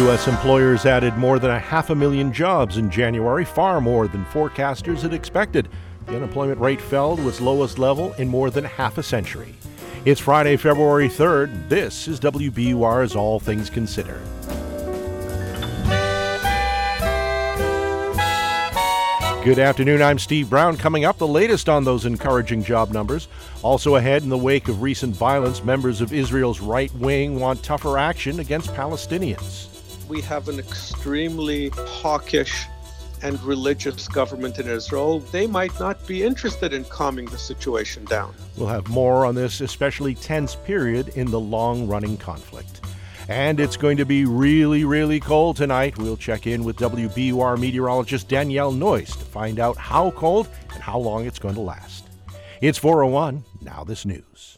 U.S. employers added more than a half a million jobs in January, far more than forecasters had expected. The unemployment rate fell to its lowest level in more than half a century. It's Friday, February 3rd. This is WBUR's All Things Considered. Good afternoon. I'm Steve Brown. Coming up, the latest on those encouraging job numbers. Also ahead, in the wake of recent violence, members of Israel's right wing want tougher action against Palestinians. We have an extremely hawkish and religious government in Israel. They might not be interested in calming the situation down. We'll have more on this especially tense period in the long running conflict. And it's going to be really, really cold tonight. We'll check in with WBUR meteorologist Danielle Noyes to find out how cold and how long it's going to last. It's 401. Now, this news.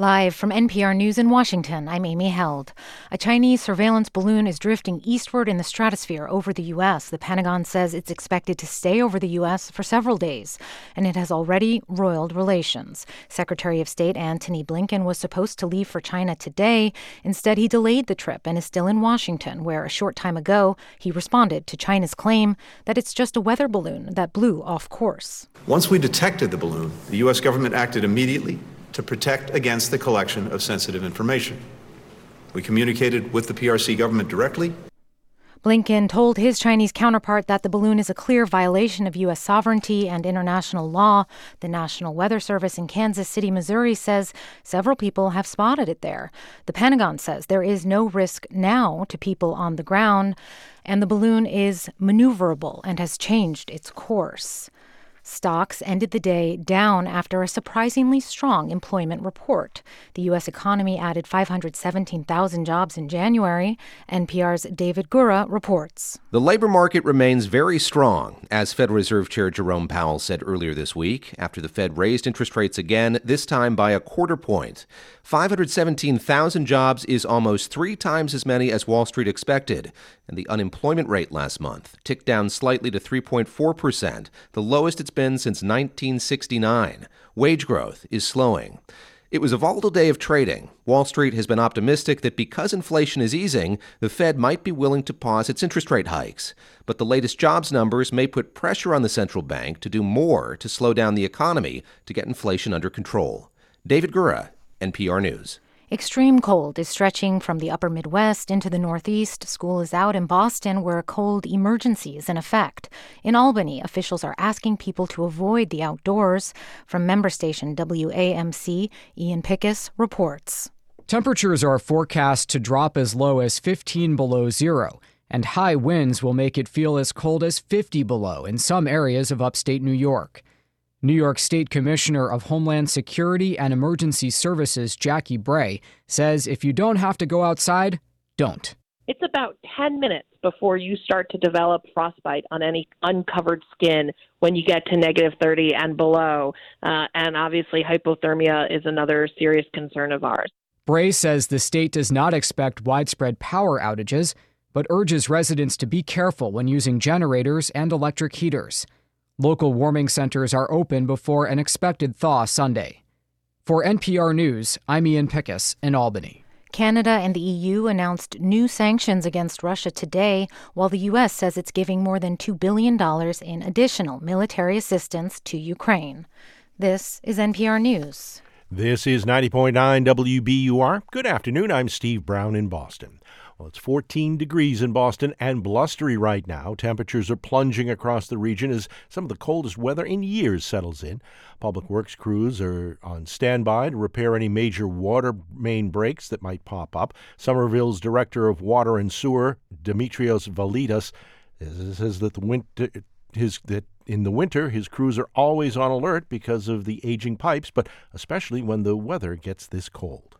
Live from NPR News in Washington, I'm Amy Held. A Chinese surveillance balloon is drifting eastward in the stratosphere over the U.S. The Pentagon says it's expected to stay over the U.S. for several days, and it has already roiled relations. Secretary of State Antony Blinken was supposed to leave for China today. Instead, he delayed the trip and is still in Washington, where a short time ago he responded to China's claim that it's just a weather balloon that blew off course. Once we detected the balloon, the U.S. government acted immediately to protect against the collection of sensitive information. We communicated with the PRC government directly. Blinken told his Chinese counterpart that the balloon is a clear violation of U.S. sovereignty and international law. The National Weather Service in Kansas City, Missouri says several people have spotted it there. The Pentagon says there is no risk now to people on the ground, and the balloon is maneuverable and has changed its course. Stocks ended the day down after a surprisingly strong employment report. The U.S. economy added 517,000 jobs in January. NPR's David Gura reports. The labor market remains very strong, as Federal Reserve Chair Jerome Powell said earlier this week, after the Fed raised interest rates again, this time by a quarter point. 517,000 jobs is almost three times as many as Wall Street expected, and the unemployment rate last month ticked down slightly to 3.4%, the lowest it's been since 1969. Wage growth is slowing. It was a volatile day of trading. Wall Street has been optimistic that because inflation is easing, the Fed might be willing to pause its interest rate hikes. But the latest jobs numbers may put pressure on the central bank to do more to slow down the economy to get inflation under control. David Gura, NPR News. Extreme cold is stretching from the upper Midwest into the Northeast. School is out in Boston, where a cold emergency is in effect. In Albany, officials are asking people to avoid the outdoors. From member station WAMC, Ian Pickus reports. Temperatures are forecast to drop as low as 15 below zero, and high winds will make it feel as cold as 50 below in some areas of upstate New York. New York State Commissioner of Homeland Security and Emergency Services Jackie Bray says if you don't have to go outside, don't. It's about 10 minutes before you start to develop frostbite on any uncovered skin when you get to negative 30 and below. Uh, and obviously, hypothermia is another serious concern of ours. Bray says the state does not expect widespread power outages, but urges residents to be careful when using generators and electric heaters. Local warming centers are open before an expected thaw Sunday. For NPR News, I'm Ian Pickus in Albany. Canada and the EU announced new sanctions against Russia today, while the U.S. says it's giving more than $2 billion in additional military assistance to Ukraine. This is NPR News. This is 90.9 WBUR. Good afternoon. I'm Steve Brown in Boston. Well, it's 14 degrees in Boston and blustery right now. Temperatures are plunging across the region as some of the coldest weather in years settles in. Public Works crews are on standby to repair any major water main breaks that might pop up. Somerville's Director of Water and Sewer, Demetrios Validas, says that the winter his that in the winter his crews are always on alert because of the aging pipes, but especially when the weather gets this cold.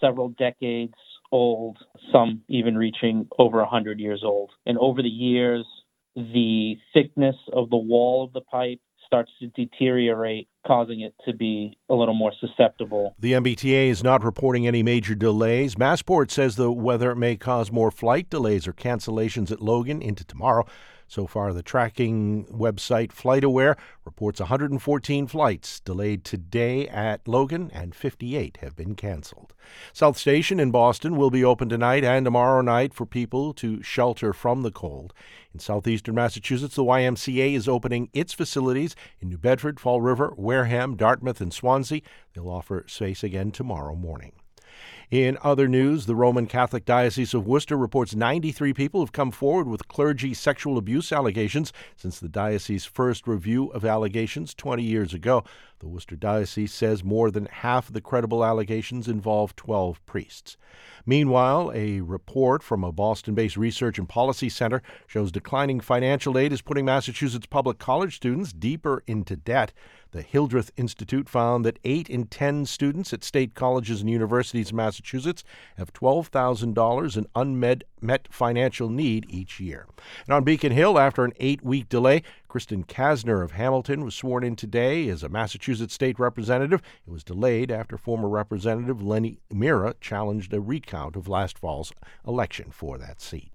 Several decades old, some even reaching over 100 years old. And over the years, the thickness of the wall of the pipe starts to deteriorate, causing it to be a little more susceptible. The MBTA is not reporting any major delays. Massport says the weather may cause more flight delays or cancellations at Logan into tomorrow. So far, the tracking website FlightAware reports 114 flights delayed today at Logan, and 58 have been canceled. South Station in Boston will be open tonight and tomorrow night for people to shelter from the cold. In southeastern Massachusetts, the YMCA is opening its facilities in New Bedford, Fall River, Wareham, Dartmouth, and Swansea. They'll offer space again tomorrow morning. In other news, the Roman Catholic Diocese of Worcester reports 93 people have come forward with clergy sexual abuse allegations since the diocese's first review of allegations 20 years ago. The Worcester Diocese says more than half of the credible allegations involve 12 priests. Meanwhile, a report from a Boston based research and policy center shows declining financial aid is putting Massachusetts public college students deeper into debt. The Hildreth Institute found that 8 in 10 students at state colleges and universities in Massachusetts have $12,000 in unmet met financial need each year. And on Beacon Hill, after an eight week delay, Kristin Kassner of Hamilton was sworn in today as a Massachusetts state representative. It was delayed after former Representative Lenny Mirra challenged a recount of last fall's election for that seat.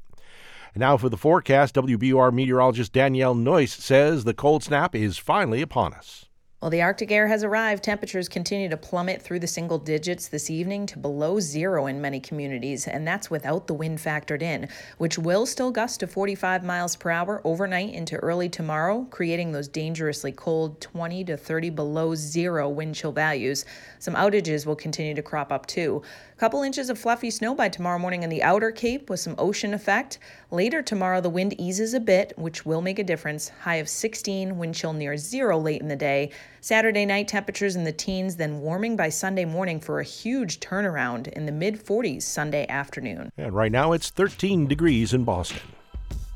Now for the forecast, WBUR meteorologist Danielle Noyes says the cold snap is finally upon us. Well, the Arctic air has arrived. Temperatures continue to plummet through the single digits this evening to below zero in many communities, and that's without the wind factored in, which will still gust to 45 miles per hour overnight into early tomorrow, creating those dangerously cold 20 to 30 below zero wind chill values. Some outages will continue to crop up too. Couple inches of fluffy snow by tomorrow morning in the outer Cape with some ocean effect. Later tomorrow, the wind eases a bit, which will make a difference. High of 16, wind chill near zero late in the day. Saturday night, temperatures in the teens, then warming by Sunday morning for a huge turnaround in the mid 40s Sunday afternoon. And right now, it's 13 degrees in Boston.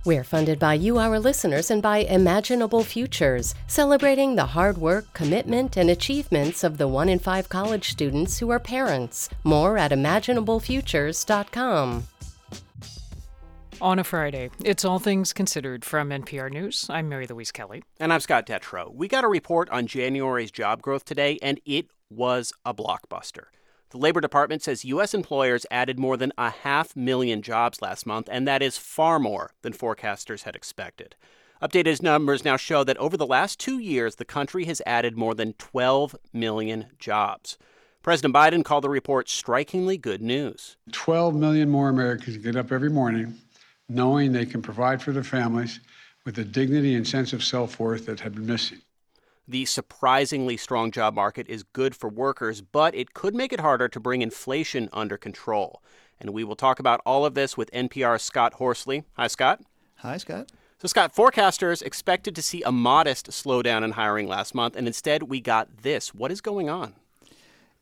We're funded by you, our listeners, and by Imaginable Futures, celebrating the hard work, commitment, and achievements of the one in five college students who are parents. More at imaginablefutures.com. On a Friday, it's All Things Considered from NPR News. I'm Mary Louise Kelly. And I'm Scott Detrow. We got a report on January's job growth today, and it was a blockbuster. The Labor Department says U.S. employers added more than a half million jobs last month, and that is far more than forecasters had expected. Updated numbers now show that over the last two years, the country has added more than 12 million jobs. President Biden called the report strikingly good news. 12 million more Americans get up every morning knowing they can provide for their families with the dignity and sense of self worth that had been missing. The surprisingly strong job market is good for workers, but it could make it harder to bring inflation under control. And we will talk about all of this with NPR's Scott Horsley. Hi, Scott. Hi, Scott. So, Scott, forecasters expected to see a modest slowdown in hiring last month, and instead we got this. What is going on?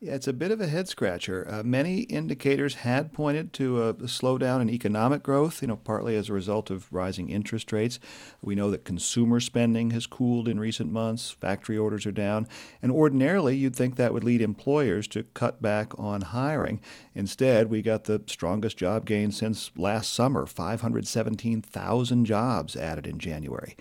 It's a bit of a head scratcher. Uh, many indicators had pointed to a, a, slowdown in economic growth, you know, partly as a result of rising interest rates. We know that consumer spending has cooled in recent months, factory orders are down, and ordinarily you'd think that would lead employers to cut back on hiring. Instead, we got the strongest job gain since last summer 517,000 jobs added in January.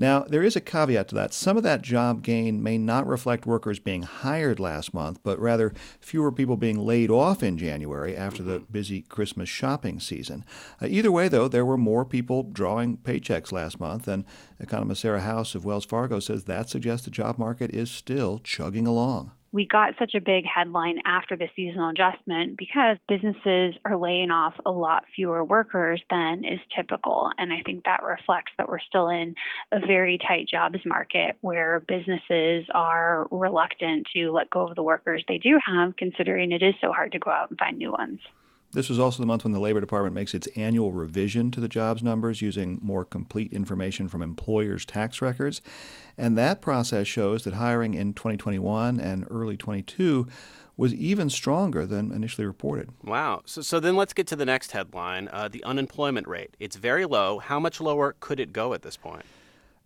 Now, there is a caveat to that. Some of that job gain may not reflect workers being hired last month, but rather fewer people being laid off in January after the mm-hmm. busy Christmas shopping season. Uh, either way, though, there were more people drawing paychecks last month, and economist Sarah House of Wells Fargo says that suggests the job market is still chugging along we got such a big headline after the seasonal adjustment because businesses are laying off a lot fewer workers than is typical. And I think that reflects that we're still in a very tight jobs market where businesses are reluctant to let go of the workers they do have, considering it is so hard to go out and find new ones. This was also the month when the Labor Department makes its annual revision to the jobs numbers using more complete information from employers' tax records. And that process shows that hiring in 2021 and early 22 was even stronger than initially reported. Wow. So, so then let's get to the next headline uh, the unemployment rate. It's very low. How much lower could it go at this point?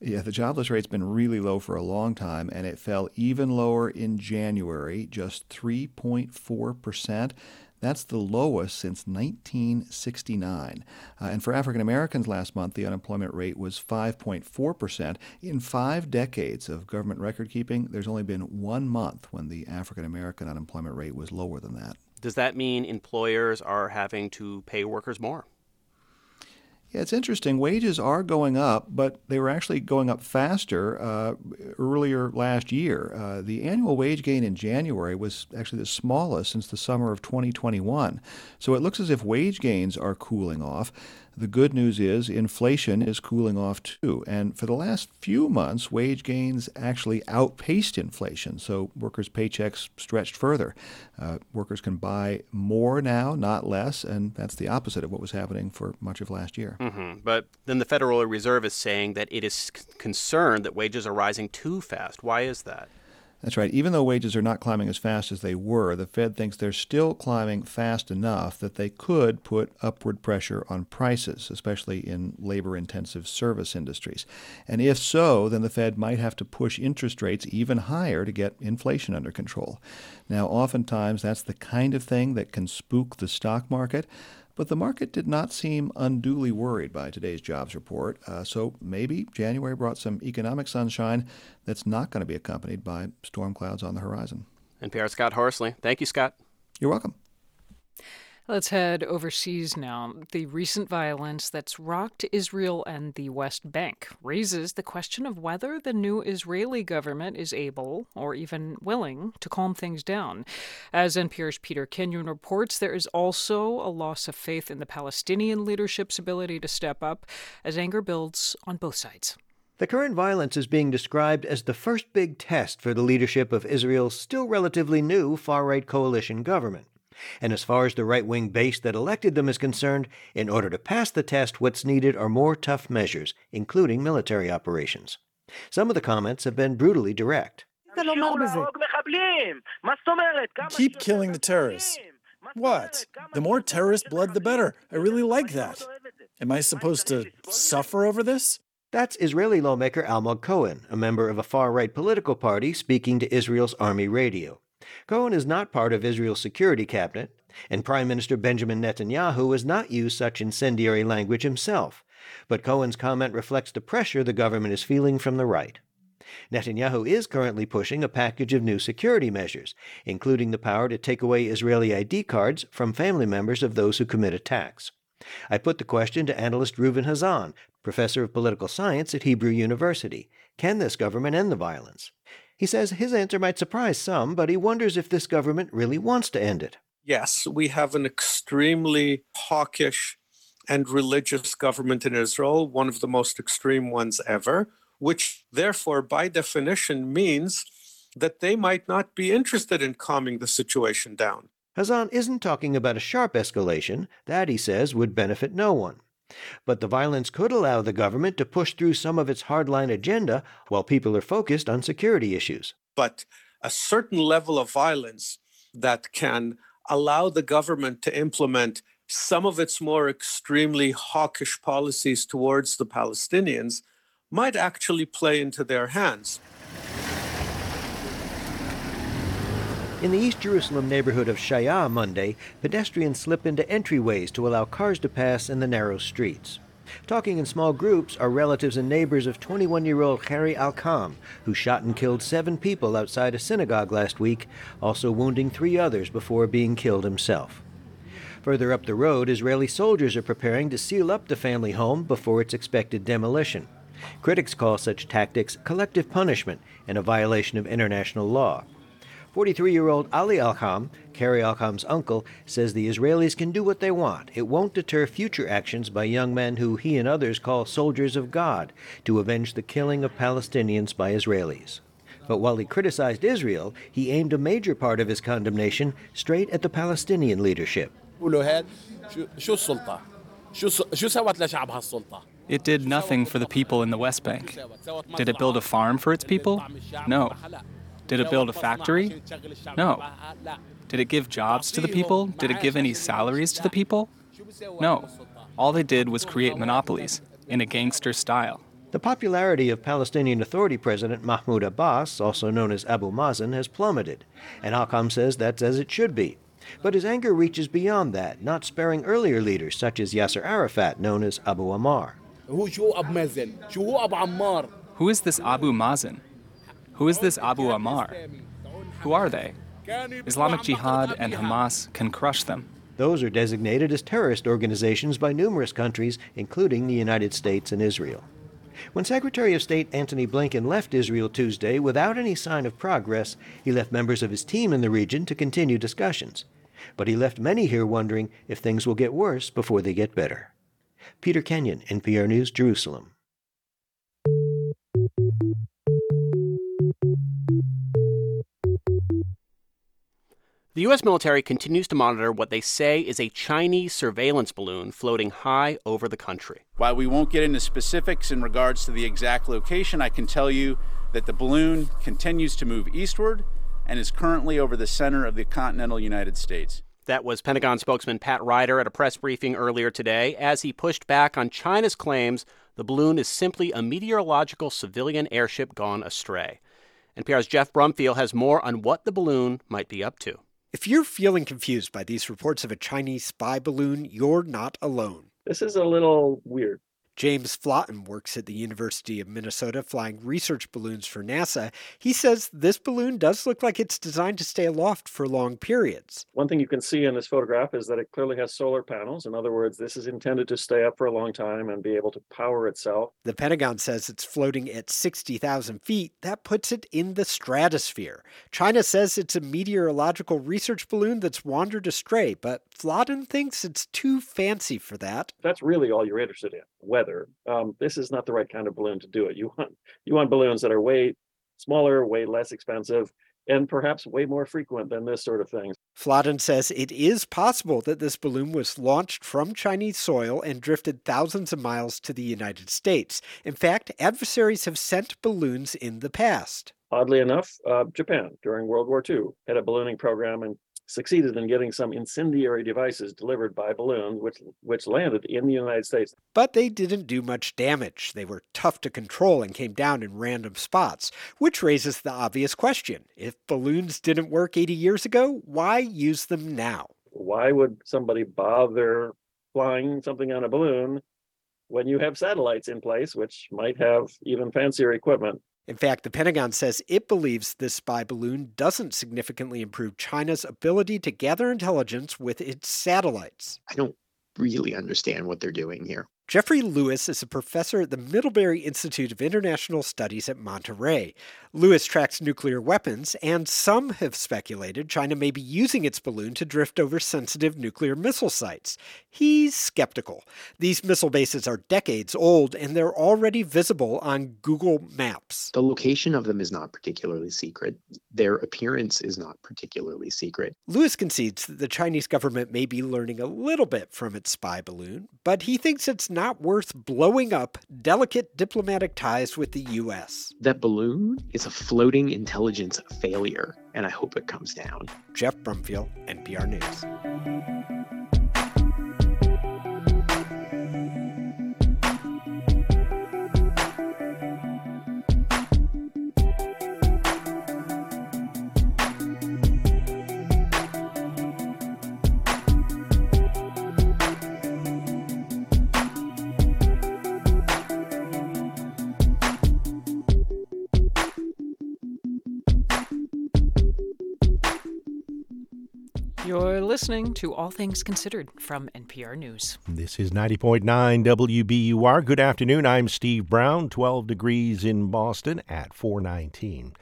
Yeah, the jobless rate's been really low for a long time, and it fell even lower in January, just 3.4 percent. That's the lowest since 1969. Uh, and for African Americans last month, the unemployment rate was 5.4%. In five decades of government record keeping, there's only been one month when the African American unemployment rate was lower than that. Does that mean employers are having to pay workers more? Yeah, it's interesting. Wages are going up, but they were actually going up faster uh, earlier last year. Uh, the annual wage gain in January was actually the smallest since the summer of 2021. So it looks as if wage gains are cooling off. The good news is inflation is cooling off too. And for the last few months, wage gains actually outpaced inflation. So workers' paychecks stretched further. Uh, workers can buy more now, not less. And that's the opposite of what was happening for much of last year. Mm-hmm. But then the Federal Reserve is saying that it is concerned that wages are rising too fast. Why is that? That's right. Even though wages are not climbing as fast as they were, the Fed thinks they're still climbing fast enough that they could put upward pressure on prices, especially in labor intensive service industries. And if so, then the Fed might have to push interest rates even higher to get inflation under control. Now, oftentimes that's the kind of thing that can spook the stock market. But the market did not seem unduly worried by today's jobs report, uh, so maybe January brought some economic sunshine that's not going to be accompanied by storm clouds on the horizon. NPR Scott Horsley. Thank you, Scott. You're welcome. Let's head overseas now. The recent violence that's rocked Israel and the West Bank raises the question of whether the new Israeli government is able or even willing to calm things down. As NPR's Peter Kenyon reports, there is also a loss of faith in the Palestinian leadership's ability to step up as anger builds on both sides. The current violence is being described as the first big test for the leadership of Israel's still relatively new far right coalition government. And as far as the right wing base that elected them is concerned, in order to pass the test, what's needed are more tough measures, including military operations. Some of the comments have been brutally direct. Keep killing the terrorists. What? The more terrorist blood, the better. I really like that. Am I supposed to suffer over this? That's Israeli lawmaker Almog Cohen, a member of a far right political party, speaking to Israel's Army radio. Cohen is not part of Israel's security cabinet, and Prime Minister Benjamin Netanyahu has not used such incendiary language himself. But Cohen's comment reflects the pressure the government is feeling from the right. Netanyahu is currently pushing a package of new security measures, including the power to take away Israeli ID cards from family members of those who commit attacks. I put the question to analyst Reuven Hazan, professor of political science at Hebrew University. Can this government end the violence? He says his answer might surprise some, but he wonders if this government really wants to end it. Yes, we have an extremely hawkish and religious government in Israel, one of the most extreme ones ever, which therefore, by definition, means that they might not be interested in calming the situation down. Hazan isn't talking about a sharp escalation. That, he says, would benefit no one. But the violence could allow the government to push through some of its hardline agenda while people are focused on security issues. But a certain level of violence that can allow the government to implement some of its more extremely hawkish policies towards the Palestinians might actually play into their hands. In the East Jerusalem neighborhood of Shaya Monday, pedestrians slip into entryways to allow cars to pass in the narrow streets. Talking in small groups are relatives and neighbors of 21 year old Khairy Alkam, who shot and killed seven people outside a synagogue last week, also wounding three others before being killed himself. Further up the road, Israeli soldiers are preparing to seal up the family home before its expected demolition. Critics call such tactics collective punishment and a violation of international law. 43 year old Ali Alkam, Khairy Alkam's uncle, says the Israelis can do what they want. It won't deter future actions by young men who he and others call soldiers of God to avenge the killing of Palestinians by Israelis. But while he criticized Israel, he aimed a major part of his condemnation straight at the Palestinian leadership. It did nothing for the people in the West Bank. Did it build a farm for its people? No. Did it build a factory? No. Did it give jobs to the people? Did it give any salaries to the people? No. All they did was create monopolies in a gangster style. The popularity of Palestinian Authority President Mahmoud Abbas, also known as Abu Mazen, has plummeted, and Alkam says that's as it should be. But his anger reaches beyond that, not sparing earlier leaders such as Yasser Arafat, known as Abu Ammar. Who is this Abu Mazen? Who is this Abu Ammar? Who are they? Islamic Jihad and Hamas can crush them. Those are designated as terrorist organizations by numerous countries, including the United States and Israel. When Secretary of State Antony Blinken left Israel Tuesday without any sign of progress, he left members of his team in the region to continue discussions. But he left many here wondering if things will get worse before they get better. Peter Kenyon, NPR News, Jerusalem. The U.S. military continues to monitor what they say is a Chinese surveillance balloon floating high over the country. While we won't get into specifics in regards to the exact location, I can tell you that the balloon continues to move eastward and is currently over the center of the continental United States. That was Pentagon spokesman Pat Ryder at a press briefing earlier today as he pushed back on China's claims the balloon is simply a meteorological civilian airship gone astray. NPR's Jeff Brumfiel has more on what the balloon might be up to. If you're feeling confused by these reports of a Chinese spy balloon, you're not alone. This is a little weird. James Flaten works at the University of Minnesota flying research balloons for NASA. He says this balloon does look like it's designed to stay aloft for long periods. One thing you can see in this photograph is that it clearly has solar panels. In other words, this is intended to stay up for a long time and be able to power itself. The Pentagon says it's floating at 60,000 feet. That puts it in the stratosphere. China says it's a meteorological research balloon that's wandered astray, but Flaten thinks it's too fancy for that. That's really all you're interested in weather. Um, this is not the right kind of balloon to do it. You want you want balloons that are way smaller, way less expensive, and perhaps way more frequent than this sort of thing. Flaten says it is possible that this balloon was launched from Chinese soil and drifted thousands of miles to the United States. In fact, adversaries have sent balloons in the past. Oddly enough, uh, Japan during World War II had a ballooning program and succeeded in getting some incendiary devices delivered by balloons, which which landed in the United States. But they didn't do much damage. They were tough to control and came down in random spots, which raises the obvious question: if balloons didn't work 80 years ago, why use them now? Why would somebody bother flying something on a balloon when you have satellites in place, which might have even fancier equipment? In fact, the Pentagon says it believes this spy balloon doesn't significantly improve China's ability to gather intelligence with its satellites. I don't really understand what they're doing here. Jeffrey Lewis is a professor at the Middlebury Institute of International Studies at Monterey. Lewis tracks nuclear weapons, and some have speculated China may be using its balloon to drift over sensitive nuclear missile sites. He's skeptical. These missile bases are decades old, and they're already visible on Google Maps. The location of them is not particularly secret. Their appearance is not particularly secret. Lewis concedes that the Chinese government may be learning a little bit from its spy balloon, but he thinks it's not worth blowing up delicate diplomatic ties with the U.S. That balloon is a floating intelligence failure, and I hope it comes down. Jeff Brumfiel, NPR News. You're listening to All Things Considered from NPR News. This is 90.9 WBUR. Good afternoon. I'm Steve Brown, 12 degrees in Boston at 419.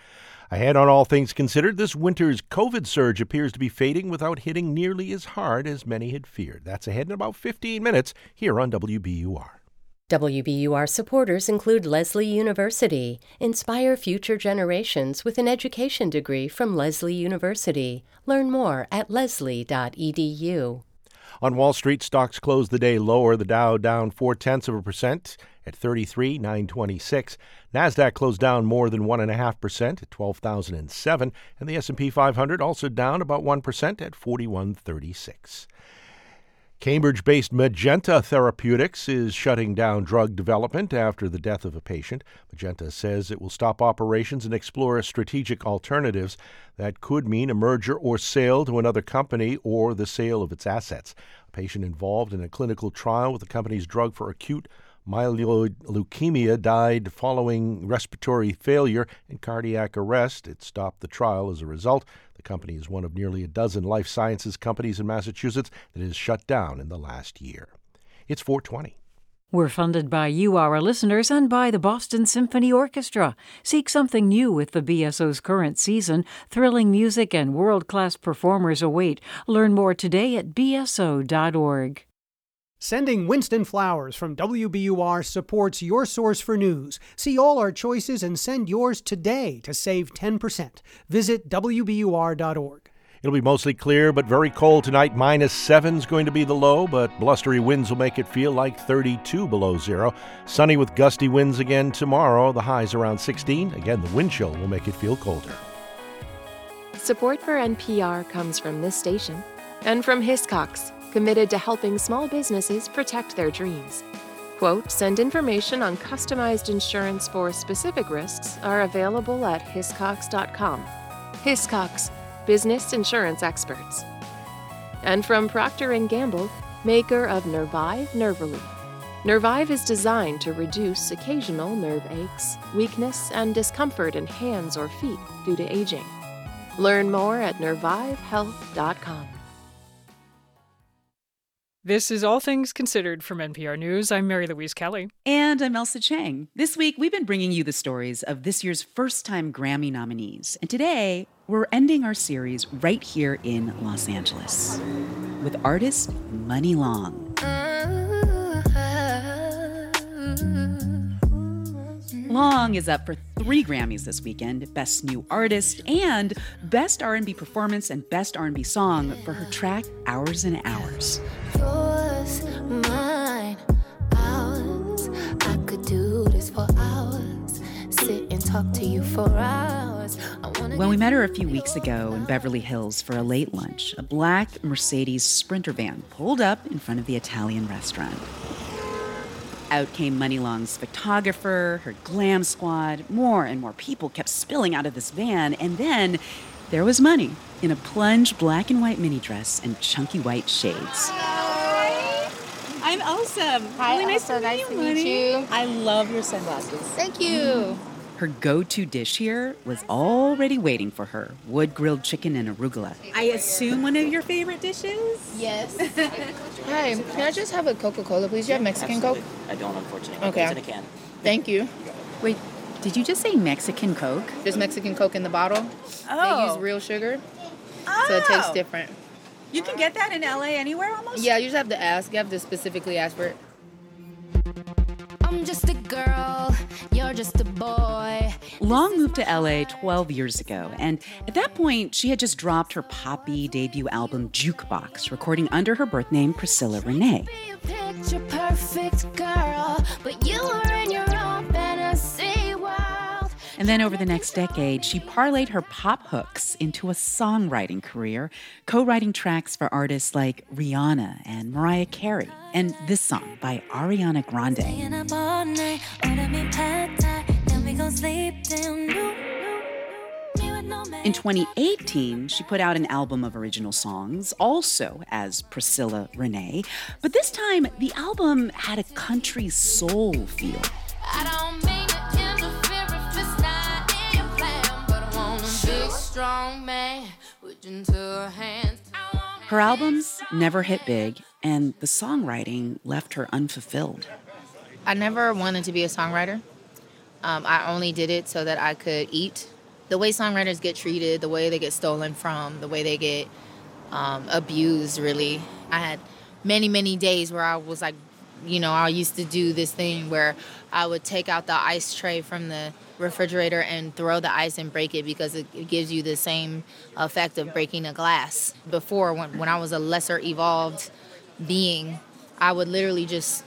Ahead on All Things Considered, this winter's COVID surge appears to be fading without hitting nearly as hard as many had feared. That's ahead in about 15 minutes here on WBUR. WBUR supporters include Lesley University. Inspire future generations with an education degree from Lesley University. Learn more at lesley.edu. On Wall Street, stocks closed the day lower. The Dow down four tenths of a percent at 33,926. Nasdaq closed down more than one and a half percent at 12,007, and the S&P 500 also down about one percent at 4136. Cambridge based Magenta Therapeutics is shutting down drug development after the death of a patient. Magenta says it will stop operations and explore strategic alternatives that could mean a merger or sale to another company or the sale of its assets. A patient involved in a clinical trial with the company's drug for acute myeloid leukemia died following respiratory failure and cardiac arrest. It stopped the trial as a result. The company is one of nearly a dozen life sciences companies in Massachusetts that has shut down in the last year. It's 420. We're funded by you, our listeners, and by the Boston Symphony Orchestra. Seek something new with the BSO's current season. Thrilling music and world class performers await. Learn more today at bso.org. Sending Winston Flowers from WBUR supports your source for news. See all our choices and send yours today to save 10%. Visit WBUR.org. It'll be mostly clear but very cold tonight. Minus seven is going to be the low, but blustery winds will make it feel like 32 below zero. Sunny with gusty winds again tomorrow. The highs around 16. Again, the wind chill will make it feel colder. Support for NPR comes from this station and from Hiscox, committed to helping small businesses protect their dreams. Quotes and information on customized insurance for specific risks are available at hiscox.com. Hiscox business insurance experts. And from Procter & Gamble, maker of Nervive Nerve Relief. Nervive is designed to reduce occasional nerve aches, weakness, and discomfort in hands or feet due to aging. Learn more at nervivehealth.com. This is All Things Considered from NPR News. I'm Mary Louise Kelly. And I'm Ailsa Chang. This week, we've been bringing you the stories of this year's first time Grammy nominees. And today, we're ending our series right here in Los Angeles with artist Muni Long. Long is up for three Grammys this weekend: Best New Artist and Best R&B Performance and Best R&B Song for her track "Hours and Hours." Yours, mine, ours. I could do this for hours. Sit and talk to you for hours. When we met her a few weeks ago in Beverly Hills for a late lunch, a black Mercedes Sprinter van pulled up in front of the Italian restaurant. Out came Muni Long's photographer, her glam squad. More and more people kept spilling out of this van, and then there was Money in a plunge black and white mini dress and chunky white shades. Hi, I'm Ailsa. Hi, really nice Ailsa. to meet Nice you, to meet Money. you. I love your sunglasses. Thank you. Her go to dish here was already waiting for her wood grilled chicken and arugula. I assume one of your favorite dishes? Yes. Hi, can I just have a Coca Cola, please? You have Mexican Coke? I don't, unfortunately. Okay. It's in a can. Thank you. Wait, did you just say Mexican Coke? There's Mexican Coke in the bottle. Oh. They Oh. use real sugar, so it tastes Oh. different. You can get that in LA anywhere almost? Yeah, you just have to ask. You have to specifically ask for it. I'm just a girl, you're just a boy. Long moved to LA 12 years ago, and at that point, she had just dropped her poppy debut album Jukebox, recording under her birth name Priscilla Renee. Picture perfect girl, And then over the next decade, she parlayed her pop hooks into a songwriting career, co writing tracks for artists like Rihanna and Mariah Carey, and this song by Ariana Grande. In 2018, she put out an album of original songs, also as Priscilla Renee, but this time the album had a country soul feel. Strong man with gentle hands. Her albums never hit big, and the songwriting left her unfulfilled. I never wanted to be a songwriter. Um, I only did it so that I could eat. The way songwriters get treated, the way they get stolen from, the way they get um, abused, really. I had many, many days where I was like, you know, I used to do this thing where I would take out the ice tray from the refrigerator and throw the ice and break it because it, gives you the same effect of breaking a glass. Before, when, when I was a lesser evolved being, I would literally just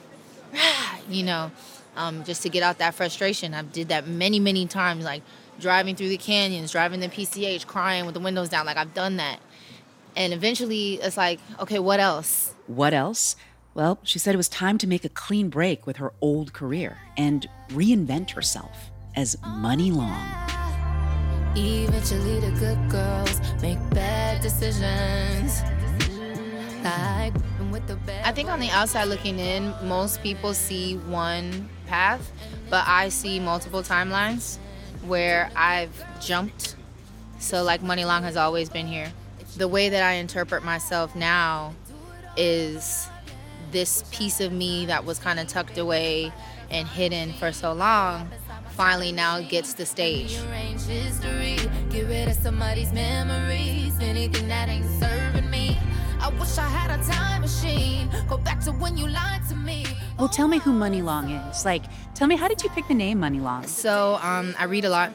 you know, um, just to get out that frustration. I did that many, many times, like driving through the canyons, driving the PCH, crying with the windows down. Like I've done that. And eventually it's like, okay, what else? What else? Well, she said it was time to make a clean break with her old career and reinvent herself as Muni Long. Eventually the good girls make bad decisions. Like with the bad I think on the outside looking in, most people see one path, but I see multiple timelines where I've jumped So, like, Muni Long has always been here. The way that I interpret myself now is this piece of me that was kind of tucked away and hidden for so long finally now gets the stage. Get rid of somebody's memories, anything that ain't serving me. I wish I had a time machine. Go back to when you lied to me. Well, tell me who Muni Long is. Like, tell me, how did you pick the name Muni Long? So, um, I read a lot,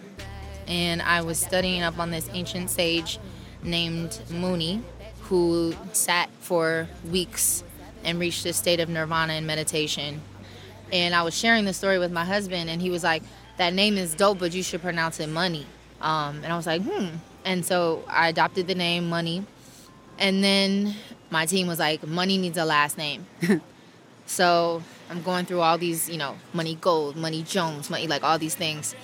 and I was studying up on this ancient sage named Muni, who sat for weeks and reached a state of nirvana in meditation. And I was sharing the story with my husband, and he was like, that name is dope, but you should pronounce it money. Um, and I was like, hmm. And so I adopted the name Money. And then my team was like, Money needs a last name. so I'm going through all these, you know, Money Gold, Money Jones, Money, like all these things.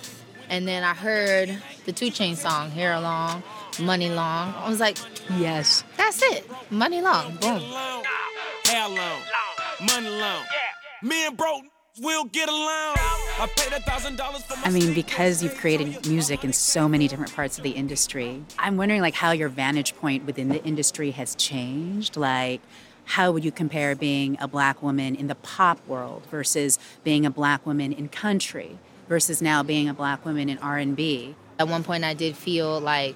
And then I heard the 2 Chainz song, Hair Long, Money Long. I was like, yes. That's it. Money Long. Boom. Hair long, money long. Me and bro we'll get along. I paid a thousand dollars for I mean, because you've created music in so many different parts of the industry, I'm wondering like how your vantage point within the industry has changed. Like, how would you compare being a black woman in the pop world versus being a black woman in country versus now being a black woman in R&B? At one point, I did feel like,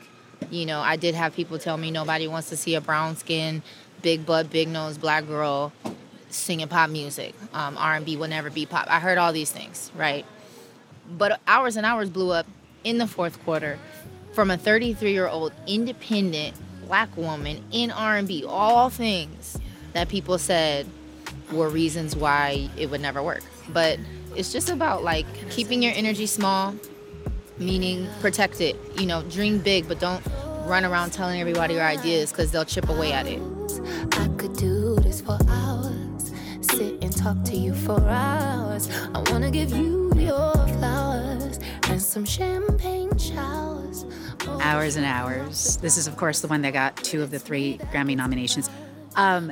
you know, I did have people tell me nobody wants to see a brown skin, big butt, big nose black girl singing pop music. Um, R&B will never be pop. I heard all these things, right? But hours and hours blew up in the fourth quarter from a 33-year-old independent black woman in R&B. All things that people said were reasons why it would never work. But it's just about like keeping your energy small, meaning protect it. You know, dream big, but don't run around telling everybody your ideas because they'll chip away at it. Sit and talk to you for hours. I wanna give you your flowers and some champagne showers. Oh. Hours and hours. This is, of course, the one that got two of the three Grammy nominations. Um,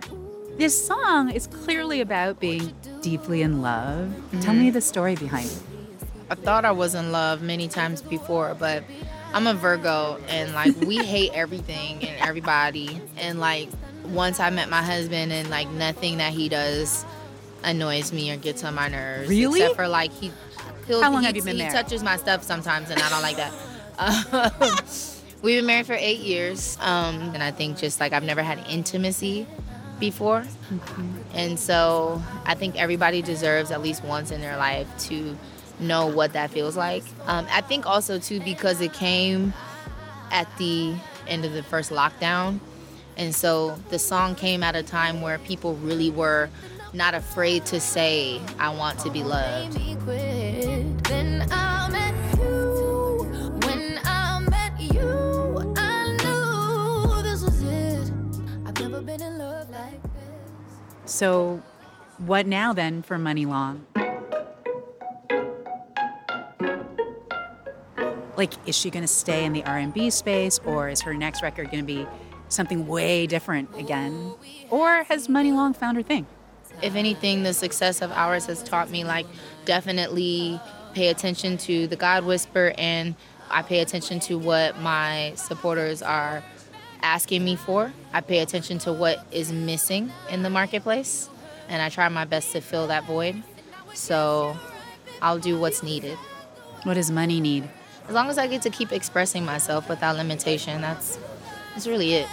this song is clearly about being deeply in love. Mm-hmm. Tell me the story behind it. I thought I was in love many times before, but I'm a Virgo and like we hate everything and everybody. And like once I met my husband and like nothing that he does annoys me or gets on my nerves. Really? Except for like he he'll, How long he, have you been he married? touches my stuff sometimes and I don't like that. Um, we've been married for eight years. Um, and I think just like I've never had intimacy before. Mm-hmm. And so I think everybody deserves at least once in their life to know what that feels like. Um, I think also too because it came at the end of the first lockdown, and so the song came at a time where people really were not afraid to say, "I want to be loved." So, what now then for Muni Long? like is she going to stay in the r&b space or is her next record going to be something way different again? Or has Muni Long found her thing? If anything the success of ours has taught me like definitely pay attention to the god whisper and i pay attention to what my supporters are asking me for. I pay attention to what is missing in the marketplace and i try my best to fill that void. So i'll do what's needed. What does money need? As long as I get to keep expressing myself without limitation, that's that's really it.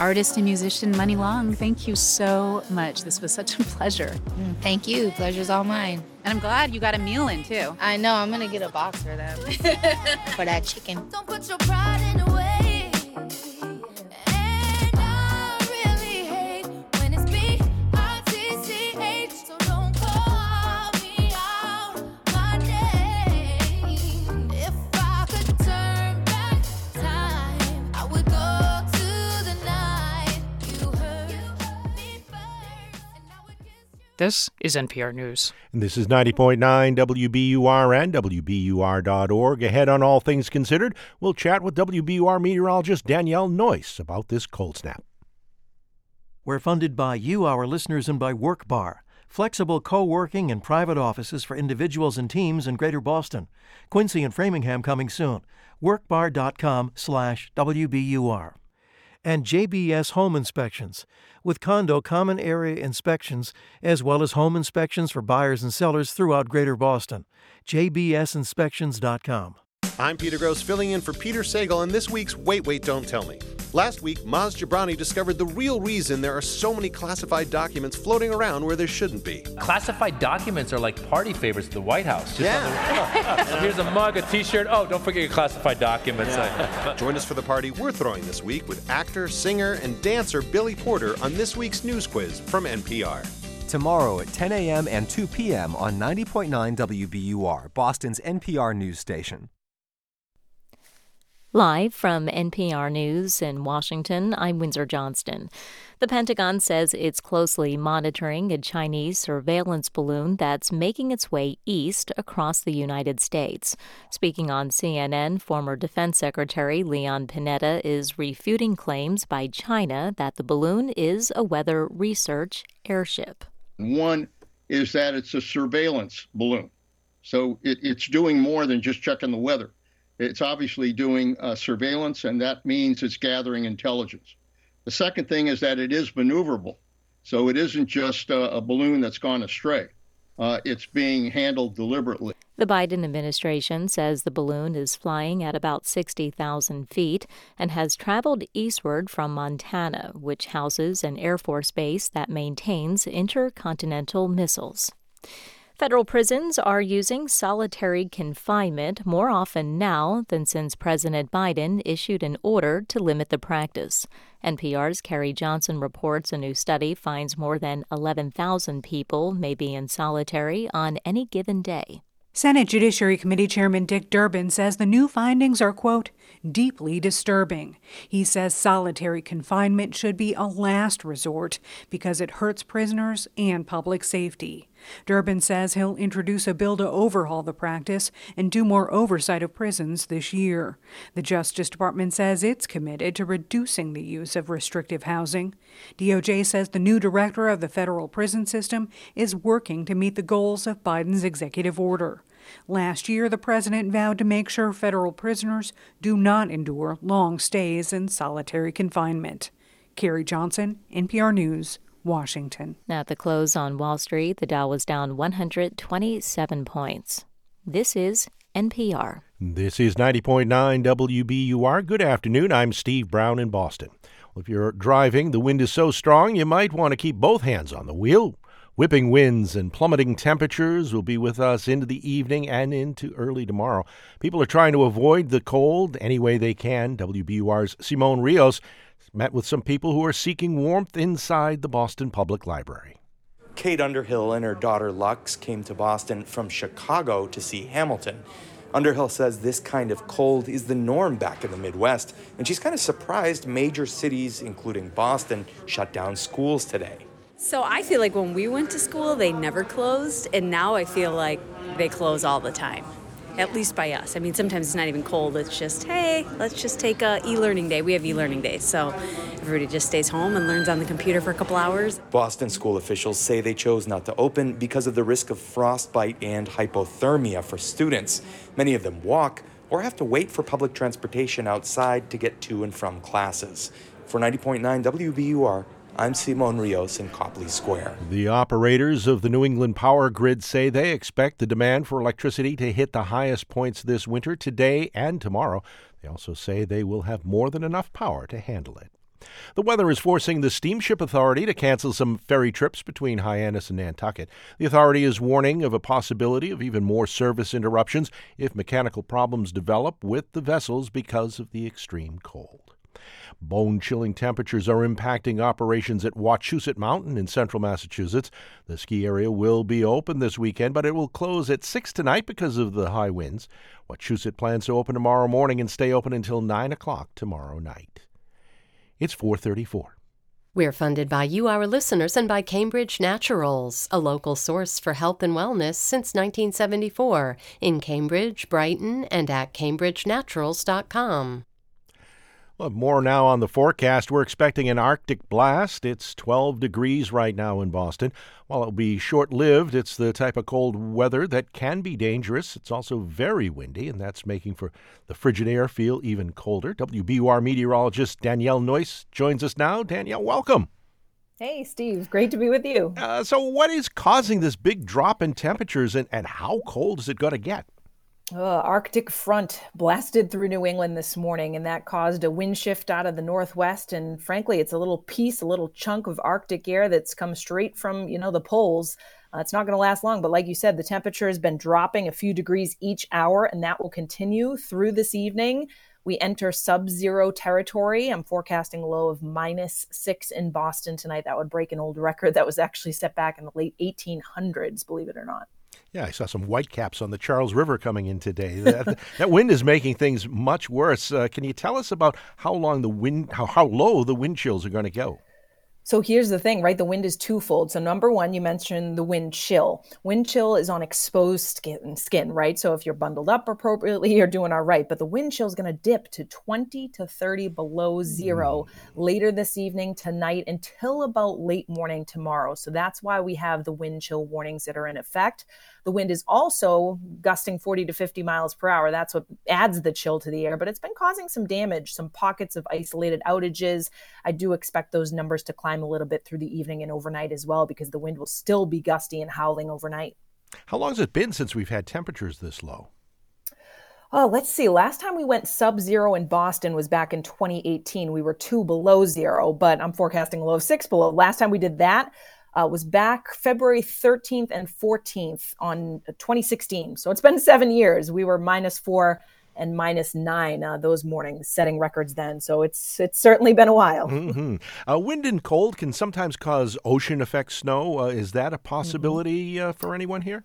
Artist and musician Muni Long, thank you so much. This was such a pleasure. Mm, thank you. Pleasure's all mine. And I'm glad you got a meal in too. I know. I'm gonna get a box for them for that chicken. This is NPR News. And this is 90.9 WBUR and WBUR.org. Ahead on All Things Considered, we'll chat with WBUR meteorologist Danielle Noyes about this cold snap. We're funded by you, our listeners, and by WorkBar. flexible co working and private offices for individuals and teams in Greater Boston. Quincy and Framingham coming soon. Workbar.com slash WBUR. And JBS Home Inspections, with condo common area inspections as well as home inspections for buyers and sellers throughout Greater Boston. JBSinspections.com. I'm Peter Grosz, filling in for Peter Sagal on this week's Wait, Wait, Don't Tell Me. Last week, Maz Jobrani discovered the real reason there are so many classified documents floating around where there shouldn't be. Classified documents are like party favors at the White House. Just Yeah. on the- here's a mug, a T-shirt. Oh, don't forget your classified documents. Join us for the party we're throwing this week with actor, singer, and dancer Billy Porter on this week's news quiz from NPR. Tomorrow at 10 a.m. and 2 p.m. on 90.9 WBUR, Boston's NPR news station. Live from NPR News in Washington, I'm Windsor Johnston. The Pentagon says it's closely monitoring a Chinese surveillance balloon that's making its way east across the United States. Speaking on CNN, former Defense Secretary Leon Panetta is refuting claims by China that the balloon is a weather research airship. One is that it's a surveillance balloon. So it, it's doing more than just checking the weather. It's obviously doing uh, surveillance, and that means it's gathering intelligence. The second thing is that it is maneuverable. So it isn't just uh, a balloon that's gone astray, uh, it's being handled deliberately. The Biden administration says the balloon is flying at about 60,000 feet and has traveled eastward from Montana, which houses an Air Force base that maintains intercontinental missiles. Federal prisons are using solitary confinement more often now than since President Biden issued an order to limit the practice. NPR's Carrie Johnson reports a new study finds more than 11,000 people may be in solitary on any given day. Senate Judiciary Committee Chairman Dick Durbin says the new findings are, quote, deeply disturbing. He says solitary confinement should be a last resort because it hurts prisoners and public safety. Durbin says he'll introduce a bill to overhaul the practice and do more oversight of prisons this year. The Justice Department says it's committed to reducing the use of restrictive housing. DOJ says the new director of the federal prison system is working to meet the goals of Biden's executive order. Last year, the president vowed to make sure federal prisoners do not endure long stays in solitary confinement. Carrie Johnson, NPR News, Washington. At the close on Wall Street, the Dow was down 127 points. This is NPR. This is 90.9 WBUR. Good afternoon. I'm Steve Brown in Boston. Well, if you're driving, the wind is so strong you might want to keep both hands on the wheel. Whipping winds and plummeting temperatures will be with us into the evening and into early tomorrow. People are trying to avoid the cold any way they can. WBUR's Simon Rios met with some people who are seeking warmth inside the Boston Public Library. Kate Underhill and her daughter Lux came to Boston from Chicago to see Hamilton. Underhill says this kind of cold is the norm back in the Midwest, and she's kind of surprised major cities, including Boston, shut down schools today. So I feel like when we went to school, they never closed, and now I feel like they close all the time. At least by us. I mean, sometimes it's not even cold. It's just, hey, let's just take a e-learning day. We have e-learning days, so everybody just stays home and learns on the computer for a couple hours. Boston school officials say they chose not to open because of the risk of frostbite and hypothermia for students. Many of them walk or have to wait for public transportation outside to get to and from classes. For 90.9 WBUR, I'm Simon Rios in Copley Square. The operators of the New England power grid say they expect the demand for electricity to hit the highest points this winter, today and tomorrow. They also say they will have more than enough power to handle it. The weather is forcing the Steamship Authority to cancel some ferry trips between Hyannis and Nantucket. The authority is warning of a possibility of even more service interruptions if mechanical problems develop with the vessels because of the extreme cold. Bone chilling temperatures are impacting operations at Wachusett Mountain in central Massachusetts. The ski area will be open this weekend, but it will close at 6 tonight because of the high winds. Wachusett plans to open tomorrow morning and stay open until 9 o'clock tomorrow night. It's 434. We're funded by you, our listeners, and by Cambridge Naturals, a local source for health and wellness since 1974 in Cambridge, Brighton, and at cambridgenaturals.com. Well, more now on the forecast. We're expecting an Arctic blast. It's 12 degrees right now in Boston. While it'll be short lived, it's the type of cold weather that can be dangerous. It's also very windy, and that's making for the frigid air feel even colder. WBUR meteorologist Danielle Noyes joins us now. Danielle, welcome. Hey, Steve. Great to be with you. Uh, so, what is causing this big drop in temperatures, and, and how cold is it going to get? Uh, Arctic front blasted through New England this morning, and that caused a wind shift out of the northwest. And frankly, it's a little piece, a little chunk of Arctic air that's come straight from you know the poles. Uh, it's not going to last long, but like you said, the temperature has been dropping a few degrees each hour, and that will continue through this evening. We enter sub zero territory. I'm forecasting a low of minus six in Boston tonight. That would break an old record that was actually set back in the late 1800s, believe it or not. Yeah, I saw some whitecaps on the Charles River coming in today. That, that wind is making things much worse. Uh, can you tell us about how long the wind, how, how low the wind chills are going to go? So here's the thing, right? The wind is twofold. So number one, you mentioned the wind chill. Wind chill is on exposed skin, skin, right? So if you're bundled up appropriately, you're doing all right. But the wind chill is going to dip to 20 to 30 below zero mm. later this evening, tonight, until about late morning tomorrow. So that's why we have the wind chill warnings that are in effect. The wind is also gusting 40 to 50 miles per hour. That's what adds the chill to the air, but it's been causing some damage, some pockets of isolated outages. I do expect those numbers to climb a little bit through the evening and overnight as well because the wind will still be gusty and howling overnight. How long has it been since we've had temperatures this low? Oh, let's see. Last time we went sub zero in Boston was back in 2018. We were two below zero, but I'm forecasting a low of six below. Last time we did that, uh, was back February 13th and 14th on 2016. So it's been seven years. We were minus four and minus nine uh, those mornings, setting records then. So it's it's certainly been a while. mm-hmm. uh, wind and cold can sometimes cause ocean effect snow. Uh, is that a possibility mm-hmm. For anyone here?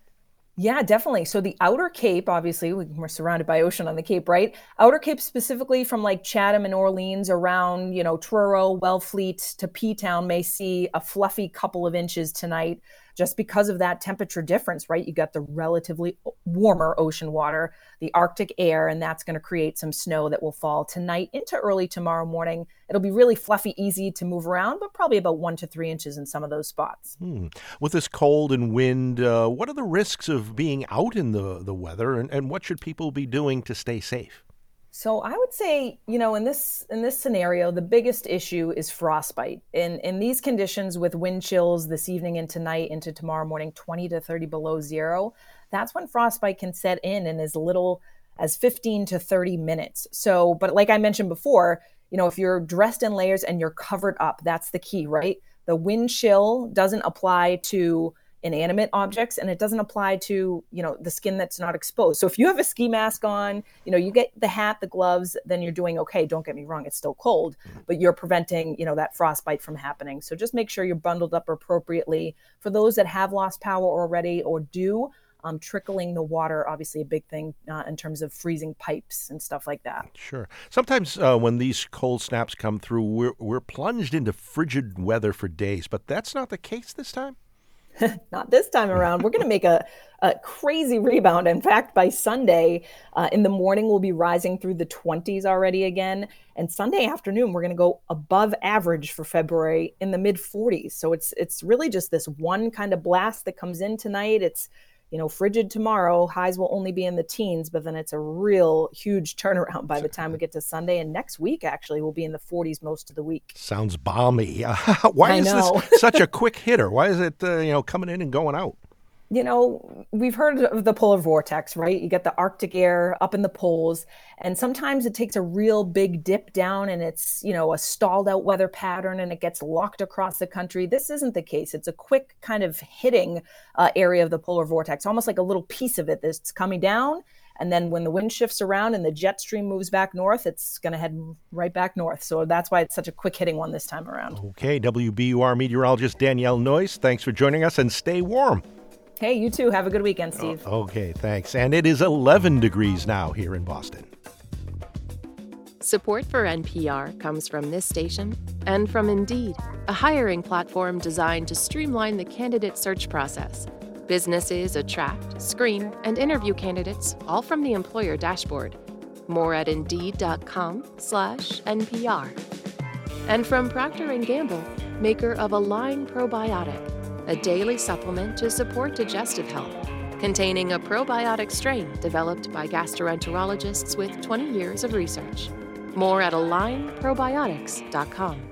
Yeah, definitely. So the outer Cape, obviously, we're surrounded by ocean on the Cape, right? Outer Cape specifically from like Chatham and Orleans around, you know, Truro, Wellfleet to P Town may see a fluffy couple of inches tonight just because of that temperature difference, right? You got the relatively warmer ocean water, the Arctic air, and that's going to create some snow that will fall tonight into early tomorrow morning. It'll be really fluffy, easy to move around, but probably about one to three inches in some of those spots. Hmm. With this cold and wind, uh, what are the risks of being out in the, the weather, and, and what should people be doing to stay safe? So I would say, you know, in this in this scenario, the biggest issue is frostbite. In in these conditions with wind chills this evening and tonight into tomorrow morning, 20 to 30 below zero, that's when frostbite can set in in as little as 15 to 30 minutes. So, but like I mentioned before, you know, if you're dressed in layers and you're covered up, that's the key, right? The wind chill doesn't apply to inanimate objects and it doesn't apply to you know the skin that's not exposed so if you have a ski mask on you know you get the hat the gloves then you're doing okay don't get me wrong it's still cold but you're preventing you know that frostbite from happening so just make sure you're bundled up appropriately for those that have lost power already or do um, trickling the water, obviously a big thing uh, in terms of freezing pipes and stuff like that. Sure. Sometimes uh, when these cold snaps come through, we're, we're plunged into frigid weather for days, but that's not the case this time. not this time around. We're going to make a, a, crazy rebound. In fact, by Sunday uh, in the morning, we'll be rising through the 20s already again. And Sunday afternoon, we're going to go above average for February in the mid 40s. So it's it's really just this one kind of blast that comes in tonight. It's you know, frigid tomorrow. Highs will only be in the teens, but then it's a real huge turnaround by the time we get to Sunday. And next week, actually, we'll be in the 40s most of the week. Sounds balmy. Why I is know. this such a quick hitter? Why is it, uh, you know, coming in and going out? You know, we've heard of the polar vortex, right? You get the Arctic air up in the poles, and sometimes it takes a real big dip down and it's, you know, a stalled out weather pattern and it gets locked across the country. This isn't the case. It's a quick kind of hitting uh, area of the polar vortex, almost like a little piece of it that's coming down. And then when the wind shifts around and the jet stream moves back north, it's going to head right back north. So that's why it's such a quick hitting one this time around. Okay, WBUR meteorologist Danielle Noyes, thanks for joining us and stay warm. Hey, you too. Have a good weekend, oh, Steve. Okay, thanks. And it is 11 degrees now here in Boston. Support for NPR comes from this station and from Indeed, a hiring platform designed to streamline the candidate search process. Businesses attract, screen, and interview candidates all from the employer dashboard. More at indeed.com/npr. And from Procter & Gamble, maker of Align Probiotic, a daily supplement to support digestive health, containing a probiotic strain developed by gastroenterologists with 20 years of research. More at alignprobiotics.com.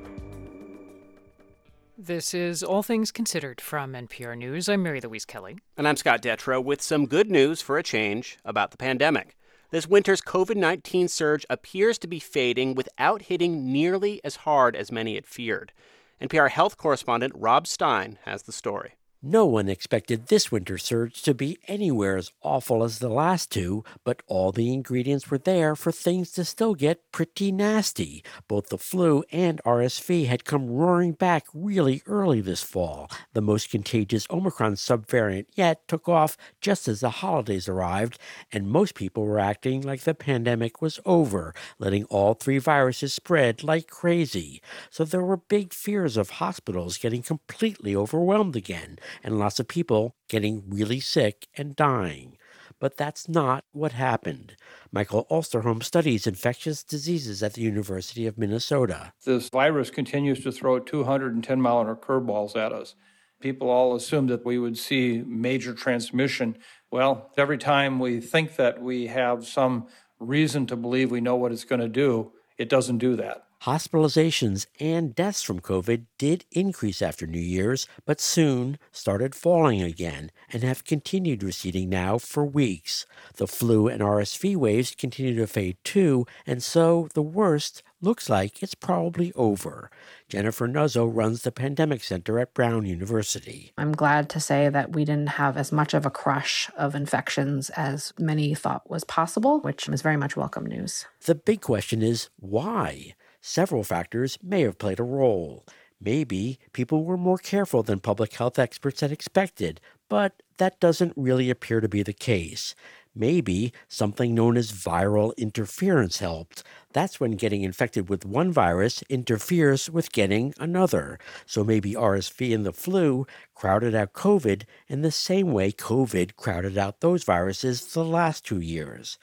This is All Things Considered from NPR News. I'm Mary Louise Kelly. And I'm Scott Detrow with some good news for a change about the pandemic. This winter's COVID 19 surge appears to be fading without hitting nearly as hard as many had feared. NPR health correspondent Rob Stein has the story. No one expected this winter surge to be anywhere as awful as the last two, but all the ingredients were there for things to still get pretty nasty. Both the flu and RSV had come roaring back really early this fall. The most contagious Omicron subvariant yet took off just as the holidays arrived, and most people were acting like the pandemic was over, letting all three viruses spread like crazy. So there were big fears of hospitals getting completely overwhelmed again and lots of people getting really sick and dying. But that's not what happened. Michael Osterholm studies infectious diseases at the University of Minnesota. This virus continues to throw 210 mile an hour curveballs at us. People all assume that we would see major transmission. Well, every time we think that we have some reason to believe we know what it's going to do, it doesn't do that. Hospitalizations and deaths from COVID did increase after New Year's, but soon started falling again and have continued receding now for weeks. The flu and RSV waves continue to fade too, and so the worst looks like it's probably over. Jennifer Nuzzo runs the Pandemic Center at Brown University. I'm glad to say that we didn't have as much of a crush of infections as many thought was possible, which is very much welcome news. The big question is why? Several factors may have played a role. Maybe people were more careful than public health experts had expected, but that doesn't really appear to be the case. Maybe something known as viral interference helped. That's when getting infected with one virus interferes with getting another. So maybe RSV and the flu crowded out COVID in the same way COVID crowded out those viruses the last two years.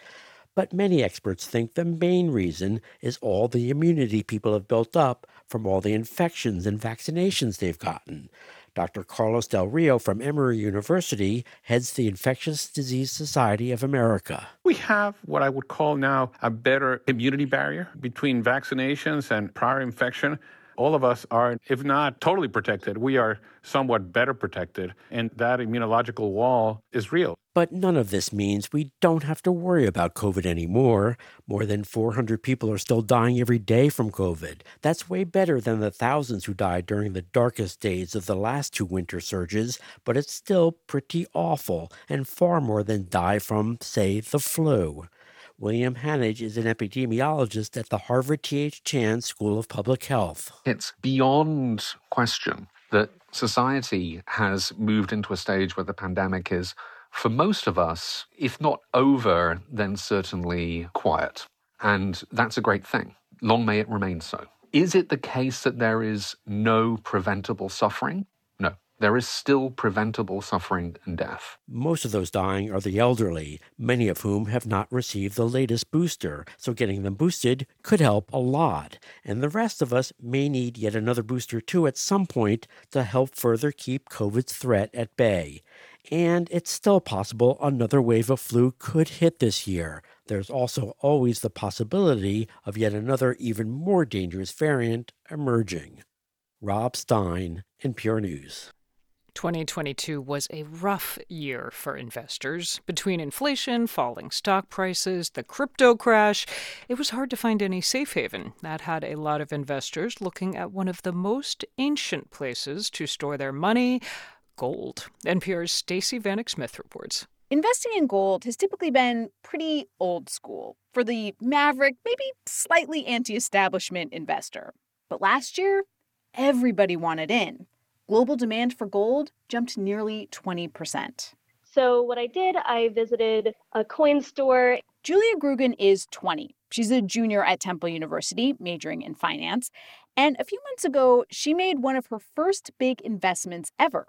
But many experts think the main reason is all the immunity people have built up from all the infections and vaccinations they've gotten. Dr. Carlos Del Rio from Emory University heads the Infectious Disease Society of America. We have what I would call now a better immunity barrier between vaccinations and prior infection all of us are, if not totally protected, we are somewhat better protected. And that immunological wall is real. But none of this means we don't have to worry about COVID anymore. More than 400 people are still dying every day from COVID. That's way better than the thousands who died during the darkest days of the last two winter surges, but it's still pretty awful and far more than die from, say, the flu. William Hanage is an epidemiologist at the Harvard T.H. Chan School of Public Health. It's beyond question that society has moved into a stage where the pandemic is, for most of us, if not over, then certainly quiet. And that's a great thing. Long may it remain so. Is it the case that there is no preventable suffering? There is still preventable suffering and death. Most of those dying are the elderly, many of whom have not received the latest booster, so getting them boosted could help a lot. And the rest of us may need yet another booster too at some point to help further keep COVID's threat at bay. And it's still possible another wave of flu could hit this year. There's also always the possibility of yet another even more dangerous variant emerging. Rob Stein, NPR News. 2022 was a rough year for investors. Between inflation, falling stock prices, the crypto crash, it was hard to find any safe haven. That had a lot of investors looking at one of the most ancient places to store their money gold. NPR's Stacey Vanek Smith reports. Investing in gold has typically been pretty old school for the maverick, maybe slightly anti establishment investor. But last year, everybody wanted in global demand for gold jumped nearly 20%. So, what I did, I visited a coin store. Julia Grugan is 20. She's a junior at Temple University, majoring in finance. And a few months ago, she made one of her first big investments ever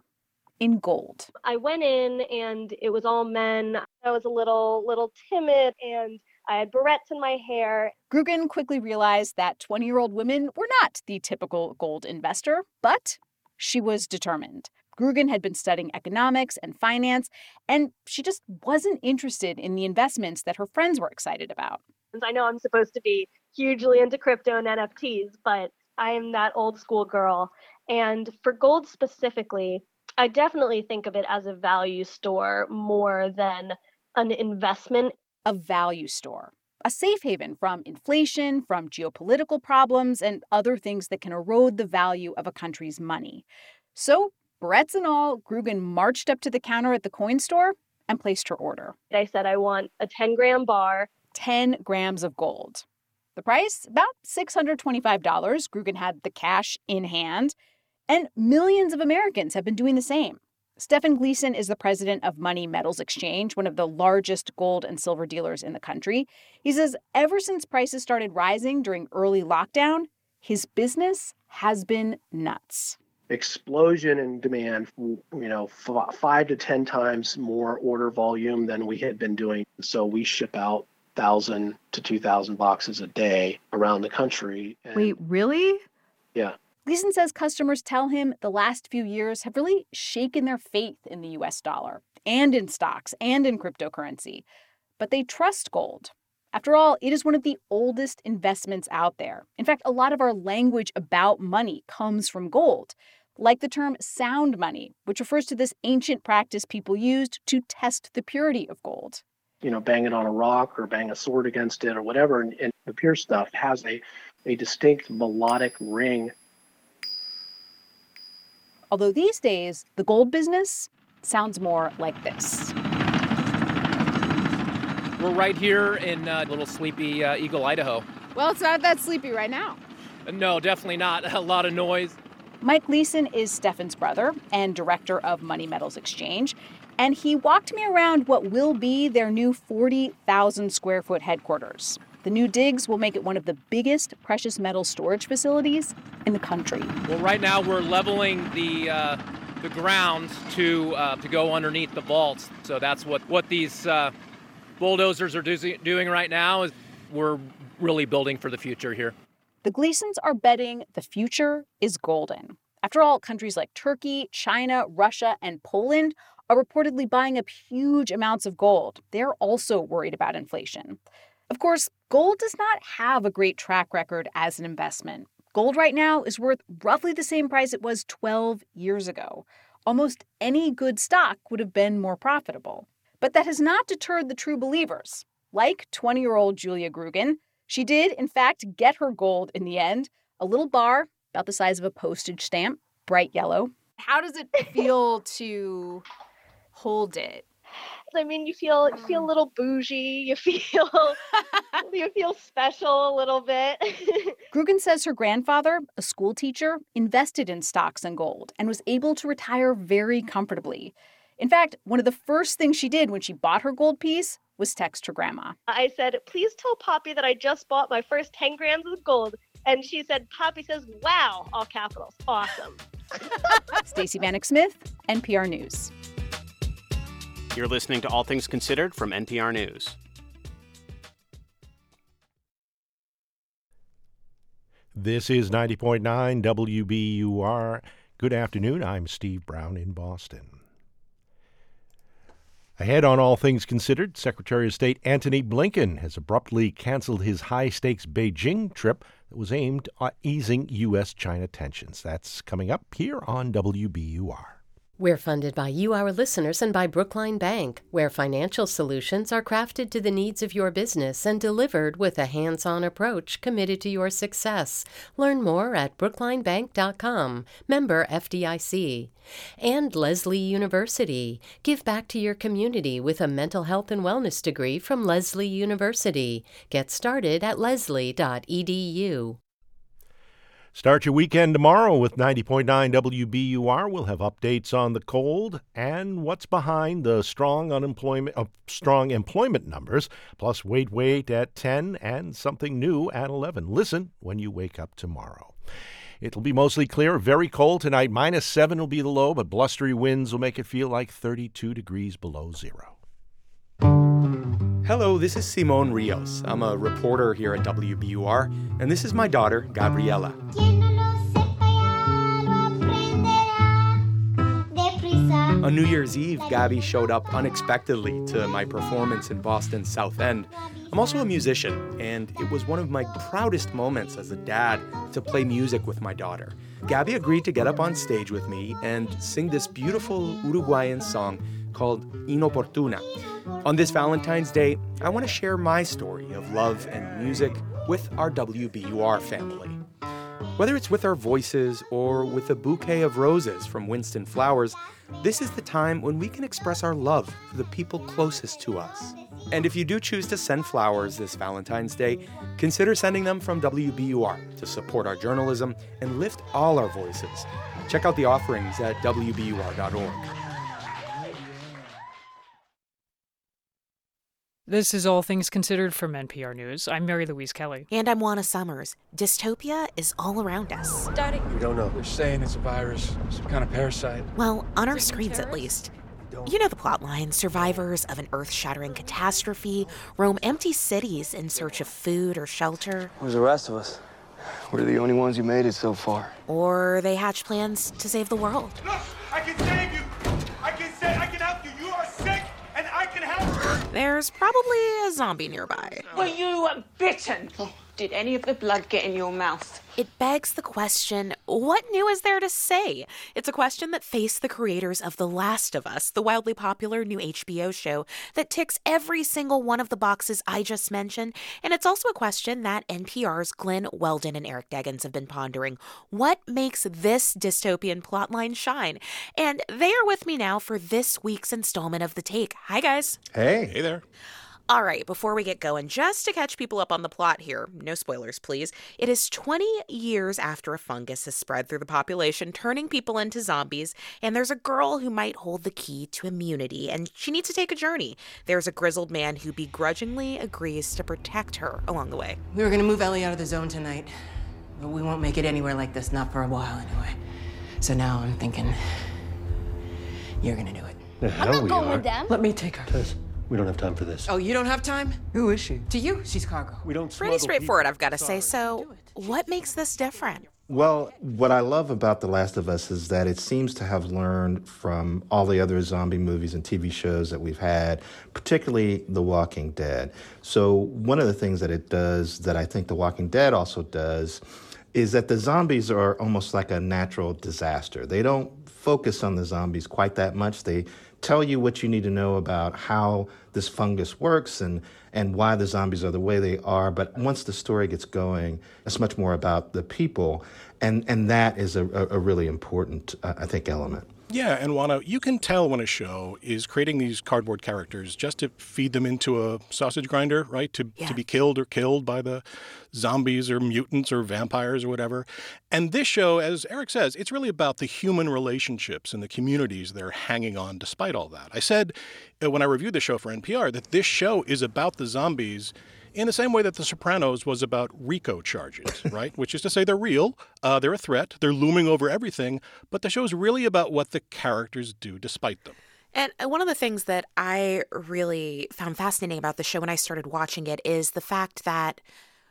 in gold. I went in and it was all men. I was a little little timid and I had barrettes in my hair. Grugan quickly realized that 20 year old women were not the typical gold investor, but she was determined. Grugan had been studying economics and finance, and she just wasn't interested in the investments that her friends were excited about. I know I'm supposed to be hugely into crypto and NFTs, but I am that old school girl. And for gold specifically, I definitely think of it as a value store more than an investment. A value store, a safe haven from inflation, from geopolitical problems, and other things that can erode the value of a country's money. So, barrettes and all, Grugan marched up to the counter at the coin store and placed her order. I said, I want a 10 gram bar, 10 grams of gold. The price, about $625. Grugan had the cash in hand. And millions of Americans have been doing the same. Stefan Gleason is the president of Money Metals Exchange, one of the largest gold and silver dealers in the country. He says ever since prices started rising during early lockdown, his business has been nuts. Explosion in demand, you know, f- five to 10 times more order volume than we had been doing. So we ship out 1,000 to 2,000 boxes a day around the country. And Wait, really? Yeah. Gleason says customers tell him the last few years have really shaken their faith in the US dollar and in stocks and in cryptocurrency. But they trust gold. After all, it is one of the oldest investments out there. In fact, a lot of our language about money comes from gold, like the term sound money, which refers to this ancient practice people used to test the purity of gold. You know, bang it on a rock or bang a sword against it or whatever. And, and the pure stuff has a, a distinct melodic ring Although these days, the gold business sounds more like this. We're right here in uh, little sleepy uh, Eagle, Idaho. Well, it's not that sleepy right now. No, definitely not. A lot of noise. Mike Gleason is Stefan's brother and director of Money Metals Exchange, and he walked me around what will be their new 40,000 square foot headquarters. The new digs will make it one of the biggest precious metal storage facilities in the country. Well, right now we're leveling the uh, the ground to uh, to go underneath the vaults. So that's what what these uh, bulldozers are do- doing right now. Is we're really building for the future here. The Gleasons are betting the future is golden. After all, countries like Turkey, China, Russia, and Poland are reportedly buying up huge amounts of gold. They're also worried about inflation. Of course, gold does not have a great track record as an investment. Gold right now is worth roughly the same price it was 12 years ago. Almost any good stock would have been more profitable. But that has not deterred the true believers, like 20 year old Julia Grugan. She did, in fact, get her gold in the end a little bar about the size of a postage stamp, bright yellow. How does it feel to hold it? I mean, you feel you feel a little bougie. You feel you feel special a little bit. Grugan says her grandfather, a school teacher, invested in stocks and gold and was able to retire very comfortably. In fact, one of the first things she did when she bought her gold piece was text her grandma. I said, "Please tell Poppy that I just bought my first 10 grams of gold." And she said, "Poppy says, "Wow!" All capitals. Awesome. Stacey Vanek Smith, NPR News. You're listening to All Things Considered from NPR News. This is 90.9 WBUR. Good afternoon. I'm Steve Brown in Boston. Ahead on All Things Considered, Secretary of State Antony Blinken has abruptly canceled his high stakes Beijing trip that was aimed at easing U.S. China tensions. That's coming up here on WBUR. We're funded by you, our listeners, and by Brookline Bank, where financial solutions are crafted to the needs of your business and delivered with a hands on approach committed to your success. Learn more at brooklinebank.com, member FDIC. And Lesley University. Give back to your community with a mental health and wellness degree from Lesley University. Get started at lesley.edu. Start your weekend tomorrow with 90.9 WBUR. We'll have updates on the cold and what's behind the strong unemployment uh, strong employment numbers, plus wait wait at 10 and something new at 11. Listen when you wake up tomorrow. It'll be mostly clear, very cold tonight. Minus 7 will be the low, but blustery winds will make it feel like 32 degrees below zero. Hello, this is Simon Rios. I'm a reporter here at WBUR, and this is my daughter, Gabriela. On New Year's Eve, Gabby showed up unexpectedly to my performance in Boston's South End. I'm also a musician, and it was one of my proudest moments as a dad to play music with my daughter. Gabby agreed to get up on stage with me and sing this beautiful Uruguayan song called Inoportuna. On this Valentine's Day, I want to share my story of love and music with our WBUR family. Whether it's with our voices or with a bouquet of roses from Winston Flowers, this is the time when we can express our love for the people closest to us. And if you do choose to send flowers this Valentine's Day, consider sending them from WBUR to support our journalism and lift all our voices. Check out the offerings at WBUR.org. This is All Things Considered from NPR News. I'm Mary Louise Kelly. And I'm Juana Summers. Dystopia is all around us. Daddy. We don't know. They're saying it's a virus, some kind of parasite. Well, on our screens at least. You know the plotline. Survivors of an earth shattering catastrophe roam empty cities in search of food or shelter. Where's the rest of us? We're the only ones who made it so far. Or they hatch plans to save the world. Look, I can save you. I can There's probably a zombie nearby. Were you bitten? Oh, Did any of the blood get in your mouth? It begs the question what new is there to say? It's a question that faced the creators of The Last of Us, the wildly popular new HBO show that ticks every single one of the boxes I just mentioned. And it's also a question that NPR's Glenn Weldon and Eric Deggans have been pondering. What makes this dystopian plotline shine? And they are with me now for this week's installment of The Take. Hi, guys. Hey. Hey there. All right, before we get going, just to catch people up on the plot here, no spoilers, please. It is 20 years after a fungus has spread through the population, turning people into zombies, and there's a girl who might hold the key to immunity, and she needs to take a journey. There's a grizzled man who begrudgingly agrees to protect her along the way. We were gonna move Ellie out of the zone tonight, but we won't make it anywhere like this, not for a while anyway. So now I'm thinking you're gonna do it. The hell we going are. With them. Let me take her. Tess, we don't have time for this. Oh, you don't have time? Who is she? To you, she's cargo. We don't Pretty smuggle straightforward, people. I've got to say. So, what makes this different? Well, what I love about The Last of Us is that it seems to have learned from all the other zombie movies and TV shows that we've had, particularly The Walking Dead. So, one of the things that it does that I think The Walking Dead also does is that the zombies are almost like a natural disaster. They don't focus on the zombies quite that much. They tell you what you need to know about how this fungus works and and why the zombies are the way they are. But once the story gets going, it's much more about the people, and and that is a, a, really important, uh, I think, element. Yeah, and Juana, you can tell when a show is creating these cardboard characters just to feed them into a sausage grinder, right? To, Yeah. to be killed or killed by the zombies or mutants or vampires or whatever. And this show, as Eric says, it's really about the human relationships and the communities they're hanging on despite all that. I said uh, when I reviewed the show for NPR that this show is about the zombies in the same way that The Sopranos was about RICO charges, right? Which is to say they're real, uh, they're a threat, they're looming over everything, but the show's really about what the characters do despite them. And uh, one of the things that I really found fascinating about the show when I started watching it is the fact that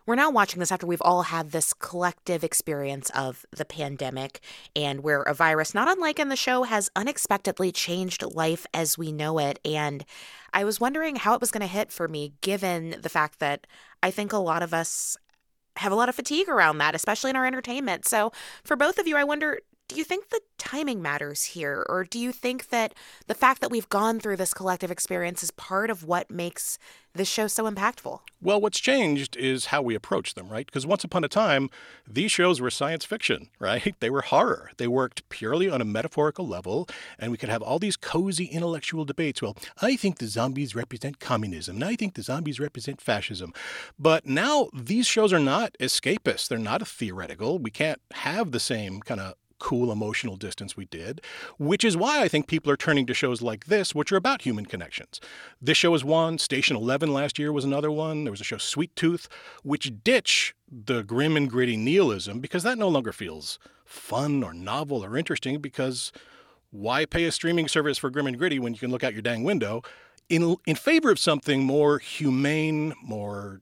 we're now watching this after we've all had this collective experience of the pandemic and where a virus, not unlike in the show, has unexpectedly changed life as we know it. And I was wondering how it was going to hit for me, given the fact that I think a lot of us have a lot of fatigue around that, especially in our entertainment. So, for both of you, I wonder do you think the timing matters here? Or do you think that the fact that we've gone through this collective experience is part of what makes this show so impactful? Well, what's changed is how we approach them, right? Because once upon a time, these shows were science fiction, right? They were horror. They worked purely on a metaphorical level, and we could have all these cozy intellectual debates. Well, I think the zombies represent communism, and I think the zombies represent fascism. But now these shows are not escapist. They're not theoretical. We can't have the same kind of cool emotional distance we did, which is why I think people are turning to shows like this, which are about human connections. This show is one. Station 11 last year was another one. There was a show Sweet Tooth, which ditch the grim and gritty nihilism because that no longer feels fun or novel or interesting because why pay a streaming service for grim and gritty when you can look out your dang window? in in favor of something more humane, more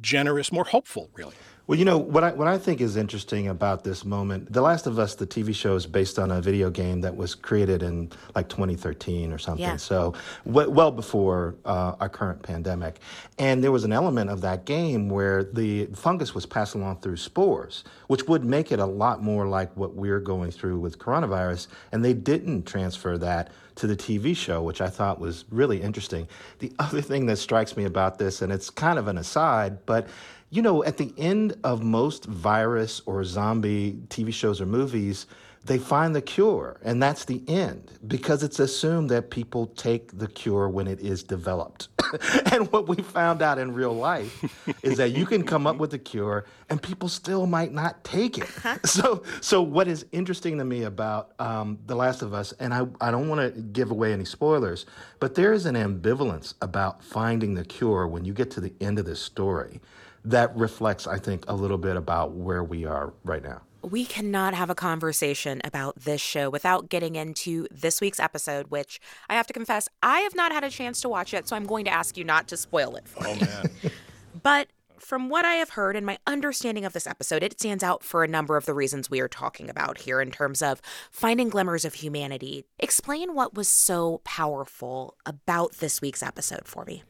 generous, more hopeful, really. Well, you know what I what I think is interesting about this moment. The Last of Us, the TV show, is based on a video game that was created in like 2013 or something. Yeah. So w- well before uh, our current pandemic, and there was an element of that game where the fungus was passed along through spores, which would make it a lot more like what we're going through with coronavirus. And they didn't transfer that to the TV show, which I thought was really interesting. The other thing that strikes me about this, and it's kind of an aside, but you know, at the end of most virus or zombie TV shows or movies, they find the cure, and that's the end because it's assumed that people take the cure when it is developed. and what we found out in real life is that you can come up with a cure and people still might not take it. so, so what is interesting to me about um, The Last of Us, and I, I don't want to give away any spoilers, but there is an ambivalence about finding the cure when you get to the end of this story that reflects, I think, a little bit about where we are right now. We cannot have a conversation about this show without getting into this week's episode, which I have to confess, I have not had a chance to watch yet, so I'm going to ask you not to spoil it for Oh me. man. But from what I have heard and my understanding of this episode, it stands out for a number of the reasons we are talking about here in terms of finding glimmers of humanity. Explain what was so powerful about this week's episode for me.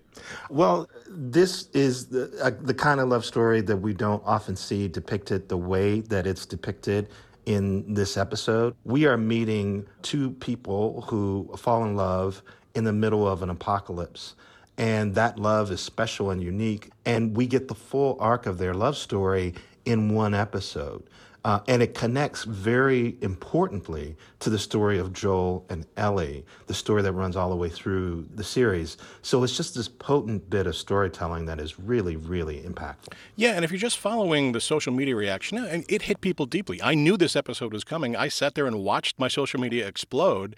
Well, this is the, uh, the kind of love story that we don't often see depicted the way that it's depicted in this episode. We are meeting two people who fall in love in the middle of an apocalypse. And that love is special and unique. And we get the full arc of their love story in one episode. Uh, and it connects very importantly to the story of Joel and Ellie, the story that runs all the way through the series. So it's just this potent bit of storytelling that is really, really impactful. Yeah, and if you're just following the social media reaction, uh, it hit people deeply. I knew this episode was coming. I sat there and watched my social media explode.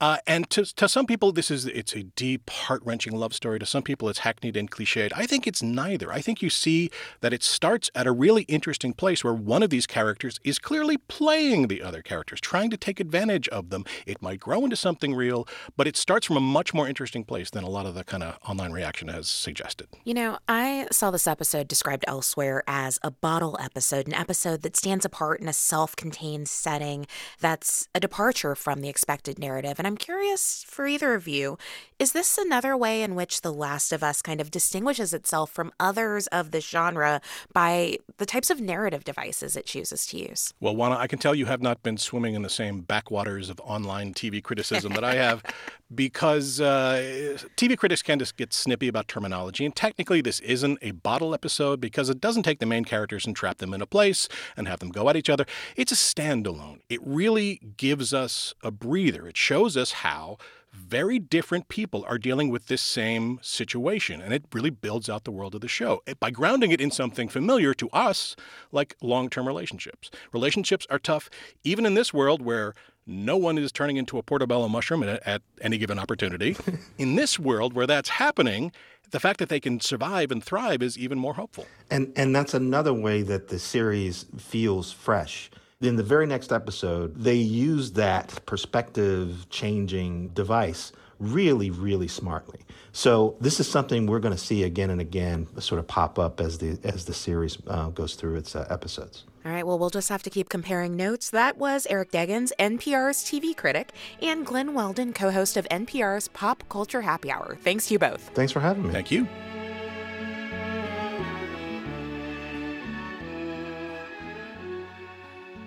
Uh, and to, to some people, this is it's a deep, heart wrenching love story. To some people, it's hackneyed and cliched. I think it's neither. I think you see that it starts at a really interesting place where one of these characters is clearly playing the other characters, trying to take advantage of them. It might grow into something real, but it starts from a much more interesting place than a lot of the kind of online reaction has suggested. You know, I saw this episode described elsewhere as a bottle episode, an episode that stands apart in a self contained setting that's a departure from the expected narrative. And I'm curious for either of you is this another way in which The Last of Us kind of distinguishes itself from others of this genre by the types of narrative devices it chooses to use? Well, Juana, I can tell you have not been swimming in the same backwaters of online TV criticism that I have because uh, TV critics can just get snippy about terminology. And technically, this isn't a bottle episode because it doesn't take the main characters and trap them in a place and have them go at each other. It's a standalone. It really gives us a breather. It shows us how very different people are dealing with this same situation, and it really builds out the world of the show It- by grounding it in something familiar to us, like long term relationships. Relationships are tough, even in this world where no one is turning into a portobello mushroom at, at any given opportunity. in this world where that's happening, the fact that they can survive and thrive is even more hopeful. And and that's another way that the series feels fresh. In the very next episode, they use that perspective changing device really, really smartly. So this is something we're going to see again and again, sort of pop up as the as the series uh, goes through its uh, episodes. All right, well, we'll just have to keep comparing notes. That was Eric Deggans, NPR's TV critic, and Glenn Weldon, co host of NPR's Pop Culture Happy Hour. Thanks to you both. Thanks for having me. Thank you.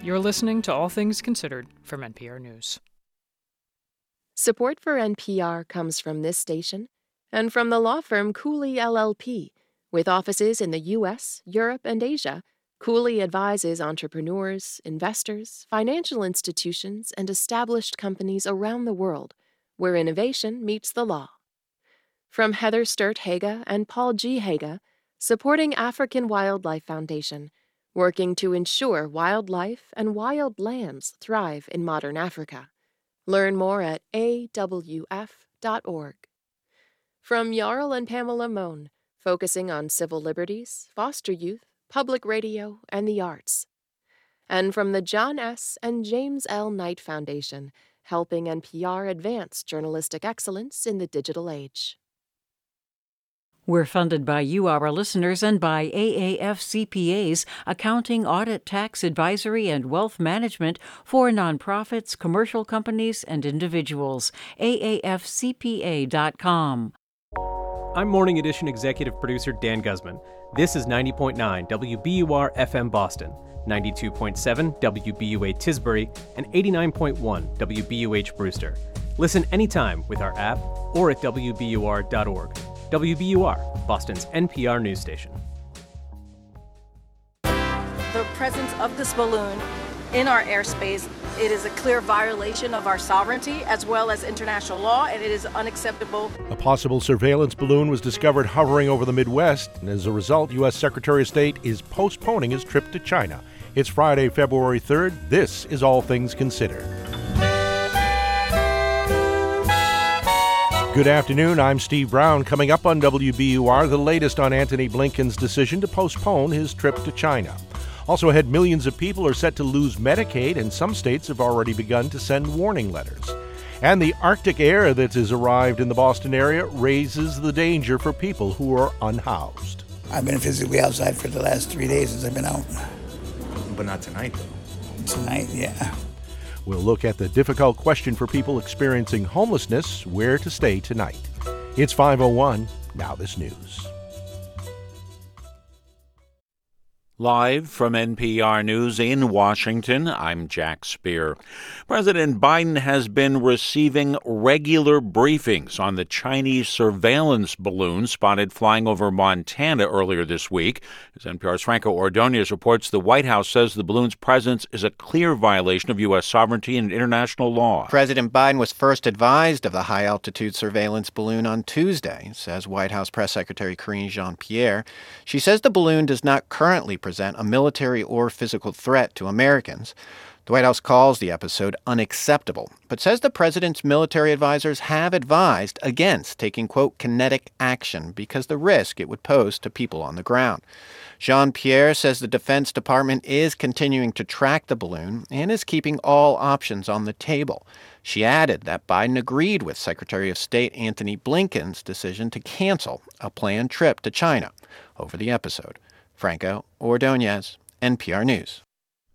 You're listening to All Things Considered from NPR News. Support for NPR comes from this station and from the law firm Cooley LLP. With offices in the U.S., Europe, and Asia, Cooley advises entrepreneurs, investors, financial institutions, and established companies around the world where innovation meets the law. From Heather Sturt Haga and Paul G. Haga, supporting African Wildlife Foundation, working to ensure wildlife and wild lands thrive in modern Africa. Learn more at awf.org. From Jarl and Pamela Mohn, focusing on civil liberties, foster youth, public radio, and the arts. And from the John S. and James L. Knight Foundation, helping NPR advance journalistic excellence in the digital age. We're funded by you, our listeners, and by AAF CPAs, accounting, audit, tax, advisory, and wealth management for nonprofits, commercial companies, and individuals. AAFCPA.com. I'm Morning Edition executive producer Dan Guzman. This is 90.9 WBUR FM Boston, 92.7 WBUA Tisbury, and 89.1 WBUH Brewster. Listen anytime with our app or at WBUR.org. WBUR, Boston's NPR news station. The presence of this balloon in our airspace, it is a clear violation of our sovereignty as well as international law, and it is unacceptable. A possible surveillance balloon was discovered hovering over the Midwest, and as a result, U.S. Secretary of State is postponing his trip to China. It's Friday, February 3rd. This is All Things Considered. Good afternoon. I'm Steve Brown. Coming up on WBUR, the latest on Antony Blinken's decision to postpone his trip to China. Also ahead, millions of people are set to lose Medicaid, and some states have already begun to send warning letters. And the Arctic air that has arrived in the Boston area raises the danger for people who are unhoused. I've been physically outside for the last three days since I've been out. But not tonight, though. Tonight, yeah. We'll look at the difficult question for people experiencing homelessness where to stay tonight. It's 501. Now, this news. Live from NPR News in Washington, I'm Jack Speer. President Biden has been receiving regular briefings on the Chinese surveillance balloon spotted flying over Montana earlier this week. As NPR's Franco Ordonez reports, the White House says the balloon's presence is a clear violation of U.S. sovereignty and international law. President Biden was first advised of the high altitude surveillance balloon on Tuesday, says White House Press Secretary Karine Jean Pierre. She says the balloon does not currently present a military or physical threat to Americans. The White House calls the episode unacceptable, but says the president's military advisors have advised against taking, quote, kinetic action because the risk it would pose to people on the ground. Jean Pierre says the Defense Department is continuing to track the balloon and is keeping all options on the table. She added that Biden agreed with Secretary of State Antony Blinken's decision to cancel a planned trip to China over the episode. Franco Ordonez, NPR News.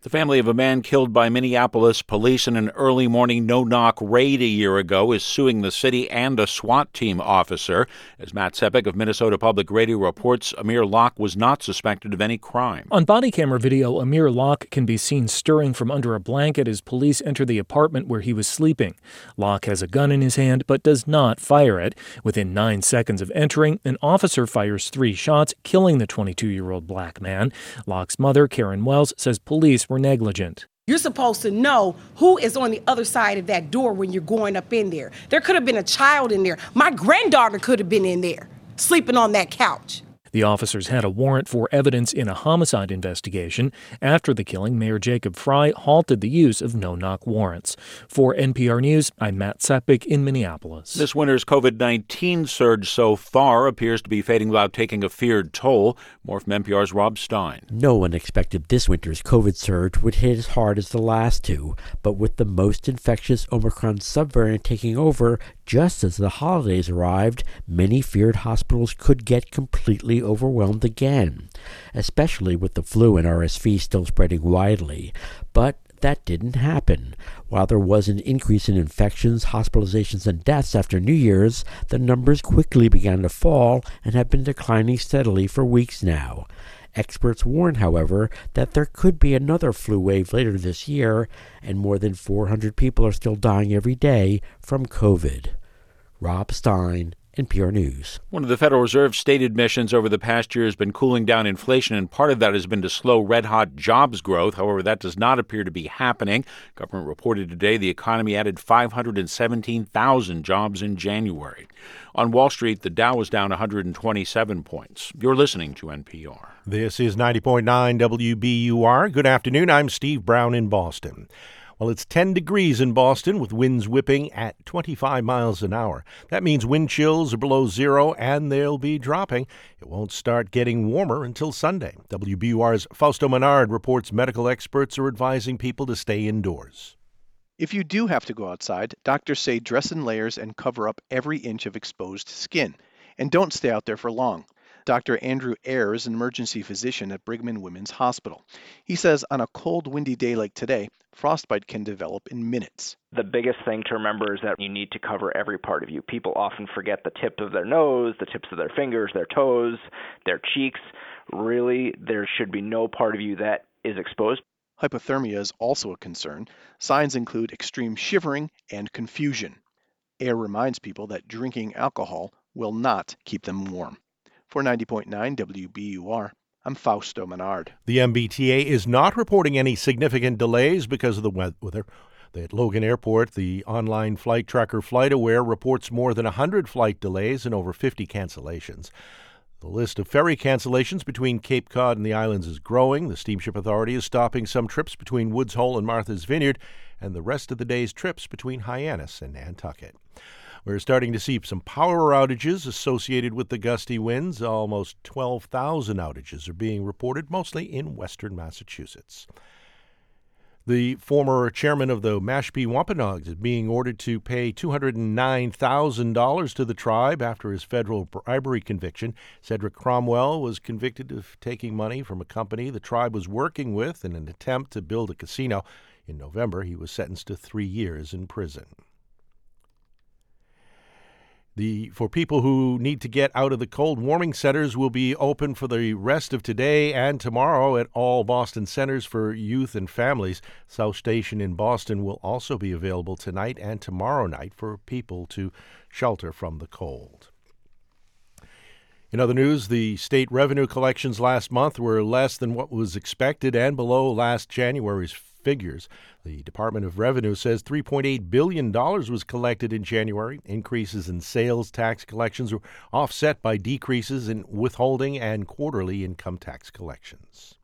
The family of a man killed by Minneapolis police in an early morning no knock raid a year ago is suing the city and a SWAT team officer. As Matt Sepic of Minnesota Public Radio reports, Amir Locke was not suspected of any crime. On body camera video, Amir Locke can be seen stirring from under a blanket as police enter the apartment where he was sleeping. Locke has a gun in his hand but does not fire it. Within nine seconds of entering, an officer fires three shots, killing the 22 year old black man. Locke's mother, Karen Wells, says police were negligent. You're supposed to know who is on the other side of that door when you're going up in there. There could have been a child in there. My granddaughter could have been in there, sleeping on that couch. The officers had a warrant for evidence in a homicide investigation. After the killing, Mayor Jacob Frey halted the use of no knock warrants. For NPR News, I'm Matt Sepic in Minneapolis. This winter's COVID 19 surge so far appears to be fading without taking a feared toll. More from NPR's Rob Stein. No one expected this winter's COVID surge would hit as hard as the last two, but with the most infectious Omicron subvariant taking over just as the holidays arrived, many feared hospitals could get completely overwhelmed again, especially with the flu and RSV still spreading widely. But that didn't happen. While there was an increase in infections, hospitalizations, and deaths after New Year's, the numbers quickly began to fall and have been declining steadily for weeks now. Experts warn, however, that there could be another flu wave later this year, and more than 400 people are still dying every day from COVID. Rob Stein, NPR News. One of the Federal Reserve's stated missions over the past year has been cooling down inflation, and part of that has been to slow red hot jobs growth. However, that does not appear to be happening. Government reported today the economy added 517,000 jobs in January. On Wall Street, the Dow was down 127 points. You're listening to NPR. This is 90.9 WBUR. Good afternoon. I'm Steve Brown in Boston. Well, it's 10 degrees in Boston with winds whipping at 25 miles an hour. That means wind chills are below zero and they'll be dropping. It won't start getting warmer until Sunday. WBUR's Fausto Menard reports medical experts are advising people to stay indoors. If you do have to go outside, doctors say dress in layers and cover up every inch of exposed skin. and don't stay out there for long. Dr. Andrew Eyre is an emergency physician at Brigham and Women's Hospital. He says on a cold, windy day like today, frostbite can develop in minutes. The biggest thing to remember is that you need to cover every part of you. People often forget the tip of their nose, the tips of their fingers, their toes, their cheeks. Really, there should be no part of you that is exposed. Hypothermia is also a concern. Signs include extreme shivering and confusion. Eyre reminds people that drinking alcohol will not keep them warm. For 90.9 WBUR, I'm Fausto Menard. The MBTA is not reporting any significant delays because of the weather. At Logan Airport, the online flight tracker FlightAware reports more than 100 flight delays and over 50 cancellations. The list of ferry cancellations between Cape Cod and the islands is growing. The Steamship Authority is stopping some trips between Woods Hole and Martha's Vineyard and the rest of the day's trips between Hyannis and Nantucket. We're starting to see some power outages associated with the gusty winds. Almost 12,000 outages are being reported, mostly in western Massachusetts. The former chairman of the Mashpee Wampanoags is being ordered to pay $209,000 to the tribe after his federal bribery conviction. Cedric Cromwell was convicted of taking money from a company the tribe was working with in an attempt to build a casino. In November, he was sentenced to three years in prison. The for people who need to get out of the cold, warming centers will be open for the rest of today and tomorrow at all Boston centers for youth and families. South Station in Boston will also be available tonight and tomorrow night for people to shelter from the cold. In other news, the state revenue collections last month were less than what was expected and below last January's figures. The Department of Revenue says $3.8 billion was collected in January. Increases in sales tax collections were offset by decreases in withholding and quarterly income tax collections.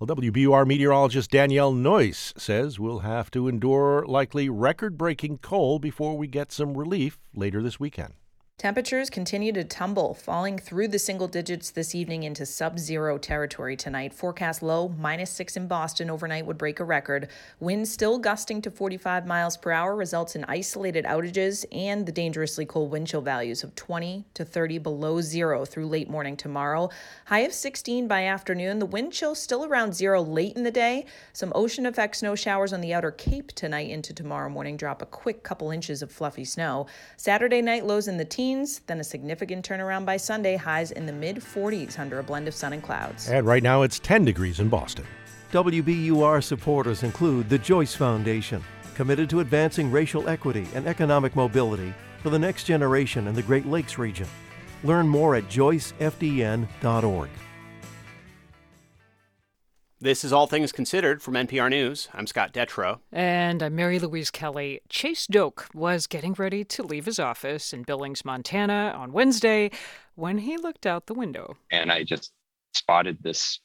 Well, WBUR meteorologist Danielle Noyes says we'll have to endure likely record breaking cold before we get some relief later this weekend. Temperatures continue to tumble, falling through the single digits this evening into sub zero territory tonight. Forecast low, minus six in Boston overnight would break a record. Winds still gusting to 45 miles per hour results in isolated outages and the dangerously cold wind chill values of 20 to 30 below zero through late morning tomorrow. High of 16 by afternoon. The wind chill still around zero late in the day. Some ocean effect snow showers on the outer Cape tonight into tomorrow morning drop a quick couple inches of fluffy snow. Saturday night lows in the teens teens, then a significant turnaround by Sunday, highs in the mid 40s under a blend of sun and clouds. And right now it's 10 degrees in Boston. WBUR supporters include the Joyce Foundation, committed to advancing racial equity and economic mobility for the next generation in the Great Lakes region. Learn more at joycefdn.org. This is All Things Considered from NPR News. I'm Scott Detrow. And I'm Mary Louise Kelly. Chase Doak was getting ready to leave his office in Billings, Montana on Wednesday when he looked out the window. And I just spotted this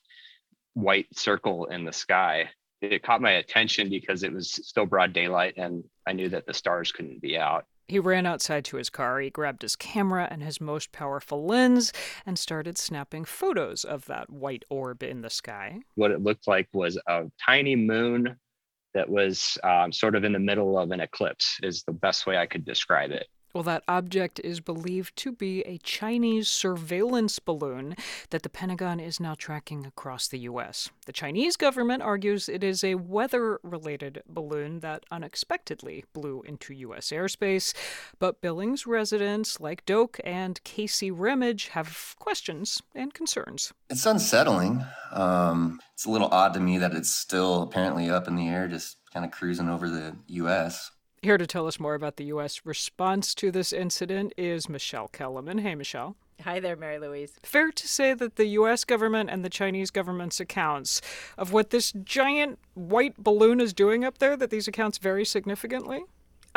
white circle in the sky. It caught my attention because it was still broad daylight and I knew that the stars couldn't be out. He ran outside to his car, he grabbed his camera and his most powerful lens, and started snapping photos of that white orb in the sky. What it looked like was a tiny moon that was um, sort of in the middle of an eclipse, is the best way I could describe it. Well, that object is believed to be a Chinese surveillance balloon that the Pentagon is now tracking across the U.S. The Chinese government argues it is a weather related balloon that unexpectedly blew into U.S. airspace, but Billings residents like Doak and Casey Remage have questions and concerns. It's unsettling. Um, it's a little odd to me that it's still apparently up in the air, just kind of cruising over the U.S. Here to tell us more about the U.S. response to this incident is Michele Kelemen. Hey, Michelle. Hi there, Mary Louise. Fair to say that the U.S. government and the Chinese government's accounts of what this giant white balloon is doing up there, that these accounts vary significantly?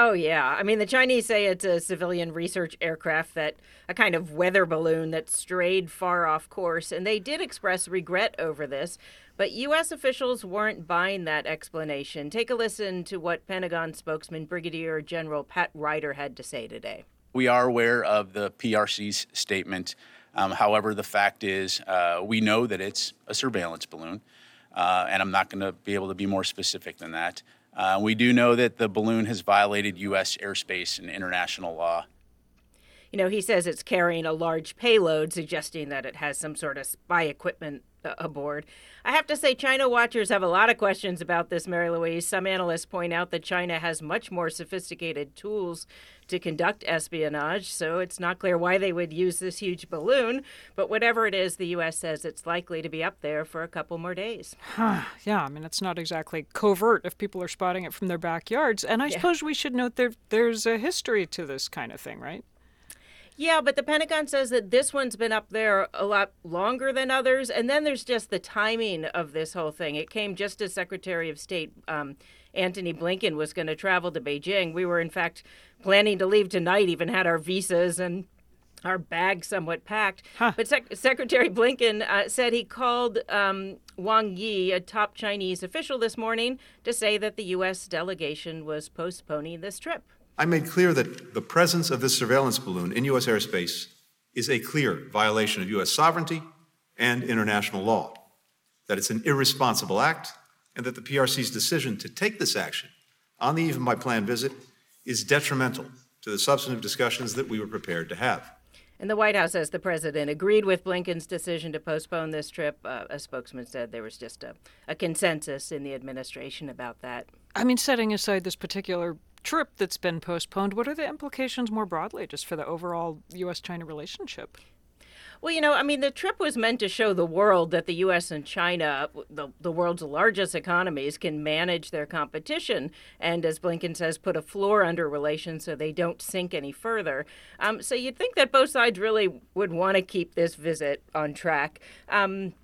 Oh, yeah. I mean, the Chinese say it's a civilian research aircraft that a kind of weather balloon that strayed far off course, and they did express regret over this. But U.S. officials weren't buying that explanation. Take a listen to what Pentagon spokesman Brigadier General Pat Ryder had to say today. We are aware of the PRC's statement. Um, however, the fact is, uh, we know that it's a surveillance balloon, uh, and I'm not going to be able to be more specific than that. Uh, we do know that the balloon has violated U.S. airspace and international law. you know, he says it's carrying a large payload, suggesting that it has some sort of spy equipment aboard. I have to say, China watchers have a lot of questions about this, Mary Louise. Some analysts point out that China has much more sophisticated tools to conduct espionage, so it's not clear why they would use this huge balloon. But whatever it is, the U.S. says it's likely to be up there for a couple more days. yeah, I mean, it's not exactly covert if people are spotting it from their backyards. And I yeah. suppose we should note there there's a history to this kind of thing, right? Yeah, but the Pentagon says that this one's been up there a lot longer than others. And then there's just the timing of this whole thing. It came just as Secretary of State um, Antony Blinken was going to travel to Beijing. We were, in fact, planning to leave tonight, even had our visas and our bags somewhat packed. Huh. But Sec- Secretary Blinken uh, said he called um, Wang Yi, a top Chinese official, this morning to say that the U.S. delegation was postponing this trip. I made clear that the presence of this surveillance balloon in U.S. airspace is a clear violation of U.S. sovereignty and international law, that it's an irresponsible act, and that the PRC's decision to take this action on the eve of my planned visit is detrimental to the substantive discussions that we were prepared to have. And the White House says the president agreed with Blinken's decision to postpone this trip. Uh, a spokesman said there was just a, a consensus in the administration about that. I mean, setting aside this particular trip that's been postponed, what are the implications more broadly just for the overall U.S. China relationship? Well, you know, I mean, the trip was meant to show the world that the U.S. and China, the, the world's largest economies, can manage their competition. And as Blinken says, put a floor under relations so they don't sink any further. Um, so you'd think that both sides really would want to keep this visit on track. Um,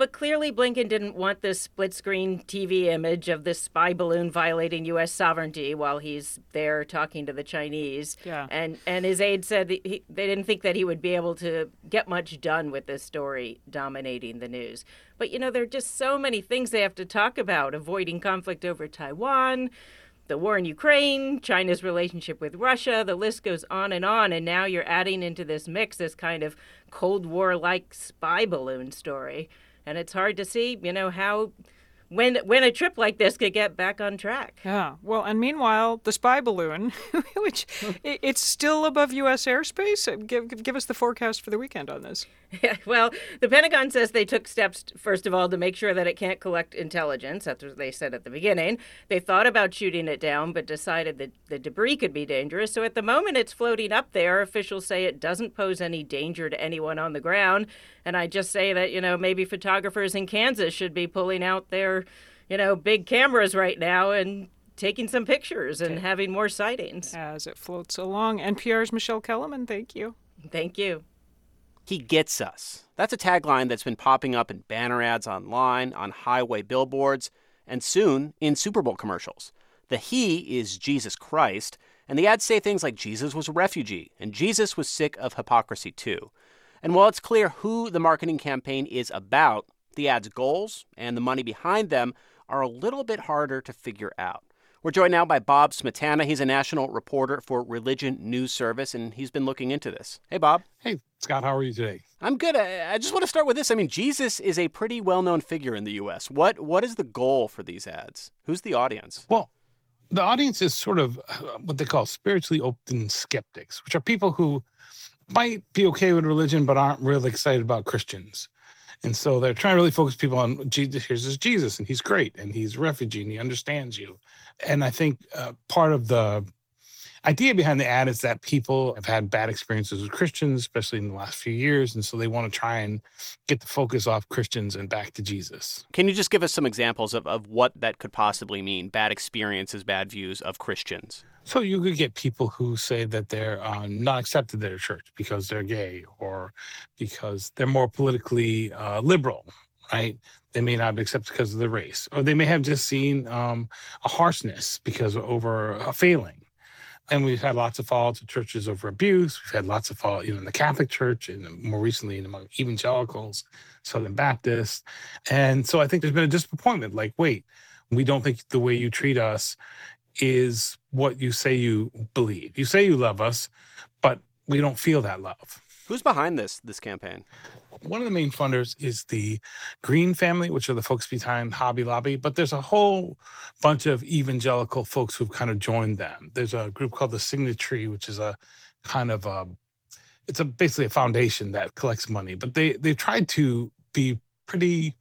but clearly, Blinken didn't want this split screen TV image of this spy balloon violating U.S. sovereignty while he's there talking to the Chinese. Yeah. And, and his aide said he, they didn't think that he would be able to get much done with this story dominating the news. But, you know, there are just so many things they have to talk about avoiding conflict over Taiwan the war in Ukraine, China's relationship with Russia, the list goes on and on. And now you're adding into this mix this kind of Cold War like spy balloon story and it's hard to see, you know, how when when a trip like this could get back on track. Yeah. Well, and meanwhile, the spy balloon, which it's still above U.S. airspace. Give, give us the forecast for the weekend on this. Yeah, well, the Pentagon says they took steps, first of all, to make sure that it can't collect intelligence. That's what they said at the beginning. They thought about shooting it down, but decided that the debris could be dangerous. So at the moment it's floating up there, officials say it doesn't pose any danger to anyone on the ground. And I just say that, you know, maybe photographers in Kansas should be pulling out their, you know, big cameras right now and taking some pictures and having more sightings. As it floats along. NPR's Michele Kelemen, thank you. Thank you. He gets us. That's a tagline that's been popping up in banner ads online, on highway billboards, and soon in Super Bowl commercials. The He is Jesus Christ, and the ads say things like Jesus was a refugee, and Jesus was sick of hypocrisy too. And while it's clear who the marketing campaign is about, the ads' goals and the money behind them are a little bit harder to figure out. We're joined now by Bob Smietana. He's a national reporter for Religion News Service, and he's been looking into this. Hey, Bob. Hey, Scott. How are you today? I'm good. I, just want to start with this. I mean, Jesus is a pretty well-known figure in the U.S. What What is the goal for these ads? Who's the audience? Well, the audience is sort of uh, what they call spiritually open skeptics, which are people who might be okay with religion but aren't really excited about Christians. And so they're trying to really focus people on Jesus. Here's this Jesus, and he's great, and he's a refugee, and he understands you. And I think uh, part of the idea behind the ad is that people have had bad experiences with Christians, especially in the last few years. And so they want to try and get the focus off Christians and back to Jesus. Can you just give us some examples of, of what that could possibly mean? Bad experiences, bad views of Christians? So you could get people who say that they're uh, not accepted at a church because they're gay or because they're more politically uh, liberal, right? They may not be accepted because of the race, or they may have just seen um, a harshness because over a failing. And we've had lots of fallouts of churches over abuse. We've had lots of fallout, you know, in the Catholic Church and more recently in among evangelicals, Southern Baptists. And so I think there's been a disappointment. Like, wait, we don't think the way you treat us is what you say you believe. You say you love us, but we don't feel that love. Who's behind this this campaign? One of the main funders is the Green family, which are the folks behind Hobby Lobby, but there's a whole bunch of evangelical folks who've kind of joined them. There's a group called the Signatry, which is a kind of a it's a basically a foundation that collects money, but they they tried to be pretty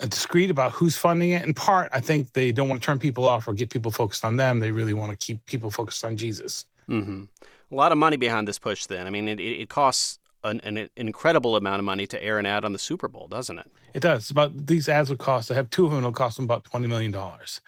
discreet about who's funding it. In part, I think they don't want to turn people off or get people focused on them. They really want to keep people focused on Jesus. Mm-hmm. A lot of money behind this push. Then, I mean, it, it costs an, an, incredible amount of money to air an ad on the Super Bowl, doesn't it? It does. About these ads would cost. I have two of them. It'll cost them about twenty million dollars.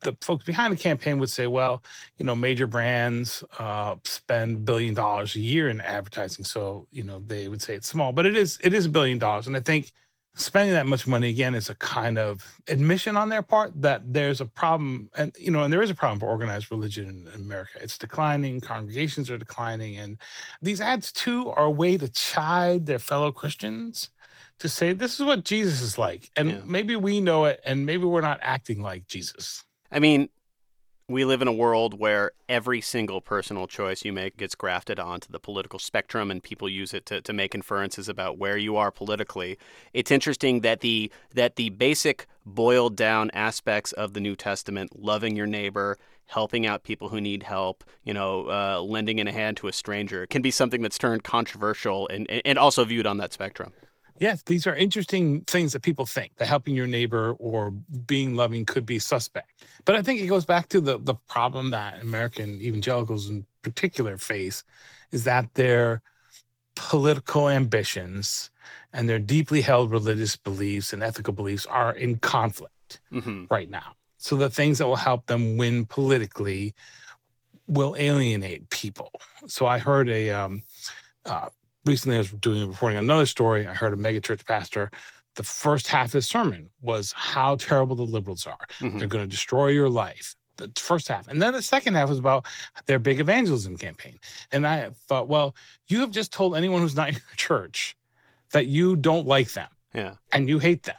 The folks behind the campaign would say, well, you know, major brands uh, spend billion dollars a year in advertising, so you know they would say it's small, but it is. It is a billion dollars, and I think spending that much money again is a kind of admission on their part that there's a problem and you know and there is a problem for organized religion in america it's declining congregations are declining and these ads too are a way to chide their fellow christians to say this is what jesus is like and yeah. maybe we know it and maybe we're not acting like jesus i mean we live in a world where every single personal choice you make gets grafted onto the political spectrum and people use it to, to make inferences about where you are politically. It's interesting that the that the basic boiled down aspects of the New Testament, loving your neighbor, helping out people who need help, you know, uh, lending in a hand to a stranger, can be something that's turned controversial and, and also viewed on that spectrum. Yes, these are interesting things that people think that helping your neighbor or being loving could be suspect. But I think it goes back to the the problem that American evangelicals in particular face is that their political ambitions and their deeply held religious beliefs and ethical beliefs are in conflict mm-hmm. right now. So the things that will help them win politically will alienate people. So I heard a um, uh, recently I was doing reporting another story. I heard a megachurch pastor. The first half of his sermon was how terrible the liberals are. Mm-hmm. They're going to destroy your life. The first half. And then the second half was about their big evangelism campaign. And I thought, well, you have just told anyone who's not in your church that you don't like them. Yeah. And you hate them.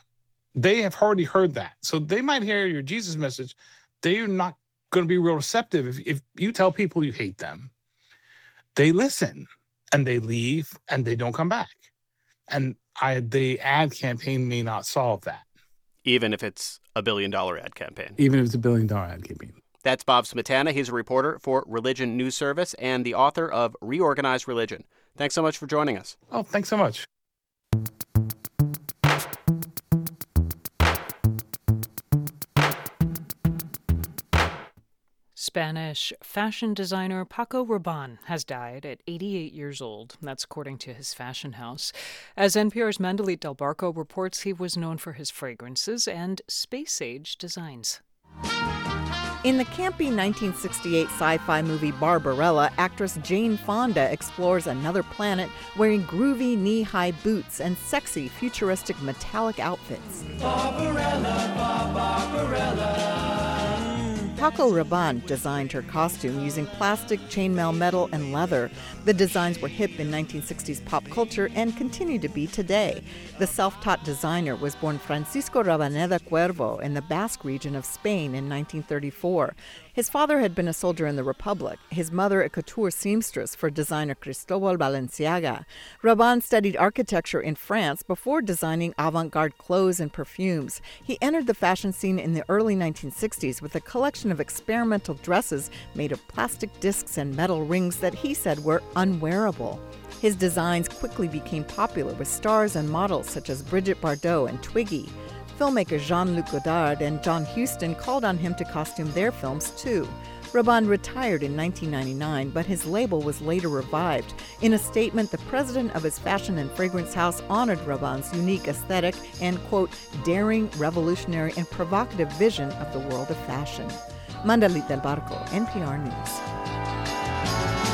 They have already heard that. So they might hear your Jesus message. They're not going to be real receptive. If, if you tell people you hate them, they listen and they leave and they don't come back. And I the ad campaign may not solve that. Even if it's a billion dollar ad campaign. Even if it's a billion dollar ad campaign. That's Bob Smietana. He's a reporter for Religion News Service and the author of Reorganized Religion. Thanks so much for joining us. Oh, thanks so much. Spanish fashion designer Paco Rabanne has died at 88 years old. That's according to his fashion house. As NPR's Mandalit Del Barco reports, he was known for his fragrances and space age designs. In the campy 1968 sci fi movie Barbarella, actress Jane Fonda explores another planet wearing groovy knee high boots and sexy futuristic metallic outfits. Barbarella, Barbarella. Paco Rabanne designed her costume using plastic, chainmail metal, and leather. The designs were hip in 1960s pop culture and continue to be today. The self taught designer was born Francisco Rabaneda Cuervo in the Basque region of Spain in 1934. His father had been a soldier in the Republic, his mother a couture seamstress for designer Cristobal Balenciaga. Rabanne studied architecture in France before designing avant garde clothes and perfumes. He entered the fashion scene in the early 1960s with a collection of experimental dresses made of plastic discs and metal rings that he said were unwearable. His designs quickly became popular with stars and models such as Brigitte Bardot and Twiggy. Filmmaker Jean Luc Godard and John Huston called on him to costume their films too. Rabanne retired in 1999, but his label was later revived. In a statement, the president of his fashion and fragrance house honored Rabanne's unique aesthetic and, quote, daring, revolutionary, and provocative vision of the world of fashion. Mandalit del Barco, NPR News.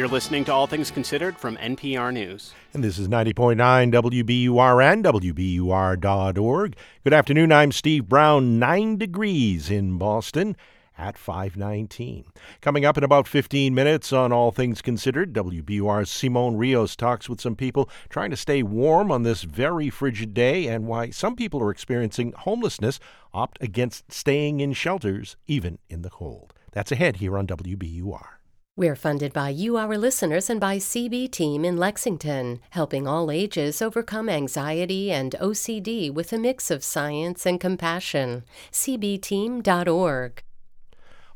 You're listening to All Things Considered from NPR News. And this is 90.9 WBUR and WBUR.org. Good afternoon. I'm Steve Brown. Nine degrees in Boston at 519. Coming up in about 15 minutes on All Things Considered, WBUR's Simon Rios talks with some people trying to stay warm on this very frigid day and why some people are experiencing homelessness opt against staying in shelters even in the cold. That's ahead here on WBUR. We're funded by you, our listeners, and by CB Team in Lexington, helping all ages overcome anxiety and OCD with a mix of science and compassion. CBTeam.org.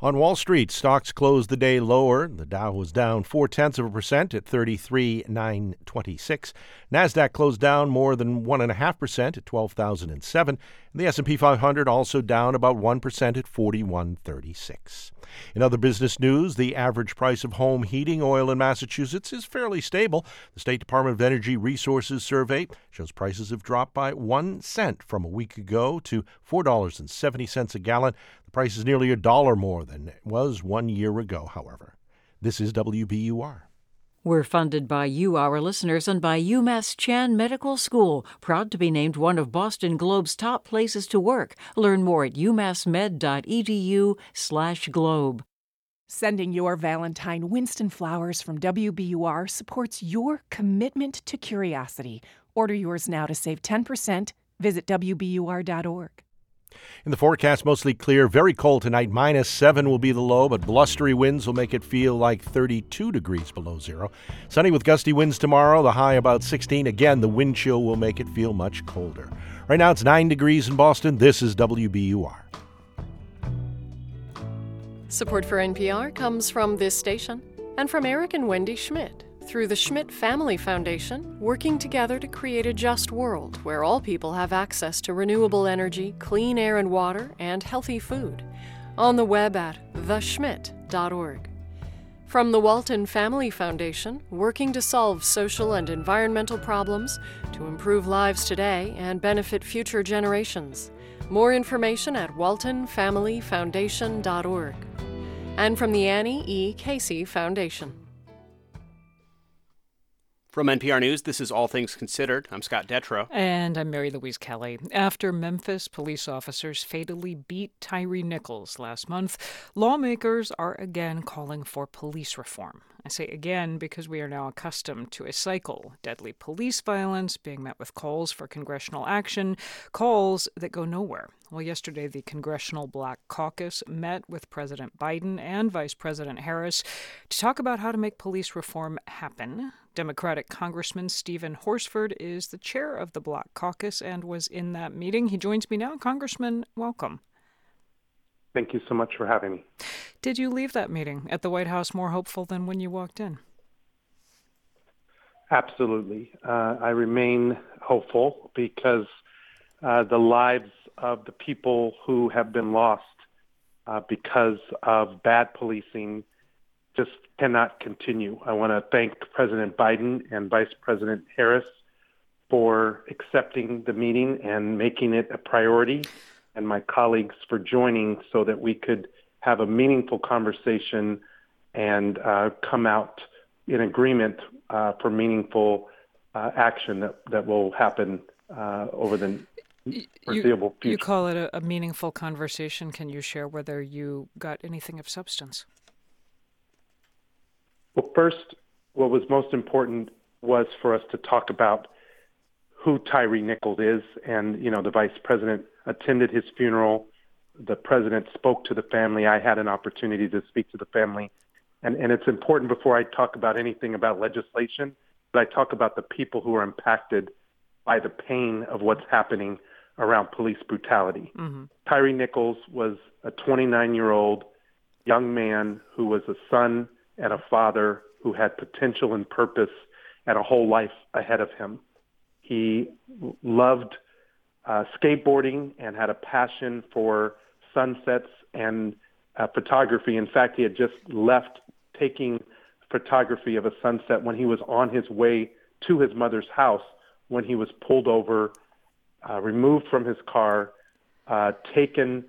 On Wall Street, stocks closed the day lower. The Dow was down four tenths of a percent at 33,926. Nasdaq closed down more than one and a half percent at 12,007. And The S&P 500 also down about one percent at 4136. In other business news, the average price of home heating oil in Massachusetts is fairly stable. The State Department of Energy Resources survey shows prices have dropped by one cent from a week ago to $4.70 a gallon. The price is nearly a dollar more than it was one year ago, however. This is WBUR. We're funded by you, our listeners, and by UMass Chan Medical School, proud to be named one of Boston Globe's top places to work. Learn more at umassmed.edu/globe. Sending your Valentine Winston flowers from WBUR supports your commitment to curiosity. Order yours now to save 10%. Visit WBUR.org. In the forecast, mostly clear, very cold tonight. Minus 7 will be the low, but blustery winds will make it feel like 32 degrees below zero. Sunny with gusty winds tomorrow, the high about 16. Again, the wind chill will make it feel much colder. Right now, it's 9 degrees in Boston. This is WBUR. Support for NPR comes from this station and from Eric and Wendy Schmidt through the Schmidt Family Foundation, working together to create a just world where all people have access to renewable energy, clean air and water, and healthy food. On the web at theschmidt.org. From the Walton Family Foundation, working to solve social and environmental problems to improve lives today and benefit future generations. More information at waltonfamilyfoundation.org. And from the Annie E. Casey Foundation. From NPR News, this is All Things Considered. I'm Scott Detrow. And I'm Mary Louise Kelly. After Memphis police officers fatally beat Tyre Nichols last month, lawmakers are again calling for police reform. I say again because we are now accustomed to a cycle deadly police violence being met with calls for congressional action, calls that go nowhere. Well, yesterday, the Congressional Black Caucus met with President Biden and Vice President Harris to talk about how to make police reform happen. Democratic Congressman Steven Horsford is the chair of the Black Caucus and was in that meeting. He joins me now. Congressman, welcome. Thank you so much for having me. Did you leave that meeting at the White House more hopeful than when you walked in? Absolutely. Uh, I remain hopeful because uh, the lives of the people who have been lost uh, because of bad policing just cannot continue. I want to thank President Biden and Vice President Harris for accepting the meeting and making it a priority and my colleagues for joining so that we could have a meaningful conversation and uh, come out in agreement uh, for meaningful uh, action that, that will happen uh, over the foreseeable you, future. You call it a, a meaningful conversation. Can you share whether you got anything of substance? Well, first, what was most important was for us to talk about who Tyre Nichols is, and you know, the vice president attended his funeral. The president spoke to the family. I had an opportunity to speak to the family. And, and it's important before I talk about anything about legislation that I talk about the people who are impacted by the pain of what's happening around police brutality. Mm-hmm. Tyre Nichols was a 29 year old young man who was a son and a father who had potential and purpose and a whole life ahead of him. He loved uh, skateboarding and had a passion for sunsets and uh, photography. In fact, he had just left taking photography of a sunset when he was on his way to his mother's house when he was pulled over, uh, removed from his car, uh, taken,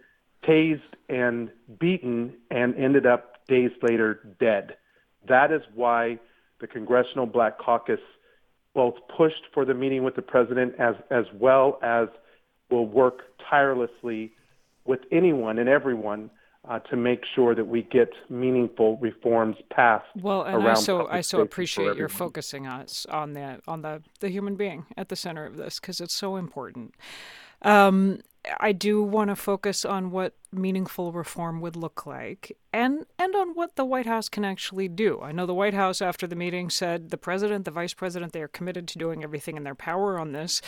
tased, and beaten, and ended up days later dead. That is why the Congressional Black Caucus both pushed for the meeting with the president as, as well as will work tirelessly with anyone and everyone uh, to make sure that we get meaningful reforms passed. Well, and I so I so appreciate your focusing us on the on the the human being at the center of this because it's so important. Um, I do want to focus on what meaningful reform would look like and and on what the White House can actually do. I know the White House after the meeting said the president, the vice president, they are committed to doing everything in their power on this.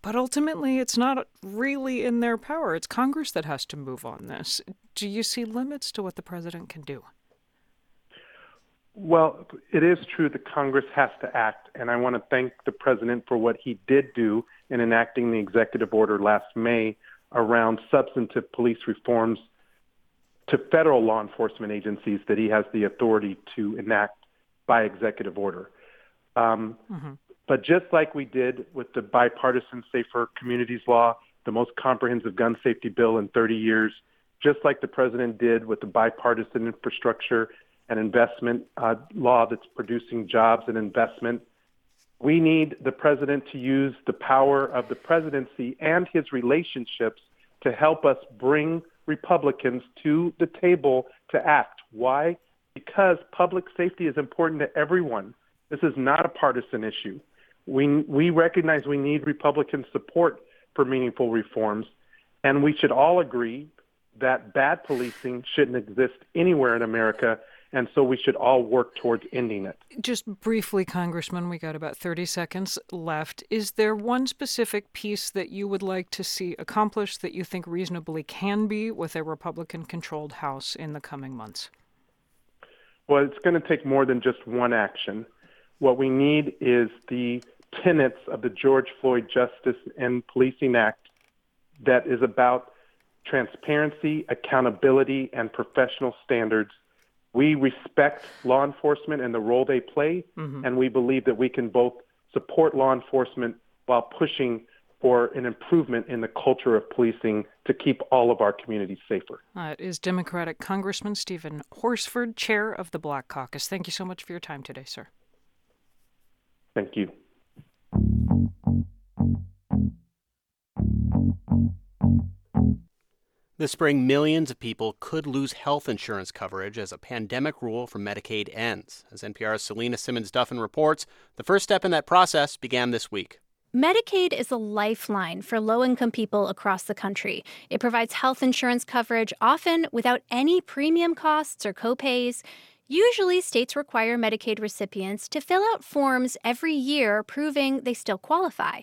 But ultimately, it's not really in their power. It's Congress that has to move on this. Do you see limits to what the president can do? Well, it is true that Congress has to act, and I want to thank the president for what he did do in enacting the executive order last May around substantive police reforms to federal law enforcement agencies that he has the authority to enact by executive order. Um, mm-hmm. But just like we did with the bipartisan Safer Communities Law, the most comprehensive gun safety bill in 30 years, just like the president did with the bipartisan infrastructure and investment uh, law that's producing jobs and investment, we need the president to use the power of the presidency and his relationships to help us bring Republicans to the table to act. Why? Because public safety is important to everyone. This is not a partisan issue. We, we recognize we need Republican support for meaningful reforms, and we should all agree that bad policing shouldn't exist anywhere in America and so we should all work towards ending it. Just briefly, Congressman, we got about 30 seconds left. Is there one specific piece that you would like to see accomplished that you think reasonably can be with a Republican controlled House in the coming months? Well, it's going to take more than just one action. What we need is the tenets of the George Floyd Justice and Policing Act that is about transparency, accountability, and professional standards we respect law enforcement and the role they play, mm-hmm. and we believe that we can both support law enforcement while pushing for an improvement in the culture of policing to keep all of our communities safer. That is Democratic Congressman Steven Horsford, chair of the Black Caucus. Thank you so much for your time today, sir. Thank you. This spring, millions of people could lose health insurance coverage as a pandemic rule for Medicaid ends. As NPR's Selena Simmons Duffin reports, the first step in that process began this week. Medicaid is a lifeline for low income people across the country. It provides health insurance coverage, often without any premium costs or copays. Usually, states require Medicaid recipients to fill out forms every year proving they still qualify.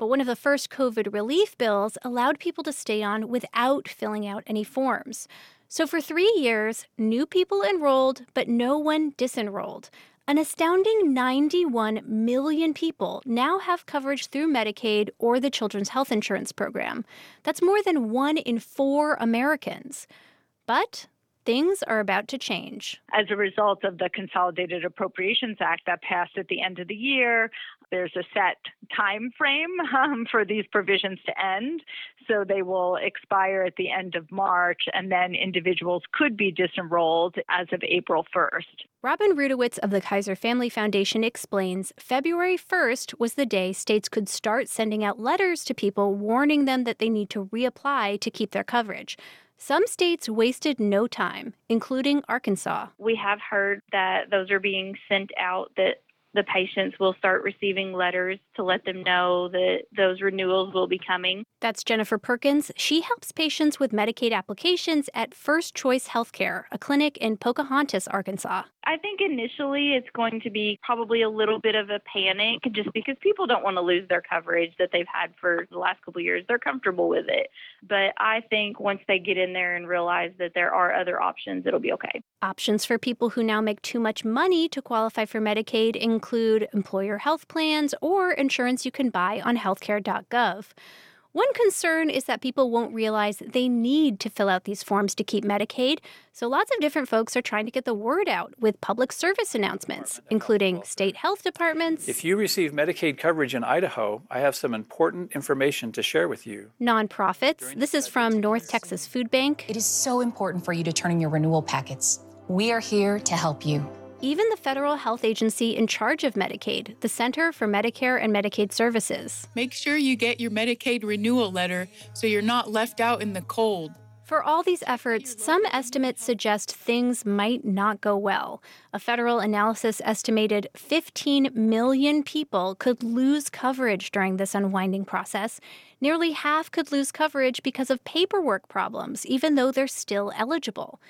But one of the first COVID relief bills allowed people to stay on without filling out any forms. So for three years, new people enrolled, but no one disenrolled. An astounding 91 million people now have coverage through Medicaid or the Children's Health Insurance Program. That's more than one in four Americans. But things are about to change. As a result of the Consolidated Appropriations Act that passed at the end of the year, there's a set time frame um, for these provisions to end. So they will expire at the end of March, and then individuals could be disenrolled as of April 1st. Robin Rudowitz of the Kaiser Family Foundation explains February 1st was the day states could start sending out letters to people warning them that they need to reapply to keep their coverage. Some states wasted no time, including Arkansas. We have heard that those are being sent out that the patients will start receiving letters to let them know that those renewals will be coming. That's Jennifer Perkins. She helps patients with Medicaid applications at First Choice Healthcare, a clinic in Pocahontas, Arkansas. I think initially it's going to be probably a little bit of a panic just because people don't want to lose their coverage that they've had for the last couple years. They're comfortable with it. But I think once they get in there and realize that there are other options, it'll be okay. Options for people who now make too much money to qualify for Medicaid include employer health plans or insurance you can buy on healthcare.gov. One concern is that people won't realize they need to fill out these forms to keep Medicaid, so lots of different folks are trying to get the word out with public service announcements, including state health departments. If you receive Medicaid coverage in Idaho, I have some important information to share with you. Nonprofits. This is from North Texas Food Bank. It is so important for you to turn in your renewal packets. We are here to help you. Even the federal health agency in charge of Medicaid, the Center for Medicare and Medicaid Services. Make sure you get your Medicaid renewal letter so you're not left out in the cold. For all these efforts, some estimates suggest things might not go well. A federal analysis estimated 15 million people could lose coverage during this unwinding process. Nearly half could lose coverage because of paperwork problems, even though they're still eligible.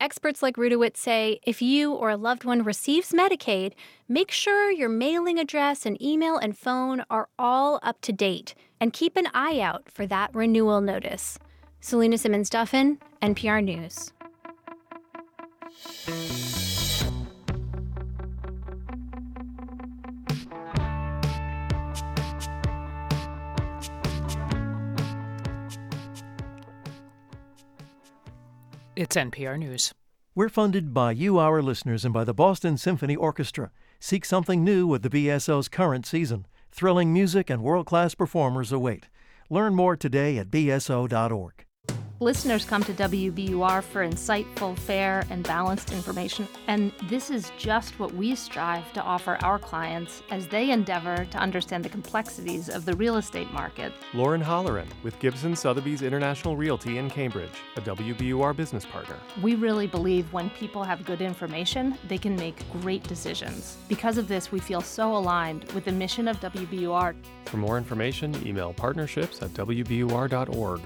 Experts like Rudowitz say if you or a loved one receives Medicaid, make sure your mailing address and email and phone are all up to date, and keep an eye out for that renewal notice. Selena Simmons Duffin, NPR News. It's NPR News. We're funded by you, our listeners, and by the Boston Symphony Orchestra. Seek something new with the BSO's current season. Thrilling music and world class performers await. Learn more today at bso.org. Listeners come to WBUR for insightful, fair, and balanced information, and this is just what we strive to offer our clients as they endeavor to understand the complexities of the real estate market. Lauren Holleran with Gibson Sotheby's International Realty in Cambridge, a WBUR business partner. We really believe when people have good information, they can make great decisions. Because of this, we feel so aligned with the mission of WBUR. For more information, email partnerships at WBUR.org.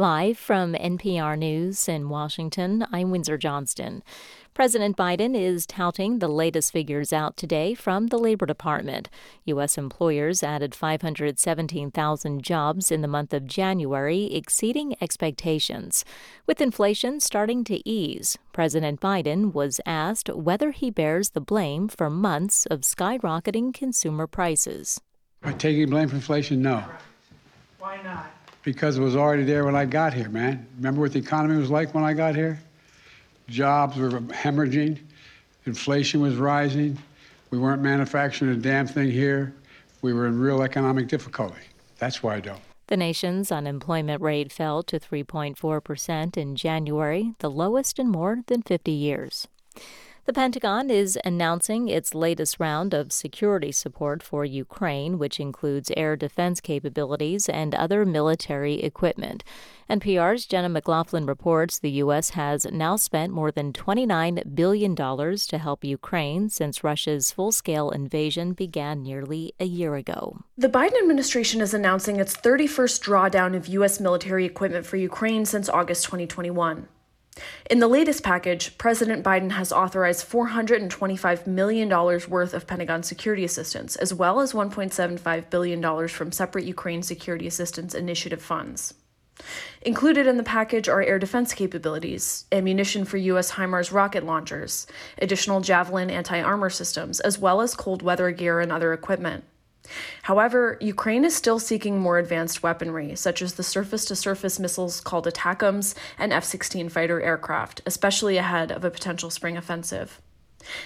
Live from NPR News in Washington, I'm Windsor Johnston. President Biden is touting the latest figures out today from the Labor Department. U.S. employers added 517,000 jobs in the month of January, exceeding expectations. With inflation starting to ease, President Biden was asked whether he bears the blame for months of skyrocketing consumer prices. Am taking blame for inflation? No. Why not? Because it was already there when I got here, man. Remember what the economy was like when I got here? Jobs were hemorrhaging, inflation was rising, we weren't manufacturing a damn thing here, we were in real economic difficulty. That's why I don't. The nation's unemployment rate fell to 3.4% in January, the lowest in more than 50 years. The Pentagon is announcing its latest round of security support for Ukraine, which includes air defense capabilities and other military equipment. NPR's Jenna McLaughlin reports the U.S. has now spent more than $29 billion to help Ukraine since Russia's full scale invasion began nearly a year ago. The Biden administration is announcing its 31st drawdown of U.S. military equipment for Ukraine since August 2021. In the latest package, President Biden has authorized $425 million worth of Pentagon security assistance, as well as $1.75 billion from separate Ukraine Security Assistance Initiative funds. Included in the package are air defense capabilities, ammunition for U.S. HIMARS rocket launchers, additional Javelin anti armor systems, as well as cold weather gear and other equipment. However, Ukraine is still seeking more advanced weaponry, such as the surface to surface missiles called ATACMS and F 16 fighter aircraft, especially ahead of a potential spring offensive.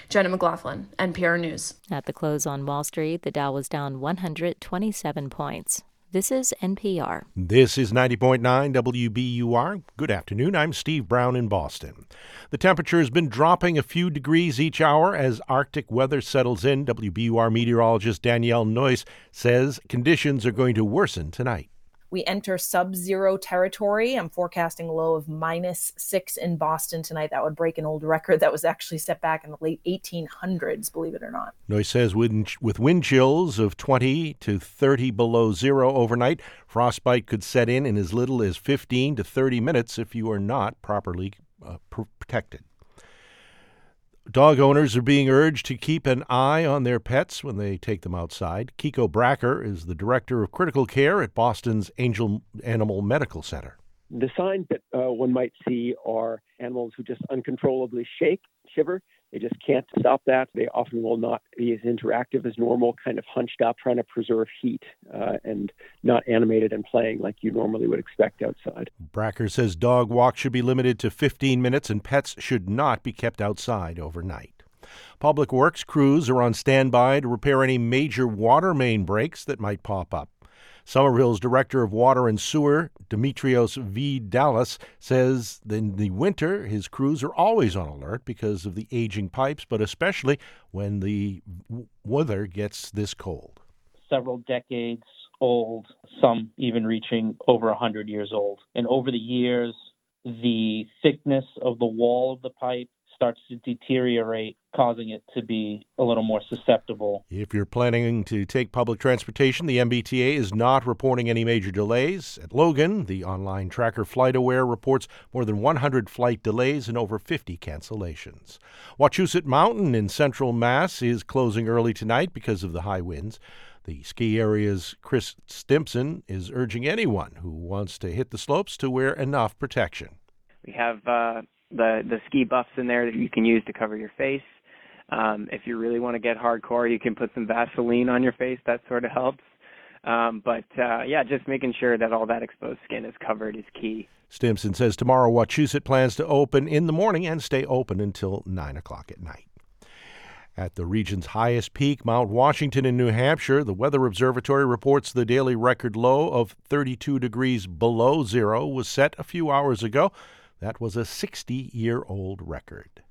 Jenna McLaughlin, NPR News. At the close on Wall Street, the Dow was down 127 points. This is NPR. This is 90.9 WBUR. Good afternoon. I'm Steve Brown in Boston. The temperature has been dropping a few degrees each hour as Arctic weather settles in. WBUR meteorologist Danielle Noyes says conditions are going to worsen tonight we enter sub zero territory. I'm forecasting a low of minus six in Boston tonight. That would break an old record that was actually set back in the late 1800s, believe it or not. Noyes says with, with wind chills of 20 to 30 below zero overnight, frostbite could set in in as little as 15 to 30 minutes if you are not properly uh, protected. Dog owners are being urged to keep an eye on their pets when they take them outside. Kiko Bracker is the director of critical care at Boston's Angell Animal Medical Center. The signs that uh, one might see are animals who just uncontrollably shake, shiver, they just can't stop that. They often will not be as interactive as normal, kind of hunched up, trying to preserve heat uh, and not animated and playing like you normally would expect outside. Bracker says dog walks should be limited to 15 minutes and pets should not be kept outside overnight. Public Works crews are on standby to repair any major water main breaks that might pop up. Somerville's Director of Water and Sewer, Demetrios V. Dallas, says in the winter his crews are always on alert because of the aging pipes, but especially when the weather gets this cold. several decades old, some even reaching over 100 years old. And over the years, the thickness of the wall of the pipe starts to deteriorate, causing it to be a little more susceptible. If you're planning to take public transportation, the MBTA is not reporting any major delays. At Logan, the online tracker FlightAware reports more than 100 flight delays and over 50 cancellations. Wachusett Mountain in central Mass is closing early tonight because of the high winds. The ski area's Chris Stimpson is urging anyone who wants to hit the slopes to wear enough protection. We have uh, the the ski buffs in there that you can use to cover your face. Um, if you really want to get hardcore, you can put some Vaseline on your face. That sort of helps. Um, but uh, yeah, just making sure that all that exposed skin is covered is key. Stimpson says tomorrow Wachusett plans to open in the morning and stay open until 9 o'clock at night. At the region's highest peak, Mount Washington in New Hampshire, the Weather Observatory reports the daily record low of 32 degrees below zero was set a few hours ago. That was a 60 year old record.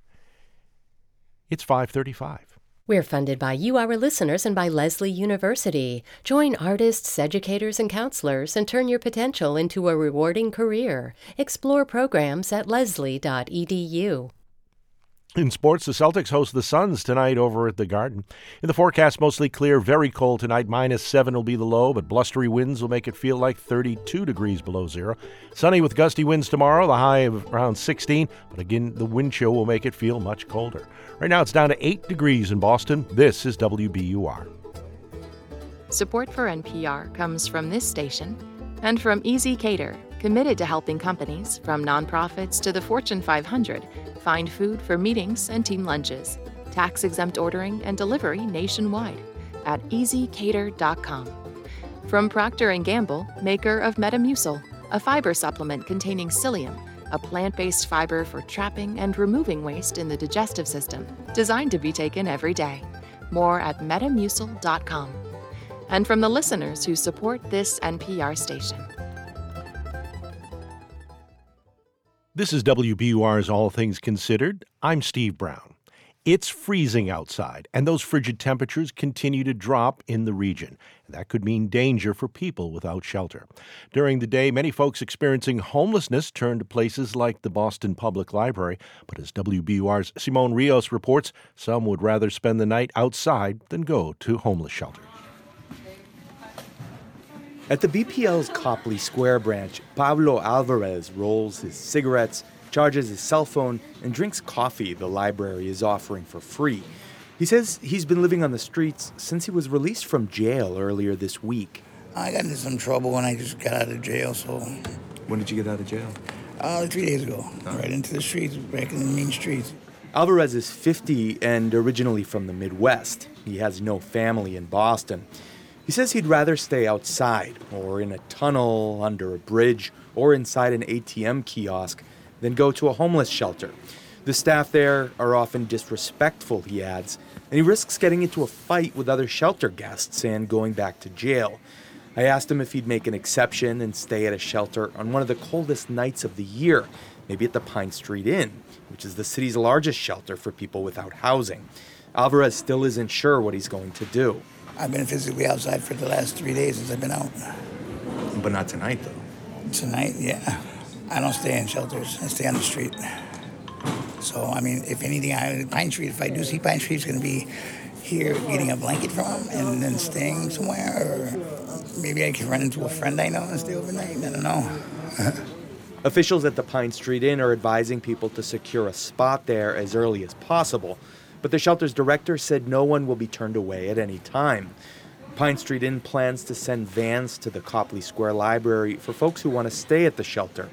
It's 535. We're funded by you, our listeners, and by Lesley University. Join artists, educators, and counselors and turn your potential into a rewarding career. Explore programs at lesley.edu. In sports, the Celtics host the Suns tonight over at the Garden. In the forecast, mostly clear, very cold tonight. Minus seven will be the low, but blustery winds will make it feel like 32 degrees below zero. Sunny with gusty winds tomorrow, the high of around 16, but again, the wind chill will make it feel much colder. Right now, it's down to 8 degrees in Boston. This is WBUR. Support for NPR comes from this station and from ezCater, committed to helping companies, from nonprofits to the Fortune 500, find food for meetings and team lunches. Tax exempt ordering and delivery nationwide at ezcater.com. From Procter & Gamble, maker of Metamucil, a fiber supplement containing psyllium, a plant-based fiber for trapping and removing waste in the digestive system, designed to be taken every day. More at metamucil.com. And from the listeners who support this NPR station. This is WBUR's All Things Considered. I'm Steve Brown. It's freezing outside, and those frigid temperatures continue to drop in the region. That could mean danger for people without shelter. During the day, many folks experiencing homelessness turn to places like the Boston Public Library. But as WBUR's Simon Rios reports, some would rather spend the night outside than go to homeless shelters. At the BPL's Copley Square branch, Pablo Alvarez rolls his cigarettes, charges his cell phone, and drinks coffee the library is offering for free. He says he's been living on the streets since he was released from jail earlier this week. I got into some trouble when I just got out of jail, so. When did you get out of jail? Uh, three days ago. Right into the streets, back in the mean streets. Alvarez is 50 and originally from the Midwest. He has no family in Boston. He says he'd rather stay outside, or in a tunnel, under a bridge, or inside an ATM kiosk than go to a homeless shelter. The staff there are often disrespectful, he adds, and he risks getting into a fight with other shelter guests and going back to jail. I asked him if he'd make an exception and stay at a shelter on one of the coldest nights of the year, maybe at the Pine Street Inn, which is the city's largest shelter for people without housing. Alvarez still isn't sure what he's going to do. I've been physically outside for the last three days since I've been out. But not tonight, though. Tonight, yeah. I don't stay in shelters. I stay on the street. So, I mean, if anything, I, Pine Street, if I do see Pine Street, it's going to be here getting a blanket from him and then staying somewhere. Or maybe I can run into a friend I know and stay overnight. I don't know. Officials at the Pine Street Inn are advising people to secure a spot there as early as possible but the shelter's director said no one will be turned away at any time. Pine Street Inn plans to send vans to the Copley Square Library for folks who want to stay at the shelter.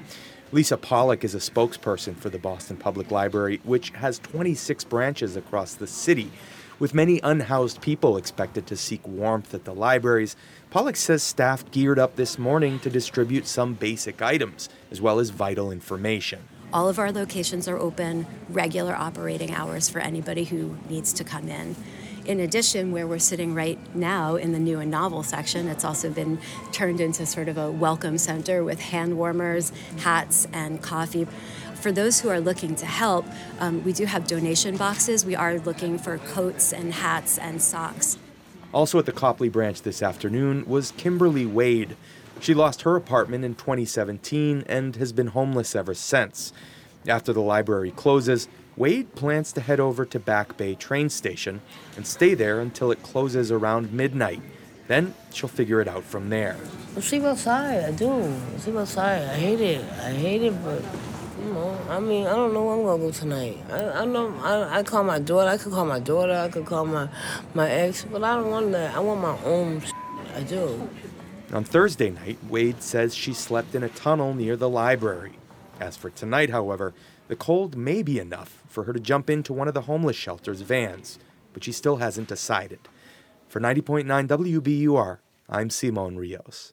Lisa Pollock is a spokesperson for the Boston Public Library, which has 26 branches across the city. With many unhoused people expected to seek warmth at the libraries, Pollock says staff geared up this morning to distribute some basic items, as well as vital information. All of our locations are open, regular operating hours for anybody who needs to come in. In addition, where we're sitting right now in the new and novel section, it's also been turned into sort of a welcome center with hand warmers, hats, and coffee. For those who are looking to help, um, we do have donation boxes. We are looking for coats and hats and socks. Also at the Copley branch this afternoon was Kimberly Wade. She lost her apartment in 2017 and has been homeless ever since. After the library closes, Wade plans to head over to Back Bay train station and stay there until it closes around midnight. Then she'll figure it out from there. I sleep outside. I do. I sleep outside. I hate it. I hate it, but you know, I mean, I don't know where I'm gonna go tonight. I, I know. I, I call my daughter. I could call my daughter. I could call my my ex, but I don't want that. I want my own. I do. On Thursday night, Wade says she slept in a tunnel near the library. As for tonight, however, the cold may be enough for her to jump into one of the homeless shelter's vans, but she still hasn't decided. For 90.9 WBUR, I'm Simon Rios.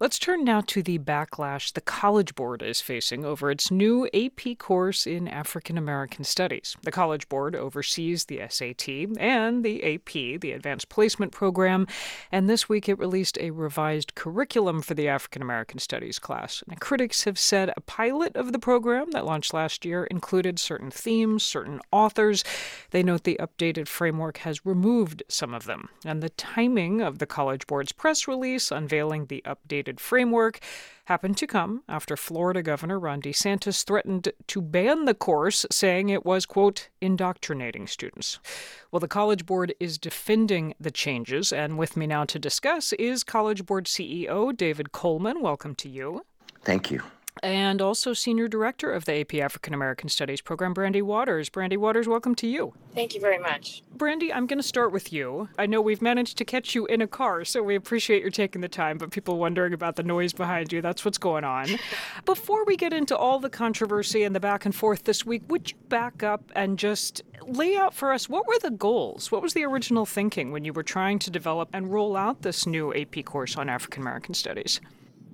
Let's turn now to the backlash the College Board is facing over its new AP course in African American Studies. The College Board oversees the SAT and the AP, the Advanced Placement Program, and this week it released a revised curriculum for the African American Studies class. Critics have said a pilot of the program that launched last year included certain themes, certain authors. They note the updated framework has removed some of them. And the timing of the College Board's press release unveiling the updated framework happened to come after Florida Governor Ron DeSantis threatened to ban the course, saying it was, quote, indoctrinating students. Well, the College Board is defending the changes, and with me now to discuss is College Board CEO David Coleman. Welcome to you. Thank you and also Senior Director of the AP African American Studies program, Brandy Waters. Brandy Waters, welcome to you. Thank you very much. Brandy, I'm going to start with you. I know we've managed to catch you in a car, so we appreciate your taking the time, but people wondering about the noise behind you, that's what's going on. Before we get into all the controversy and the back and forth this week, would you back up and just lay out for us what were the goals? What was the original thinking when you were trying to develop and roll out this new AP course on African American Studies?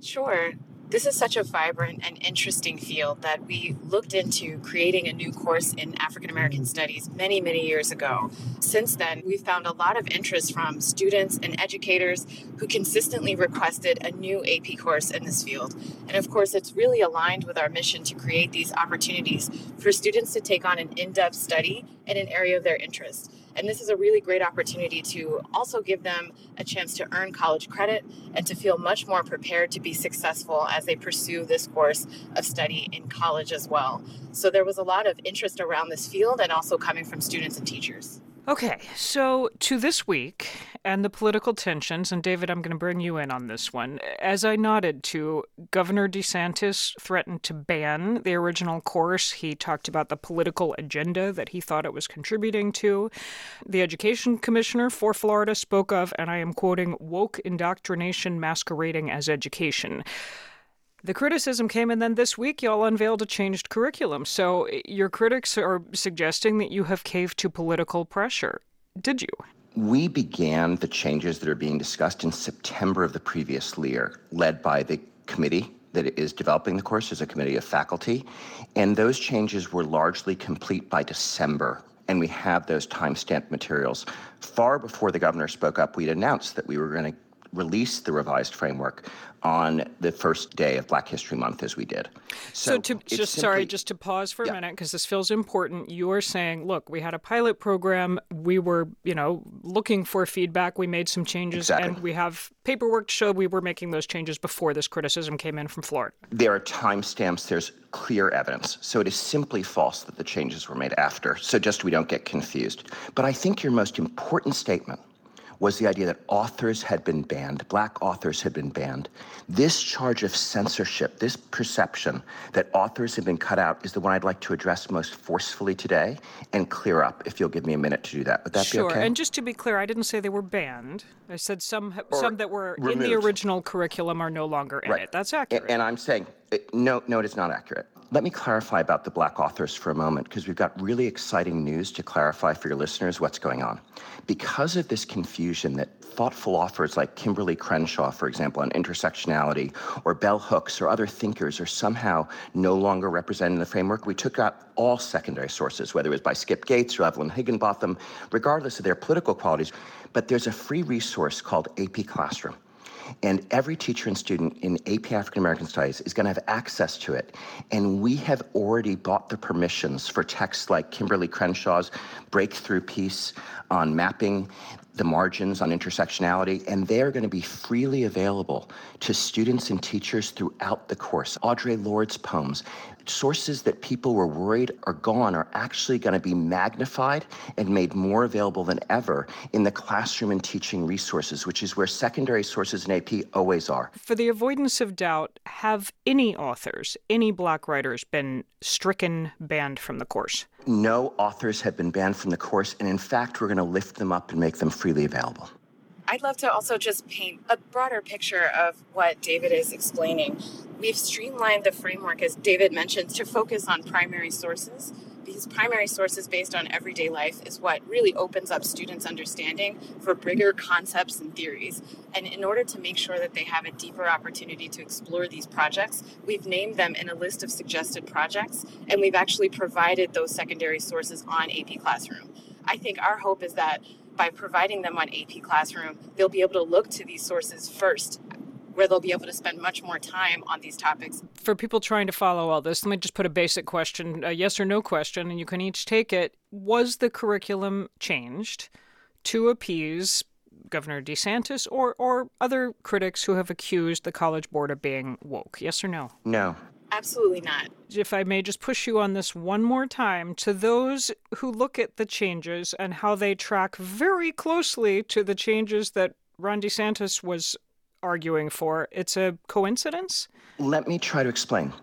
Sure this is such a vibrant and interesting field that we looked into creating a new course in African American Studies many, many years ago. Since then, we've found a lot of interest from students and educators who consistently requested a new AP course in this field. And of course, it's really aligned with our mission to create these opportunities for students to take on an in depth study in an area of their interest. And this is a really great opportunity to also give them a chance to earn college credit and to feel much more prepared to be successful as they pursue this course of study in college as well. So there was a lot of interest around this field and also coming from students and teachers. Okay, so to this week and the political tensions, and David, I'm going to bring you in on this one. As I nodded to, Governor DeSantis threatened to ban the original course. He talked about the political agenda that he thought it was contributing to. The education commissioner for Florida spoke of, and I am quoting, woke indoctrination masquerading as education. The criticism came, and then this week y'all unveiled a changed curriculum. So eh, your critics are suggesting that you have caved to political pressure. Did you? We began the changes that are being discussed in September of the previous year, led by the committee that is developing the course as a committee of faculty. And those changes were largely complete by December. And we have those time-stamped materials. Far before the governor spoke up, we'd announced that we were going to release the revised framework on the first day of Black History Month, as we did. So, so to just simply, sorry, just to pause for a yeah. minute because this feels important. You are saying, look, we had a pilot program. We were, you know, looking for feedback. We made some changes, exactly. and we have paperwork to show we were making those changes before this criticism came in from Florida. There are timestamps. There's clear evidence. So it is simply false that the changes were made after. So just we don't get confused. But I think your most important statement was the idea that authors had been banned, black authors had been banned. This charge of censorship, this perception that authors have been cut out, is the one I'd like to address most forcefully today and clear up, if you'll give me a minute to do that. Would that sure. be okay? Sure. And just to be clear, I didn't say they were banned. I said some some that were removed. in the original curriculum are no longer in right. it. That's accurate. And I'm saying, Uh, no, no, it is not accurate. Let me clarify about the black authors for a moment because we've got really exciting news to clarify for your listeners what's going on. Because of this confusion that thoughtful authors like Kimberlé Crenshaw, for example, on intersectionality, or bell hooks or other thinkers are somehow no longer represented in the framework, we took out all secondary sources, whether it was by Skip Gates or Evelyn Higginbotham, regardless of their political qualities. But there's a free resource called AP Classroom. And every teacher and student in AP African American Studies is going to have access to it. And we have already bought the permissions for texts like Kimberlé Crenshaw's breakthrough piece on mapping the margins on intersectionality, and they are going to be freely available to students and teachers throughout the course. Audre Lorde's poems, sources that people were worried are gone, are actually going to be magnified and made more available than ever in the classroom and teaching resources, which is where secondary sources in AP always are. For the avoidance of doubt, have any authors, any black writers, been stricken, banned from the course? No authors have been banned from the course, and in fact, we're going to lift them up and make them freely available. I'd love to also just paint a broader picture of what David is explaining. We've streamlined the framework, as David mentioned, to focus on primary sources because primary sources based on everyday life is what really opens up students' understanding for bigger concepts and theories. And in order to make sure that they have a deeper opportunity to explore these projects, we've named them in a list of suggested projects, and we've actually provided those secondary sources on AP Classroom. I think our hope is that by providing them on AP Classroom, they'll be able to look to these sources first where they'll be able to spend much more time on these topics. For people trying to follow all this, let me just put a basic question, a yes or no question, and you can each take it. Was the curriculum changed to appease Governor DeSantis or, or other critics who have accused the College Board of being woke? Yes or no? No. Absolutely not. If I may just push you on this one more time, to those who look at the changes and how they track very closely to the changes that Ron DeSantis was arguing for, it's a coincidence? Let me try to explain.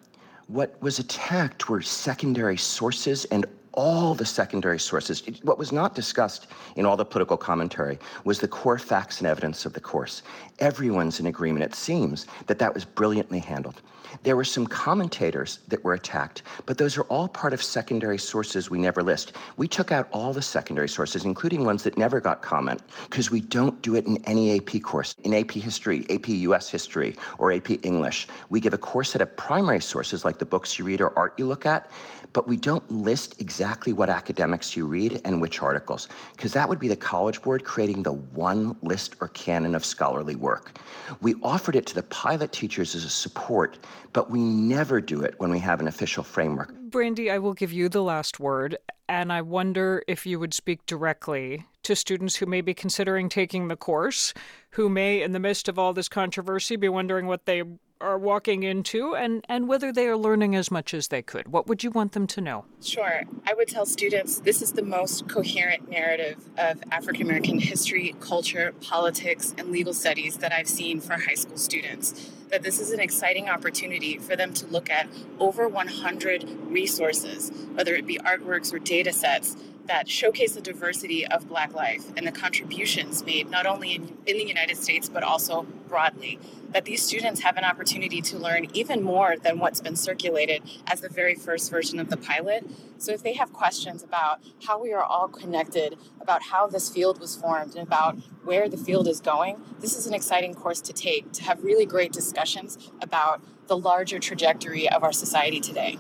What was attacked were secondary sources and all the secondary sources. What was not discussed in all the political commentary was the core facts and evidence of the course. Everyone's in agreement, it seems, that that was brilliantly handled. There were some commentators that were attacked, but those are all part of secondary sources we never list. We took out all the secondary sources, including ones that never got comment, because we don't do it in any AP course. In AP History, AP US History, or AP English, we give a core set of primary sources like the books you read or art you look at, but we don't list exactly what academics you read and which articles, because that would be the College Board creating the one list or canon of scholarly work. We offered it to the pilot teachers as a support, but we never do it when we have an official framework. Brandy, I will give you the last word, and I wonder if you would speak directly to students who may be considering taking the course, who may, in the midst of all this controversy, be wondering what they are walking into and, and whether they are learning as much as they could. What would you want them to know? Sure. I would tell students this is the most coherent narrative of African American history, culture, politics, and legal studies that I've seen for high school students. That this is an exciting opportunity for them to look at over 100 resources, whether it be artworks or data sets that showcase the diversity of Black life and the contributions made not only in, in the United States but also broadly. That these students have an opportunity to learn even more than what's been circulated as the very first version of the pilot. So, if they have questions about how we are all connected, about how this field was formed, and about where the field is going, this is an exciting course to take to have really great discussions about the larger trajectory of our society today.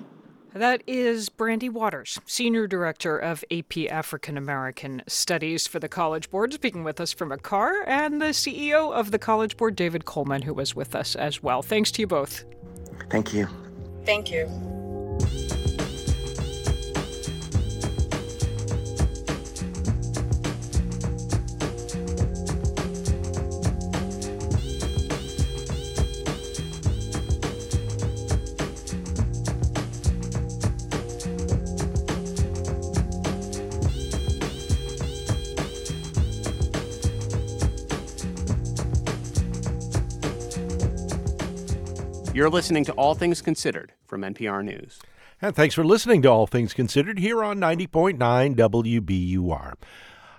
That is Brandy Waters, Senior Director of AP African American Studies for the College Board, speaking with us from a car, and the CEO of the College Board, David Coleman, who was with us as well. Thanks to you both. Thank you. Thank you. You're listening to All Things Considered from NPR News. And thanks for listening to All Things Considered here on 90.9 WBUR.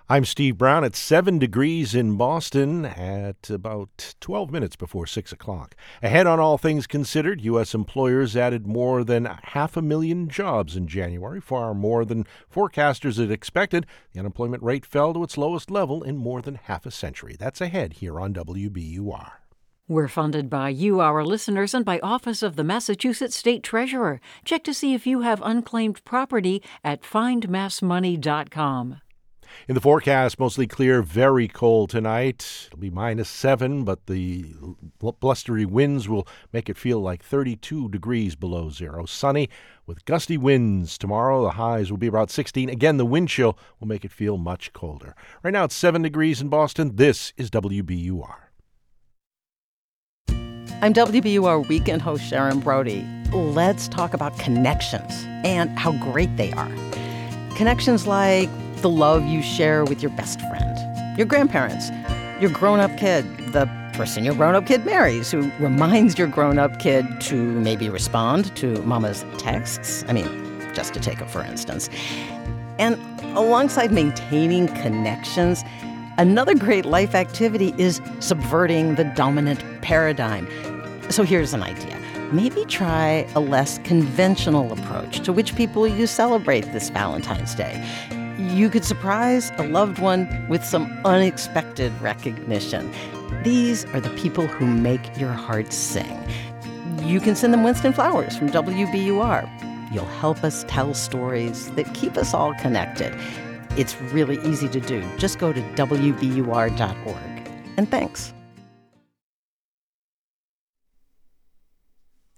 I'm Steve Brown at 7 degrees in Boston at about 12 minutes before 6 o'clock. Ahead on All Things Considered, U.S. employers added more than half a million jobs in January, far more than forecasters had expected. The unemployment rate fell to its lowest level in more than half a century. That's ahead here on WBUR. We're funded by you, our listeners, and by Office of the Massachusetts State Treasurer. Check to see if you have unclaimed property at findmassmoney.com. In the forecast, mostly clear, very cold tonight. It'll be minus seven, but the blustery winds will make it feel like 32 degrees below zero. Sunny with gusty winds tomorrow. The highs will be about 16. Again, the wind chill will make it feel much colder. Right now, it's seven degrees in Boston. This is WBUR. I'm WBUR weekend host Sharon Brody. Let's talk about connections and how great they are. Connections like the love you share with your best friend, your grandparents, your grown up kid, the person your grown up kid marries, who reminds your grown up kid to maybe respond to mama's texts. I mean, just to take it for instance. And alongside maintaining connections, another great life activity is subverting the dominant paradigm. So here's an idea. Maybe try a less conventional approach to which people you celebrate this Valentine's Day you could surprise a loved one with some unexpected recognition. These are the people who make your heart sing. You can send them Winston Flowers from WBUR. You'll help us tell stories that keep us all connected. It's really easy to do. Just go to WBUR.org. And thanks.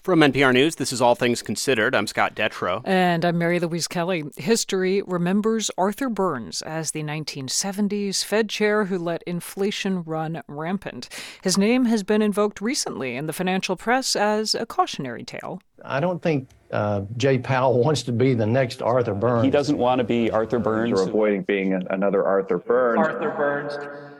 From NPR News, this is All Things Considered. I'm Scott Detrow. And I'm Mary Louise Kelly. History remembers Arthur Burns as the 1970s Fed chair who let inflation run rampant. His name has been invoked recently in the financial press as a cautionary tale. I don't think uh, Jay Powell wants to be the next Arthur Burns. He doesn't want to be Arthur Burns. You're avoiding being another Arthur Burns. Arthur Burns.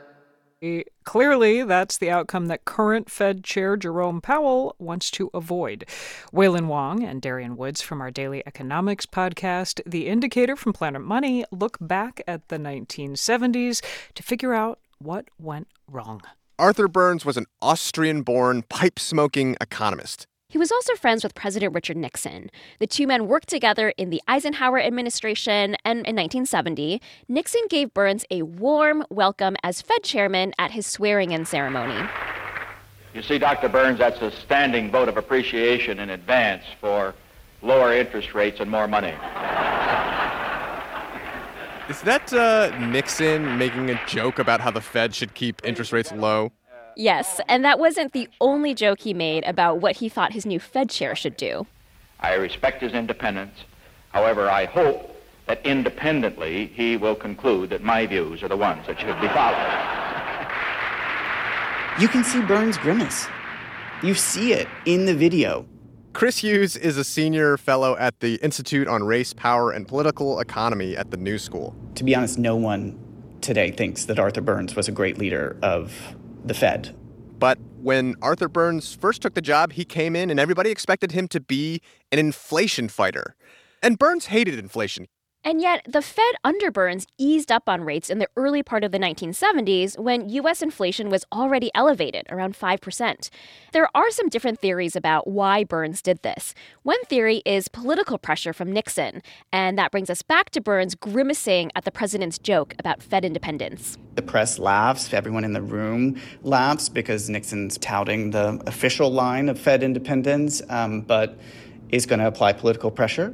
Clearly, that's the outcome that current Fed Chair Jerome Powell wants to avoid. Wailin Wong and Darian Woods from our Daily Economics podcast, The Indicator from Planet Money, look back at the 1970s to figure out what went wrong. Arthur Burns was an Austrian born, pipe smoking economist. He was also friends with President Richard Nixon. The two men worked together in the Eisenhower administration, and in 1970, Nixon gave Burns a warm welcome as Fed chairman at his swearing in ceremony. You see, Dr. Burns, that's a standing vote of appreciation in advance for lower interest rates and more money. Is that uh, Nixon making a joke about how the Fed should keep interest rates low? Yes, and that wasn't the only joke he made about what he thought his new Fed chair should do. I respect his independence. However, I hope that independently he will conclude that my views are the ones that should be followed. You can see Burns' grimace. You see it in the video. Chris Hughes is a senior fellow at the Institute on Race, Power, and Political Economy at the New School. To be honest, no one today thinks that Arthur Burns was a great leader of the Fed. But when Arthur Burns first took the job, he came in and everybody expected him to be an inflation fighter. And Burns hated inflation. And yet, the Fed under Burns eased up on rates in the early part of the 1970s when U.S. inflation was already elevated, around 5%. There are some different theories about why Burns did this. One theory is political pressure from Nixon, and that brings us back to Burns grimacing at the president's joke about Fed independence. The press laughs, everyone in the room laughs because Nixon's touting the official line of Fed independence, um, but is going to apply political pressure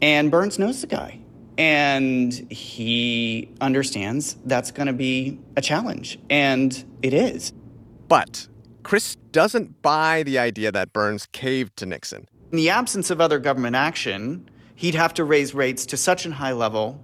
and Burns knows the guy. And he understands that's going to be a challenge. And it is. But Chris doesn't buy the idea that Burns caved to Nixon. In the absence of other government action, he'd have to raise rates to such a high level,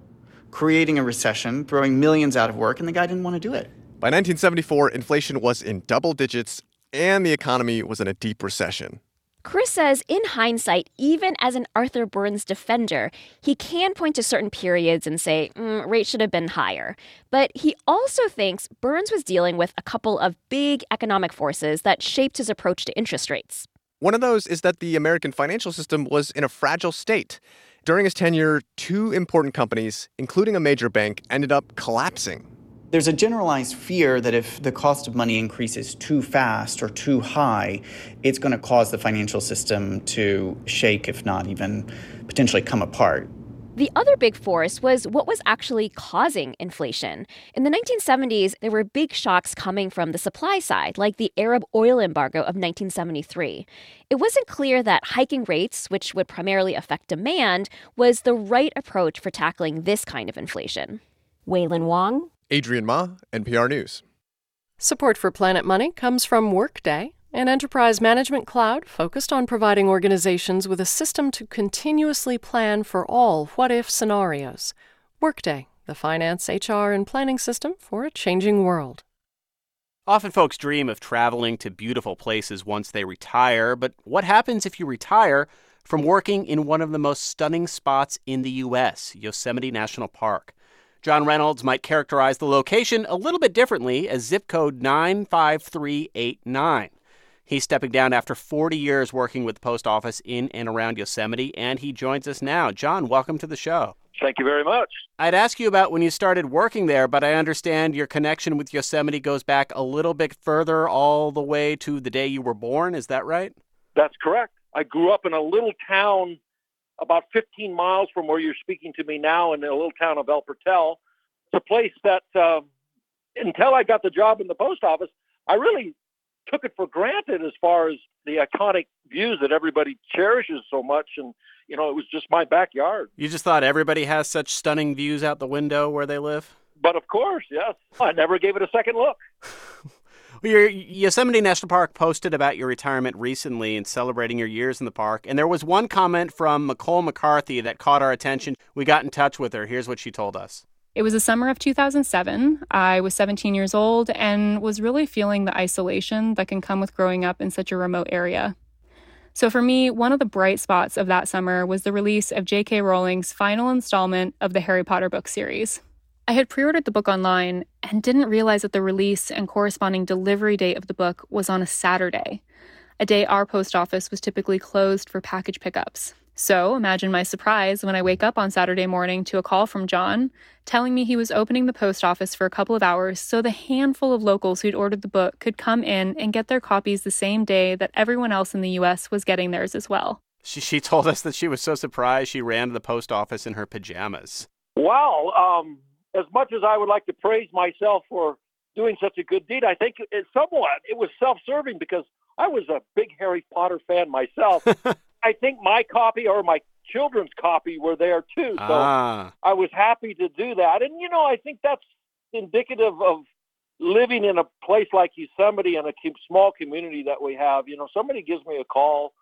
creating a recession, throwing millions out of work, and the guy didn't want to do it. By 1974, inflation was in double digits and the economy was in a deep recession. Chris says, in hindsight, even as an Arthur Burns defender, he can point to certain periods and say, mm, rates should have been higher. But he also thinks Burns was dealing with a couple of big economic forces that shaped his approach to interest rates. One of those is that the American financial system was in a fragile state. During his tenure, two important companies, including a major bank, ended up collapsing. There's a generalized fear that if the cost of money increases too fast or too high, it's going to cause the financial system to shake, if not even potentially come apart. The other big force was what was actually causing inflation. In the 1970s, there were big shocks coming from the supply side, like the Arab oil embargo of 1973. It wasn't clear that hiking rates, which would primarily affect demand, was the right approach for tackling this kind of inflation. Wailin Wong, Adrian Ma, NPR News. Support for Planet Money comes from Workday, an enterprise management cloud focused on providing organizations with a system to continuously plan for all what if scenarios. Workday, the finance, HR, and planning system for a changing world. Often folks dream of traveling to beautiful places once they retire, but what happens if you retire from working in one of the most stunning spots in the U.S., Yosemite National Park? John Reynolds might characterize the location a little bit differently as zip code 95389. He's stepping down after 40 years working with the post office in and around Yosemite, and he joins us now. John, welcome to the show. Thank you very much. I'd ask you about when you started working there, but I understand your connection with Yosemite goes back a little bit further, all the way to the day you were born. Is that right? That's correct. I grew up in a little town about 15 miles from where you're speaking to me now in the little town of El Portal. It's a place that, uh, until I got the job in the post office, I really took it for granted as far as the iconic views that everybody cherishes so much. And, you know, it was just my backyard. You just thought everybody has such stunning views out the window where they live? But of course, yes. I never gave it a second look. Well, your Yosemite National Park posted about your retirement recently and celebrating your years in the park. And there was one comment from McCole McCarthy that caught our attention. We got in touch with her. Here's what she told us. It was the summer of 2007. I was 17 years old and was really feeling the isolation that can come with growing up in such a remote area. So, for me, one of the bright spots of that summer was the release of J.K. Rowling's final installment of the Harry Potter book series. I had pre ordered the book online and didn't realize that the release and corresponding delivery date of the book was on a Saturday, a day our post office was typically closed for package pickups. So imagine my surprise when I wake up on Saturday morning to a call from John telling me he was opening the post office for a couple of hours so the handful of locals who'd ordered the book could come in and get their copies the same day that everyone else in the US was getting theirs as well. She, she told us that she was so surprised she ran to the post office in her pajamas. Well, Um, as much as I would like to praise myself for doing such a good deed, I think it, somewhat it was self serving because I was a big Harry Potter fan myself. I think my copy or my children's copy were there too. So ah. I was happy to do that. And, you know, I think that's indicative of living in a place like Yosemite and a small community that we have. You know, somebody gives me a call,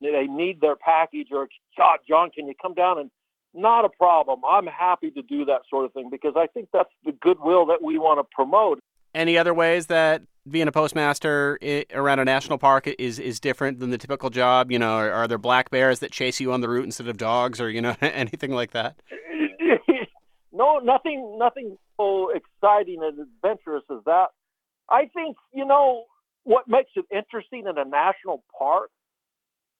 they need their package or, God, John, can you come down and not a problem. I'm happy to do that sort of thing because I think that's the goodwill that we want to promote. Any other ways that being a postmaster around a national park is is different than the typical job? You know, are, are there black bears that chase you on the route instead of dogs, or you know, anything like that? no, nothing, nothing so exciting and adventurous as that. I think you know what makes it interesting in a national park.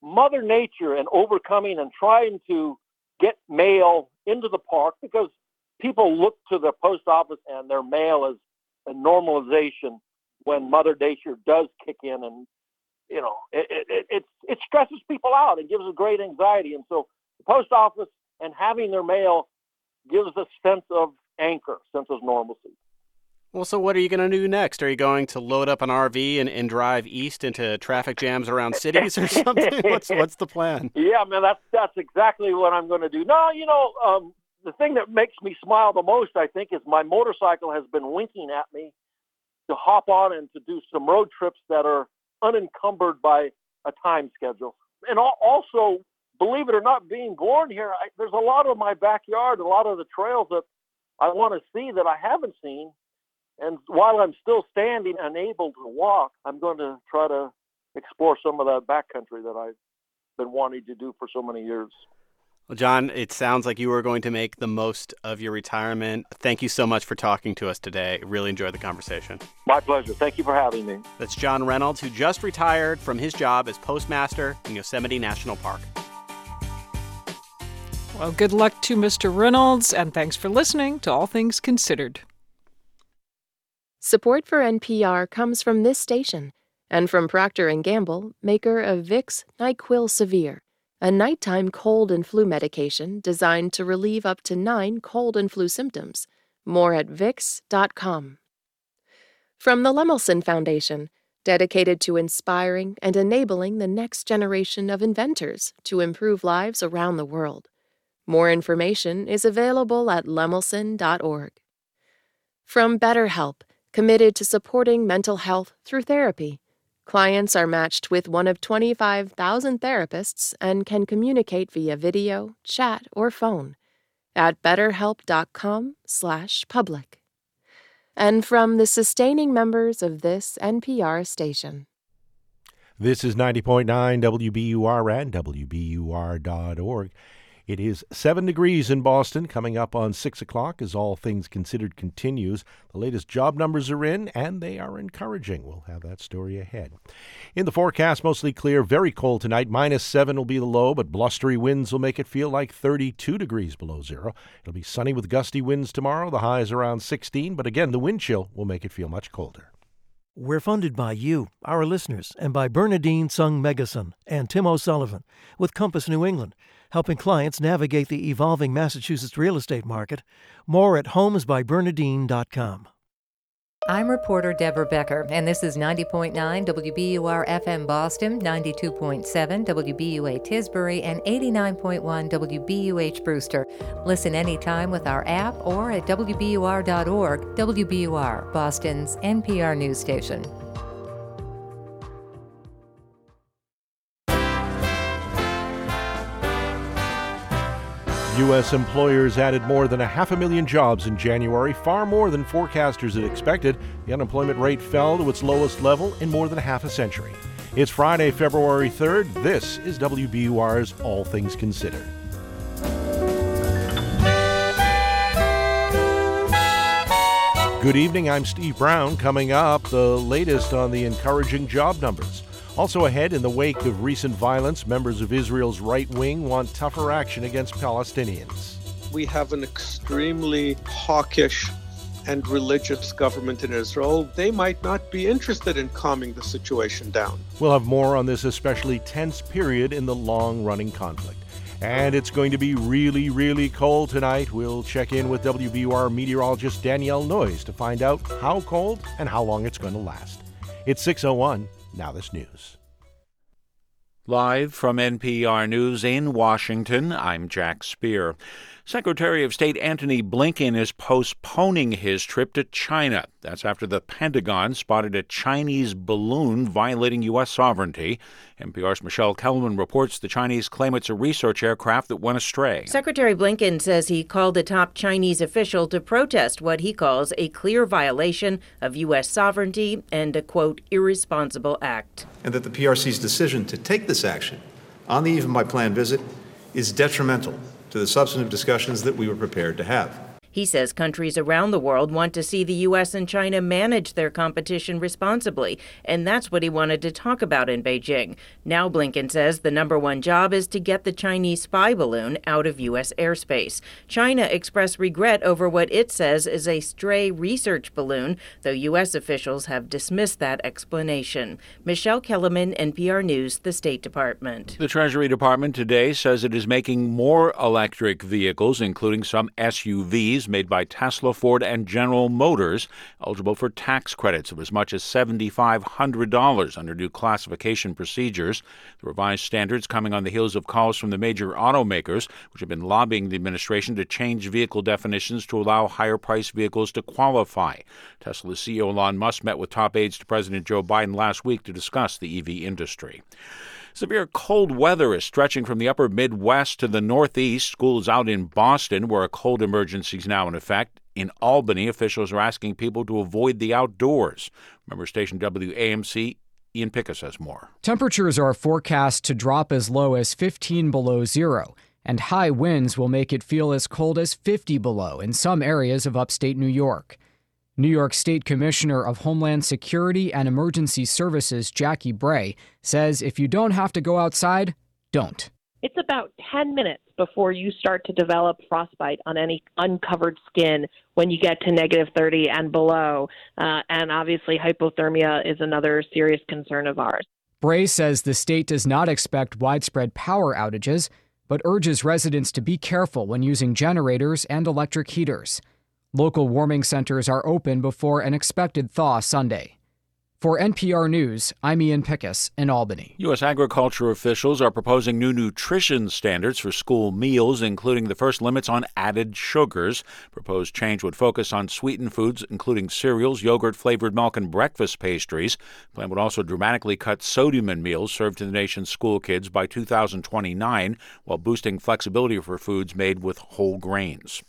Mother Nature and overcoming and trying to get mail into the park because people look to the post office and their mail as a normalization when Mother Nature does kick in, and you know it it, it it stresses people out and gives a great anxiety. And so the post office and having their mail gives a sense of anchor, sense of normalcy. Well, so what are you going to do next? Are you going to load up an RV and, and drive east into traffic jams around cities or something? what's what's the plan? Yeah, man, that's that's exactly what I'm going to do. No, you know, um, the thing that makes me smile the most, I think, is my motorcycle has been winking at me to hop on and to do some road trips that are unencumbered by a time schedule. And also, believe it or not, being born here, I, there's a lot of my backyard, a lot of the trails that I want to see that I haven't seen. And while I'm still standing unable to walk, I'm going to try to explore some of that backcountry that I've been wanting to do for so many years. Well, John, it sounds like you are going to make the most of your retirement. Thank you so much for talking to us today. Really enjoyed the conversation. My pleasure. Thank you for having me. That's John Reynolds, who just retired from his job as postmaster in Yosemite National Park. Well, good luck to Mr. Reynolds, and thanks for listening to All Things Considered. Support for NPR comes from this station and from Procter & Gamble, maker of Vicks NyQuil Severe a nighttime cold and flu medication designed to relieve up to nine cold and flu symptoms. More at Vicks.com. From the Lemelson Foundation, dedicated to inspiring and enabling the next generation of inventors to improve lives around the world. More information is available at lemelson.org. From BetterHelp, committed to supporting mental health through therapy. Clients are matched with one of 25,000 therapists and can communicate via video, chat, or phone at betterhelp.com/public. And from the sustaining members of this NPR station. This is 90.9 WBUR and WBUR.org. It is 7 degrees in Boston. Coming up on 6 o'clock as All Things Considered continues. The latest job numbers are in, and they are encouraging. We'll have that story ahead. In the forecast, mostly clear, very cold tonight. Minus 7 will be the low, but blustery winds will make it feel like 32 degrees below zero. It'll be sunny with gusty winds tomorrow. The high is around 16, but again, the wind chill will make it feel much colder. We're funded by you, our listeners, and by Bernadine Sung Megason and Tim O'Sullivan with Compass New England helping clients navigate the evolving Massachusetts real estate market. More at homesbybernadine.com. I'm reporter Deborah Becker, and this is 90.9 WBUR FM Boston, 92.7 WBUA Tisbury, and 89.1 WBUH Brewster. Listen anytime with our app or at WBUR.org. WBUR, Boston's NPR news station. U.S. employers added more than a half a million jobs in January, far more than forecasters had expected. The unemployment rate fell to its lowest level in more than half a century. It's Friday, February 3rd. This is WBUR's All Things Considered. Good evening, I'm Steve Brown. Coming up, the latest on the encouraging job numbers. Also ahead, in the wake of recent violence, members of Israel's right wing want tougher action against Palestinians. We have an extremely hawkish and religious government in Israel. They might not be interested in calming the situation down. We'll have more on this especially tense period in the long running conflict. And it's going to be really, really cold tonight. We'll check in with WBUR meteorologist Danielle Noyes to find out how cold and how long it's going to last. It's 601. Now, this news. Live from NPR News in Washington, I'm Jack Speer. Secretary of State Antony Blinken is postponing his trip to China. That's after the Pentagon spotted a Chinese balloon violating U.S. sovereignty. NPR's Michele Kelemen reports the Chinese claim it's a research aircraft that went astray. Secretary Blinken says he called a top Chinese official to protest what he calls a clear violation of U.S. sovereignty and a, quote, irresponsible act. And that the PRC's decision to take this action on the eve of my planned visit is detrimental to the substantive discussions that we were prepared to have. He says countries around the world want to see the U.S. and China manage their competition responsibly, and that's what he wanted to talk about in Beijing. Now, Blinken says the number one job is to get the Chinese spy balloon out of U.S. airspace. China expressed regret over what it says is a stray research balloon, though U.S. officials have dismissed that explanation. Michele Kelemen, NPR News, the State Department. The Treasury Department today says it is making more electric vehicles, including some SUVs made by Tesla, Ford, and General Motors, eligible for tax credits of as much as $7,500 under new classification procedures. The revised standards coming on the heels of calls from the major automakers, which have been lobbying the administration to change vehicle definitions to allow higher priced vehicles to qualify. Tesla CEO Elon Musk met with top aides to President Joe Biden last week to discuss the EV industry. Severe cold weather is stretching from the upper Midwest to the Northeast. Schools out in Boston, where a cold emergency is now in effect. In Albany, officials are asking people to avoid the outdoors. Member station WAMC Ian Pickus has more. Temperatures are forecast to drop as low as 15 below zero, and high winds will make it feel as cold as 50 below in some areas of upstate New York. New York State Commissioner of Homeland Security and Emergency Services Jackie Bray says if you don't have to go outside, don't. It's about 10 minutes before you start to develop frostbite on any uncovered skin when you get to negative 30 and below. Uh, and obviously, hypothermia is another serious concern of ours. Bray says the state does not expect widespread power outages, but urges residents to be careful when using generators and electric heaters. Local warming centers are open before an expected thaw Sunday. For NPR News, I'm Ian Pickus in Albany. U.S. agriculture officials are proposing new nutrition standards for school meals, including the first limits on added sugars. Proposed change would focus on sweetened foods, including cereals, yogurt, flavored milk, and breakfast pastries. Plan would also dramatically cut sodium in meals served to the nation's school kids by 2029, while boosting flexibility for foods made with whole grains.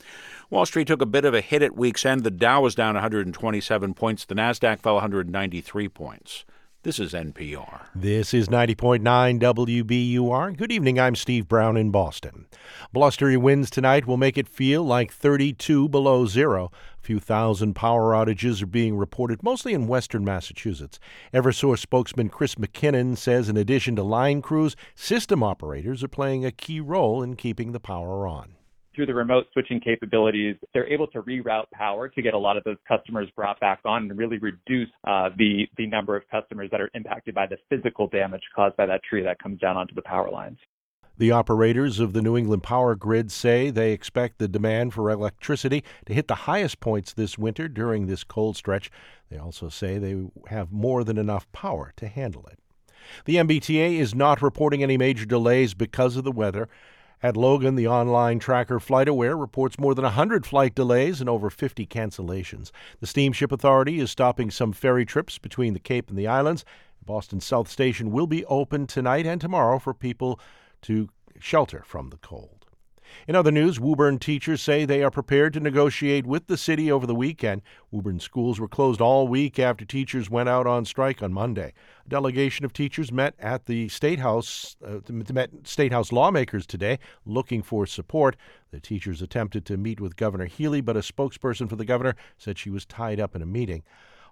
Wall Street took a bit of a hit at week's end. The Dow was down 127 points. The Nasdaq fell 193 points. This is NPR. This is 90.9 WBUR. Good evening. I'm Steve Brown in Boston. Blustery winds tonight will make it feel like 32 below zero. A few thousand power outages are being reported, mostly in western Massachusetts. Eversource spokesman Chris McKinnon says in addition to line crews, system operators are playing a key role in keeping the power on through the remote switching capabilities, they're able to reroute power to get a lot of those customers brought back on and really reduce uh, the the number of customers that are impacted by the physical damage caused by that tree that comes down onto the power lines. The operators of the New England power grid say they expect the demand for electricity to hit the highest points this winter during this cold stretch. They also say they have more than enough power to handle it. The MBTA is not reporting any major delays because of the weather. At Logan, the online tracker FlightAware reports more than 100 flight delays and over 50 cancellations. The Steamship Authority is stopping some ferry trips between the Cape and the islands. Boston South Station will be open tonight and tomorrow for people to shelter from the cold. In other news, Woburn teachers say they are prepared to negotiate with the city over the weekend. Woburn schools were closed all week after teachers went out on strike on Monday. A delegation of teachers met at the State House, uh, met State House lawmakers today looking for support. The teachers attempted to meet with Governor Healey, but a spokesperson for the governor said she was tied up in a meeting.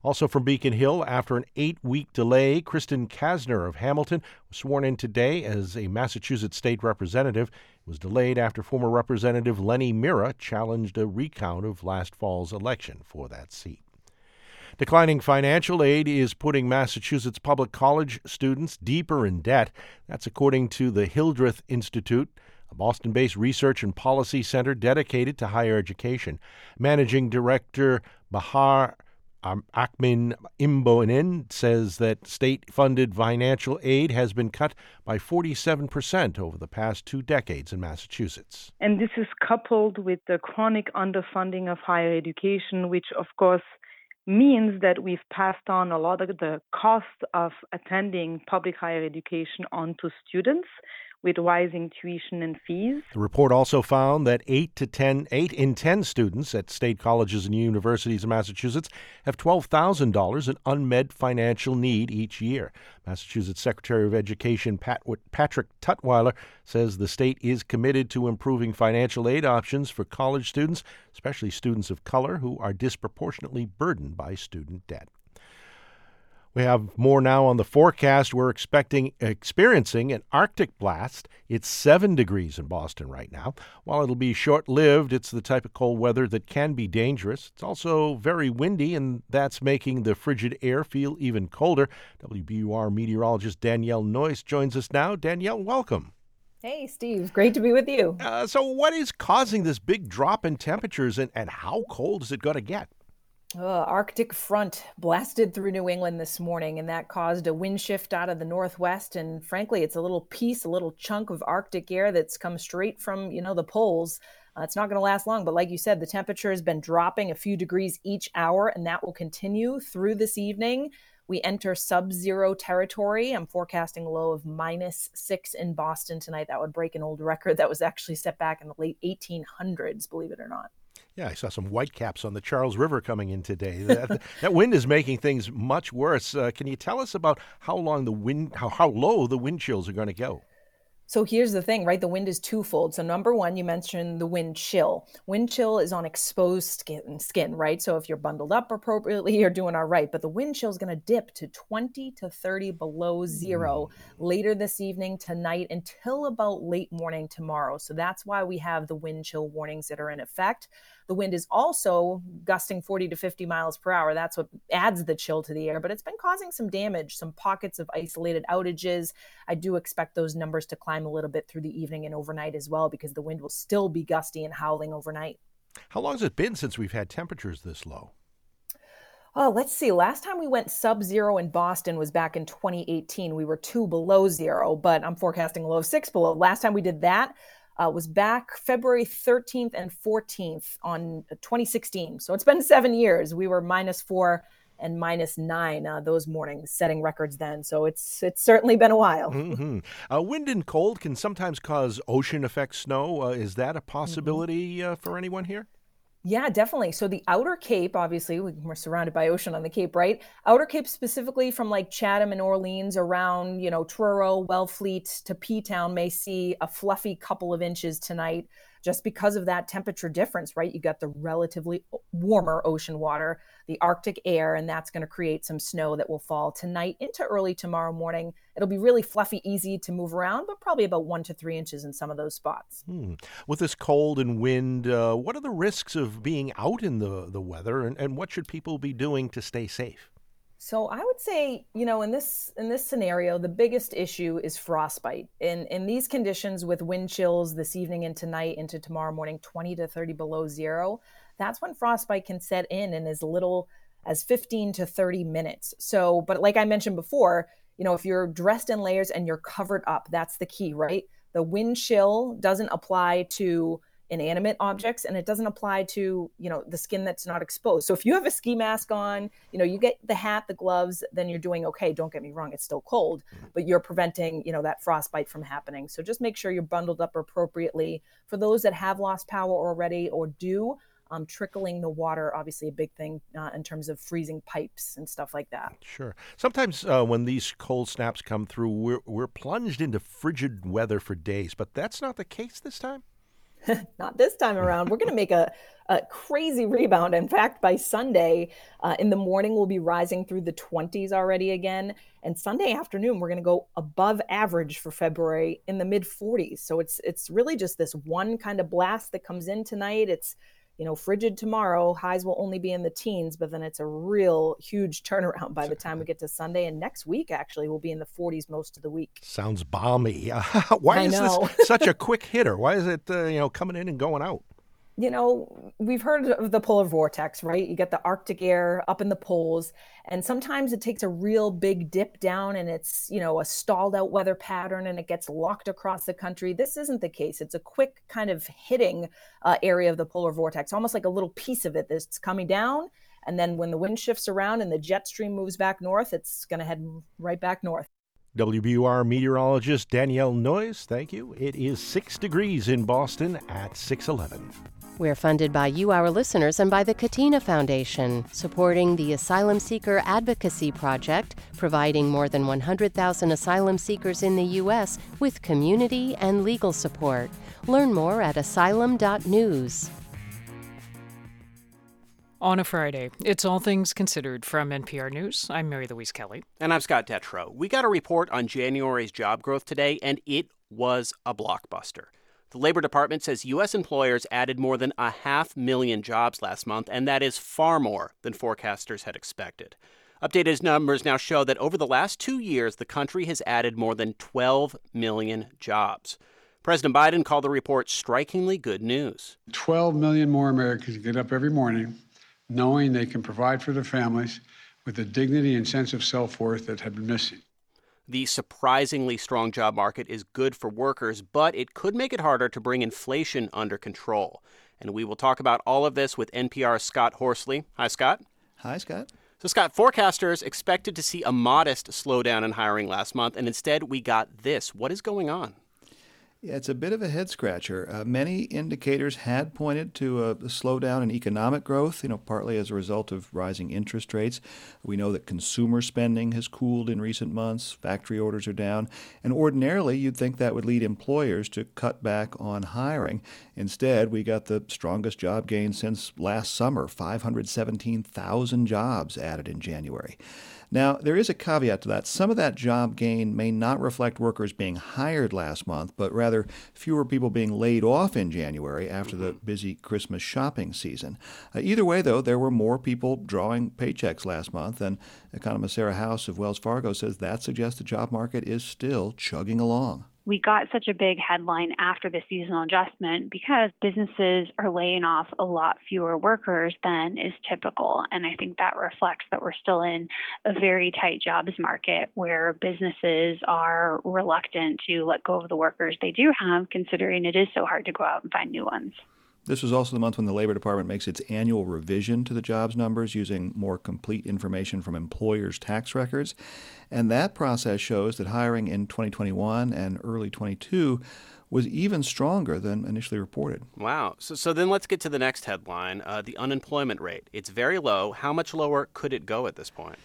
Also from Beacon Hill, after an eight week delay, Kristin Kassner of Hamilton was sworn in today as a Massachusetts state representative. Was delayed after former Representative Lenny Mirra challenged a recount of last fall's election for that seat. Declining financial aid is putting Massachusetts public college students deeper in debt. That's according to the Hildreth Institute a Boston based research and policy center dedicated to higher education. Managing Director Bahar um, Akman says that state funded financial aid has been cut by 47% over the past two decades in Massachusetts. And this is coupled with the chronic underfunding of higher education, which, of course, means that we've passed on a lot of the cost of attending public higher education onto students with rising tuition and fees. The report also found that 8 to 10 8 in 10 students at state colleges and universities in Massachusetts have $12,000 in unmet financial need each year. Massachusetts Secretary of Education Pat, Patrick Tutwiler says the state is committed to improving financial aid options for college students, especially students of color who are disproportionately burdened by student debt. We have more now on the forecast. We're expecting experiencing an Arctic blast. It's 7 degrees in Boston right now. While it'll be short-lived, it's the type of cold weather that can be dangerous. It's also very windy and that's making the frigid air feel even colder. WBUR meteorologist Danielle Noyes joins us now. Danielle, welcome. Hey, Steve. Great to be with you. Uh, so, what is causing this big drop in temperatures and, and how cold is it going to get? Uh, Arctic front blasted through New England this morning, and that caused a wind shift out of the northwest. And frankly, it's a little piece, a little chunk of Arctic air that's come straight from you know the poles. Uh, it's not going to last long, but like you said, the temperature has been dropping a few degrees each hour, and that will continue through this evening. We enter sub-zero territory. I'm forecasting a low of minus six in Boston tonight. That would break an old record that was actually set back in the late 1800s, believe it or not. Yeah, I saw some whitecaps on the Charles River coming in today. That, that wind is making things much worse. Uh, can you tell us about how long the wind, how, how low the wind chills are going to go? So here's the thing, right? The wind is twofold. So number one, you mentioned the wind chill. Wind chill is on exposed skin, skin, right? So if you're bundled up appropriately, you're doing all right. But the wind chill is going to dip to 20 to 30 below zero mm. later this evening, tonight, until about late morning tomorrow. So that's why we have the wind chill warnings that are in effect. The wind is also gusting 40 to 50 miles per hour. That's what adds the chill to the air, but it's been causing some damage, some pockets of isolated outages. I do expect those numbers to climb a little bit through the evening and overnight as well because the wind will still be gusty and howling overnight. How long has it been since we've had temperatures this low? Oh, let's see. Last time we went sub zero in Boston was back in 2018. We were two below zero, but I'm forecasting a low six below. Last time we did that uh, was back February 13th and 14th on 2016. So it's been seven years. We were minus four and minus nine uh, those mornings, setting records then. So it's it's certainly been a while. Mm-hmm. Uh, wind and cold can sometimes cause ocean effect snow. Uh, is that a possibility mm-hmm. for anyone here? Yeah, definitely. So the outer Cape, obviously, we're surrounded by ocean on the Cape, right? Outer Cape specifically from like Chatham and Orleans around, you know, Truro, Wellfleet to P Town may see a fluffy couple of inches tonight just because of that temperature difference, right? You got the relatively warmer ocean water, the Arctic air, and that's going to create some snow that will fall tonight into early tomorrow morning. It'll be really fluffy, easy to move around, but probably about one to three inches in some of those spots. Hmm. With this cold and wind, uh, what are the risks of being out in the, the weather, and, and what should people be doing to stay safe? So I would say, you know, in this in this scenario, the biggest issue is frostbite. In in these conditions with wind chills this evening and tonight into tomorrow morning, 20 to 30 below zero, that's when frostbite can set in in as little as 15 to 30 minutes. So, but like I mentioned before, you know, if you're dressed in layers and you're covered up, that's the key, right? The wind chill doesn't apply to inanimate objects and it doesn't apply to you know the skin that's not exposed so if you have a ski mask on you know you get the hat the gloves then you're doing okay don't get me wrong it's still cold but you're preventing you know that frostbite from happening so just make sure you're bundled up appropriately for those that have lost power already or do um, trickling the water, obviously a big thing uh, in terms of freezing pipes and stuff like that. Sure. Sometimes uh, when these cold snaps come through, we're, we're plunged into frigid weather for days, but that's not the case this time? not this time around. We're going to make a, a, crazy rebound. In fact, by Sunday uh, in the morning, we'll be rising through the 20s already again. And Sunday afternoon, we're going to go above average for February in the mid 40s. So it's it's really just this one kind of blast that comes in tonight. It's you know, frigid tomorrow. Highs will only be in the teens, but then it's a real huge turnaround by the time we get to Sunday. And next week, actually, we'll be in the 40s most of the week. Sounds balmy. Why I is know. this such a quick hitter? Why is it, uh, you know, coming in and going out? You know, we've heard of the polar vortex, right? You get the Arctic air up in the poles, and sometimes it takes a real big dip down and it's, you know, a stalled out weather pattern and it gets locked across the country. This isn't the case. It's a quick kind of hitting uh, area of the polar vortex, almost like a little piece of it that's coming down. And then when the wind shifts around and the jet stream moves back north, it's going to head right back north. WBUR meteorologist Danielle Noyes, thank you. It is six degrees in Boston at 611. We're funded by you, our listeners, and by the Katina Foundation, supporting the Asylum Seeker Advocacy Project, providing more than 100,000 asylum seekers in the U.S. with community and legal support. Learn more at asylum.news. On a Friday, it's All Things Considered from NPR News. I'm Mary Louise Kelly. And I'm Scott Detrow. We got a report on January's job growth today, and it was a blockbuster. The Labor Department says U.S. employers added more than a half million jobs last month, and that is far more than forecasters had expected. Updated numbers now show that over the last two years, the country has added more than 12 million jobs. President Biden called the report strikingly good news. 12 million more Americans get up every morning knowing they can provide for their families with the dignity and sense of self worth that had been missing. The surprisingly strong job market is good for workers, but it could make it harder to bring inflation under control. And we will talk about all of this with NPR's Scott Horsley. Hi, Scott. Hi, Scott. So, Scott, forecasters expected to see a modest slowdown in hiring last month, and instead we got this. What is going on? Yeah, it's a bit of a head scratcher. Uh, many indicators had pointed to a, slowdown in economic growth, you know, partly as a result of rising interest rates. We know that consumer spending has cooled in recent months, factory orders are down, and ordinarily you'd think that would lead employers to cut back on hiring. Instead, we got the strongest job gain since last summer 517,000 jobs added in January. Now, there is a caveat to that. Some of that job gain may not reflect workers being hired last month, but rather fewer people being laid off in January after the mm-hmm. busy Christmas shopping season. Uh, either way, though, there were more people drawing paychecks last month, and economist Sarah House of Wells Fargo says that suggests the job market is still chugging along. We got such a big headline after the seasonal adjustment because businesses are laying off a lot fewer workers than is typical. And I think that reflects that we're still in a very tight jobs market where businesses are reluctant to let go of the workers they do have, considering it is so hard to go out and find new ones. This was also the month when the Labor Department makes its annual revision to the jobs numbers using more complete information from employers' tax records. And that process shows that hiring in 2021 and early 22 was even stronger than initially reported. Wow. So, so then let's get to the next headline uh, the unemployment rate. It's very low. How much lower could it go at this point?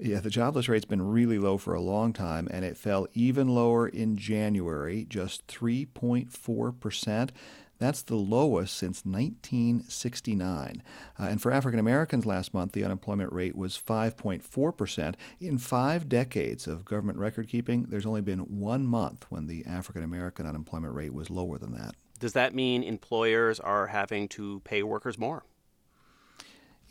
Yeah, the jobless rate's been really low for a long time, and it fell even lower in January, just 3.4%. That's the lowest since 1969. Uh, and for African Americans last month, the unemployment rate was 5.4%. In five decades of government record keeping, there's only been one month when the African American unemployment rate was lower than that. Does that mean employers are having to pay workers more?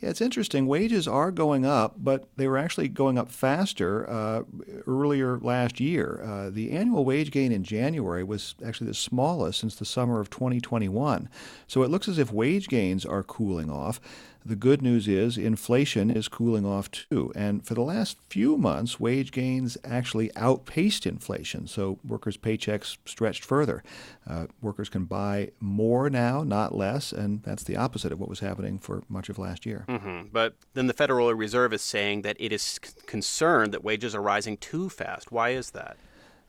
Yeah, it's interesting. Wages are going up, but they were actually going up faster uh, earlier last year. Uh, the annual wage gain in January was actually the smallest since the summer of 2021. So it looks as if wage gains are cooling off. The good news is inflation is cooling off too. And for the last few months, wage gains actually outpaced inflation. So workers' paychecks stretched further. Uh, workers can buy more now, not less. And that's the opposite of what was happening for much of last year. Mm-hmm. But then the Federal Reserve is saying that it is concerned that wages are rising too fast. Why is that?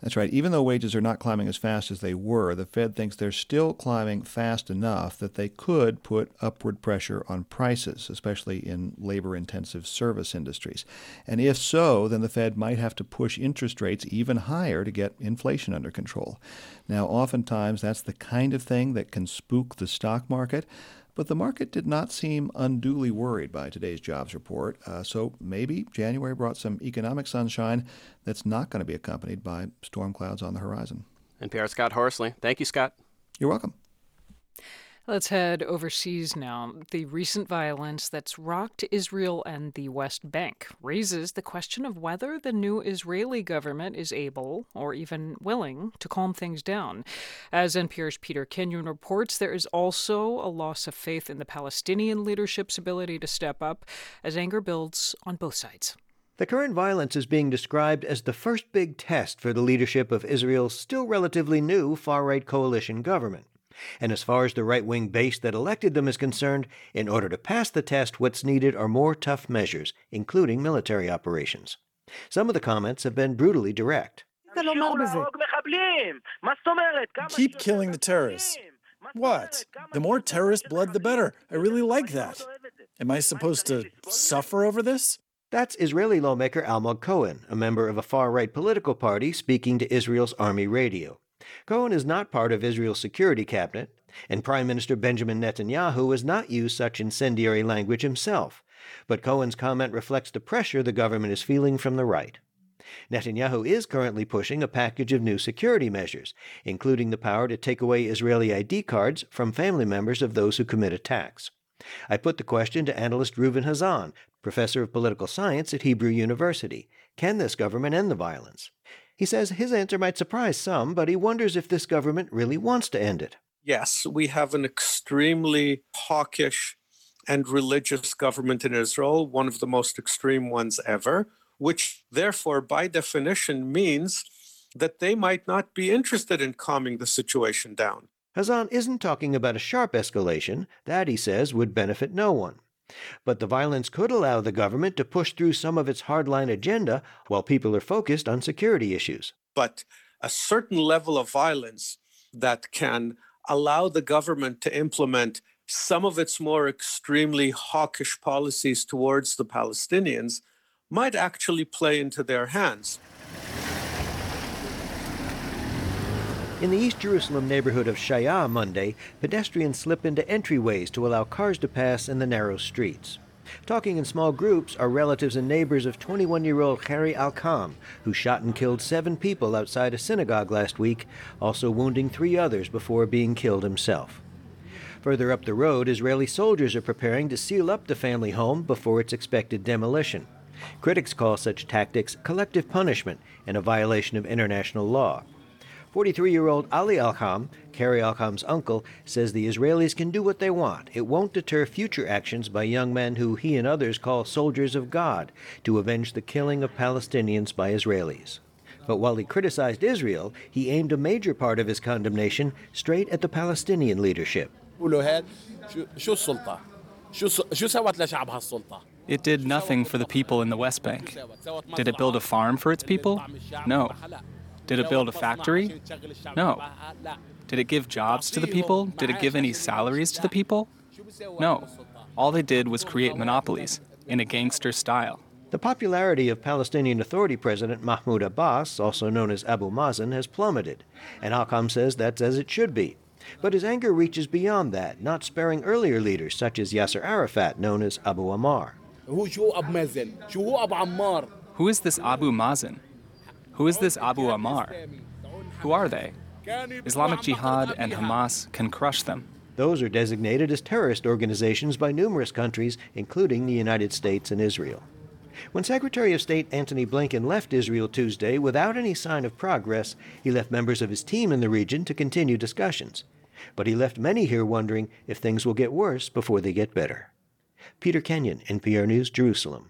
That's right. Even though wages are not climbing as fast as they were, the Fed thinks they're still climbing fast enough that they could put upward pressure on prices, especially in labor intensive service industries. And if so, then the Fed might have to push interest rates even higher to get inflation under control. Now, oftentimes that's the kind of thing that can spook the stock market. But the market did not seem unduly worried by today's jobs report, uh, so maybe January brought some economic sunshine that's not going to be accompanied by storm clouds on the horizon. NPR Scott Horsley. Thank you, Scott. You're welcome. Let's head overseas now. The recent violence that's rocked Israel and the West Bank raises the question of whether the new Israeli government is able or even willing to calm things down. As NPR's Peter Kenyon reports, there is also a loss of faith in the Palestinian leadership's ability to step up as anger builds on both sides. The current violence is being described as the first big test for the leadership of Israel's still relatively new far right coalition government. And as far as the right wing base that elected them is concerned, in order to pass the test, what's needed are more tough measures, including military operations. Some of the comments have been brutally direct. Keep killing the terrorists. What? The more terrorist blood, the better. I really like that. Am I supposed to suffer over this? That's Israeli lawmaker Almog Cohen, a member of a far right political party, speaking to Israel's Army radio. Cohen is not part of Israel's security cabinet, and Prime Minister Benjamin Netanyahu has not used such incendiary language himself. But Cohen's comment reflects the pressure the government is feeling from the right. Netanyahu is currently pushing a package of new security measures, including the power to take away Israeli ID cards from family members of those who commit attacks. I put the question to analyst Reuven Hazan, professor of political science at Hebrew University. Can this government end the violence? He says his answer might surprise some, but he wonders if this government really wants to end it. Yes, we have an extremely hawkish and religious government in Israel, one of the most extreme ones ever, which therefore, by definition, means that they might not be interested in calming the situation down. Hazan isn't talking about a sharp escalation. That, he says, would benefit no one. But the violence could allow the government to push through some of its hardline agenda while people are focused on security issues. But a certain level of violence that can allow the government to implement some of its more extremely hawkish policies towards the Palestinians might actually play into their hands. In the East Jerusalem neighborhood of Shaya Monday, pedestrians slip into entryways to allow cars to pass in the narrow streets. Talking in small groups are relatives and neighbors of 21 year old Khairy Alkam, who shot and killed seven people outside a synagogue last week, also wounding three others before being killed himself. Further up the road, Israeli soldiers are preparing to seal up the family home before its expected demolition. Critics call such tactics collective punishment and a violation of international law. 43 year old Ali Alkam, Khairy Alkam's uncle, says the Israelis can do what they want. It won't deter future actions by young men who he and others call soldiers of God to avenge the killing of Palestinians by Israelis. But while he criticized Israel, he aimed a major part of his condemnation straight at the Palestinian leadership. It did nothing for the people in the West Bank. Did it build a farm for its people? No. Did it build a factory? No. Did it give jobs to the people? Did it give any salaries to the people? No. All they did was create monopolies in a gangster style. The popularity of Palestinian Authority President Mahmoud Abbas, also known as Abu Mazen, has plummeted, and Alkam says that's as it should be. But his anger reaches beyond that, not sparing earlier leaders such as Yasser Arafat, known as Abu Ammar. Who is this Abu Mazen? Who is this Abu Ammar? Who are they? Islamic Jihad and Hamas can crush them. Those are designated as terrorist organizations by numerous countries, including the United States and Israel. When Secretary of State Antony Blinken left Israel Tuesday without any sign of progress, he left members of his team in the region to continue discussions. But he left many here wondering if things will get worse before they get better. Peter Kenyon, NPR News, Jerusalem.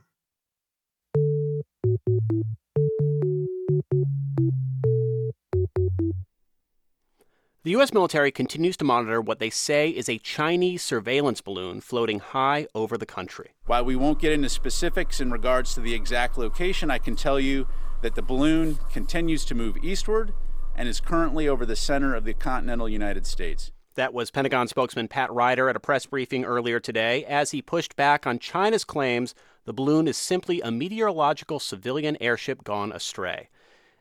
The U.S. military continues to monitor what they say is a Chinese surveillance balloon floating high over the country. While we won't get into specifics in regards to the exact location, I can tell you that the balloon continues to move eastward and is currently over the center of the continental United States. That was Pentagon spokesman Pat Ryder at a press briefing earlier today as he pushed back on China's claims the balloon is simply a meteorological civilian airship gone astray.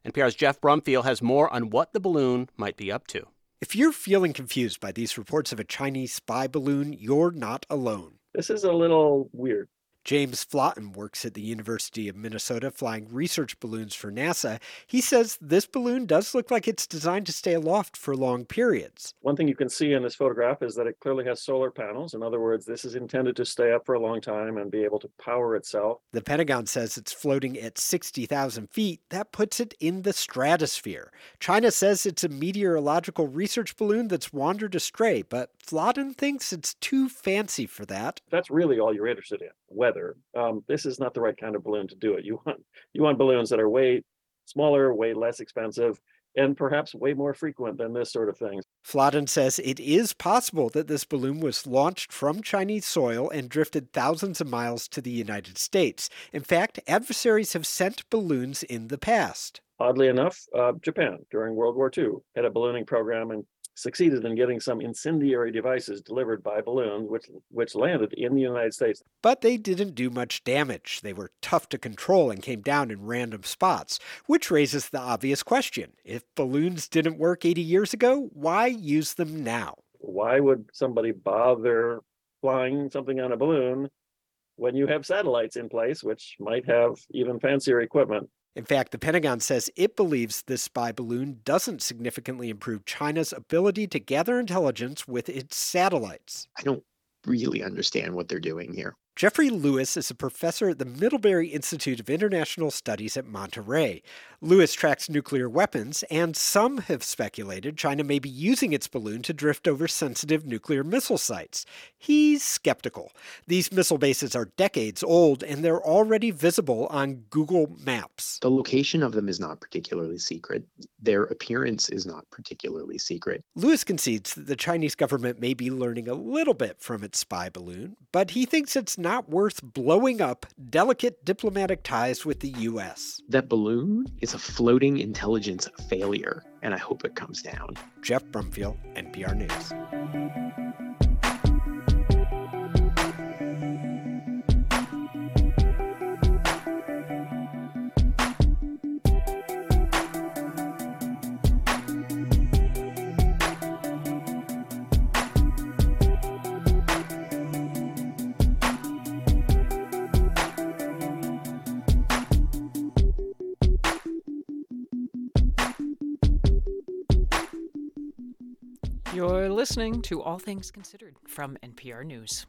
NPR's Jeff Brumfiel has more on what the balloon might be up to. If you're feeling confused by these reports of a Chinese spy balloon, you're not alone. This is a little weird. James Flaten works at the University of Minnesota flying research balloons for NASA. He says this balloon does look like it's designed to stay aloft for long periods. One thing you can see in this photograph is that it clearly has solar panels. In other words, this is intended to stay up for a long time and be able to power itself. The Pentagon says it's floating at 60,000 feet. That puts it in the stratosphere. China says it's a meteorological research balloon that's wandered astray, but Flaten thinks it's too fancy for that. That's really all you're interested in weather. Um, this is not the right kind of balloon to do it. You want you want balloons that are way smaller, way less expensive, and perhaps way more frequent than this sort of thing. Flaten says it is possible that this balloon was launched from Chinese soil and drifted thousands of miles to the United States. In fact, adversaries have sent balloons in the past. Oddly enough, uh, Japan during World War II had a ballooning program and succeeded in getting some incendiary devices delivered by balloon, which which landed in the United States. But they didn't do much damage. They were tough to control and came down in random spots, which raises the obvious question: if balloons didn't work 80 years ago, why use them now? Why would somebody bother flying something on a balloon when you have satellites in place, which might have even fancier equipment? In fact, the Pentagon says it believes this spy balloon doesn't significantly improve China's ability to gather intelligence with its satellites. I don't really understand what they're doing here. Jeffrey Lewis is a professor at the Middlebury Institute of International Studies at Monterey. Lewis tracks nuclear weapons, and some have speculated China may be using its balloon to drift over sensitive nuclear missile sites. He's skeptical. These missile bases are decades old, and they're already visible on Google Maps. The location of them is not particularly secret. Their appearance is not particularly secret. Lewis concedes that the Chinese government may be learning a little bit from its spy balloon, but he thinks it's not worth blowing up delicate diplomatic ties with the U.S. That balloon is a floating intelligence failure, and I hope it comes down. Jeff Brumfiel, NPR News. You're listening to All Things Considered from NPR News.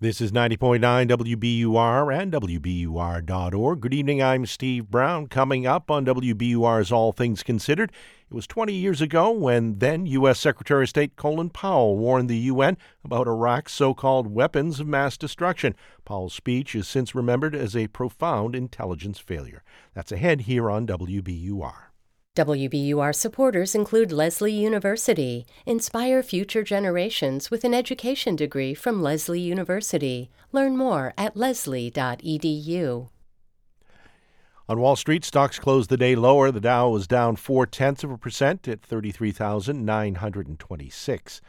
This is 90.9 WBUR and WBUR.org. Good evening, I'm Steve Brown. Coming up on WBUR's All Things Considered, It was 20 years ago when then U.S. Secretary of State Colin Powell warned the UN about Iraq's so called weapons of mass destruction. Powell's speech is since remembered as a profound intelligence failure. That's ahead here on WBUR. WBUR supporters include Lesley University. Inspire future generations with an education degree from Lesley University. Learn more at lesley.edu. On Wall Street, stocks closed the day lower. The Dow was down four tenths of a percent at 33,926.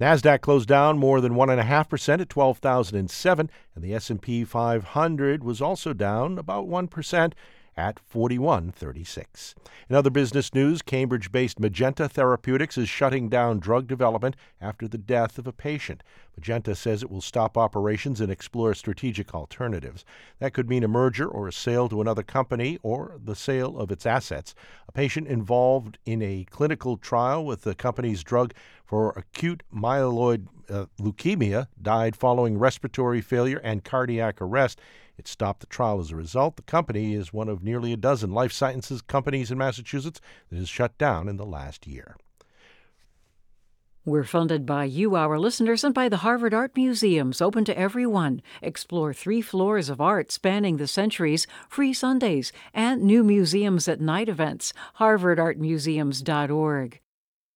Nasdaq closed down more than one and a half percent at 12,007, and the S&P 500 was also down about one percent at 4136. In other business news, Cambridge based Magenta Therapeutics is shutting down drug development after the death of a patient. Magenta says it will stop operations and explore strategic alternatives. That could mean a merger or a sale to another company or the sale of its assets. A patient involved in a clinical trial with the company's drug for acute myeloid uh, leukemia died following respiratory failure and cardiac arrest. It stopped the trial as a result. The company is one of nearly a dozen life sciences companies in Massachusetts that has shut down in the last year. We're funded by you, our listeners, and by the Harvard Art Museums, open to everyone. Explore three floors of art spanning the centuries, free Sundays, and new museums at night events. HarvardArtMuseums.org.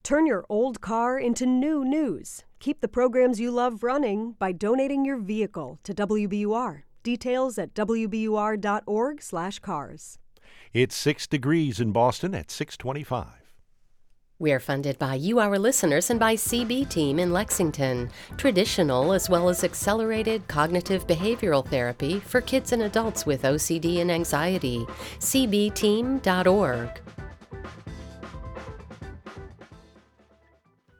Turn your old car into new news. Keep the programs you love running by donating your vehicle to WBUR. Details at wbur.org/cars. It's 6 degrees in Boston at 625. We're funded by you, our listeners, and by CB Team in Lexington. Traditional as well as accelerated cognitive behavioral therapy for kids and adults with OCD and anxiety. CBTeam.org.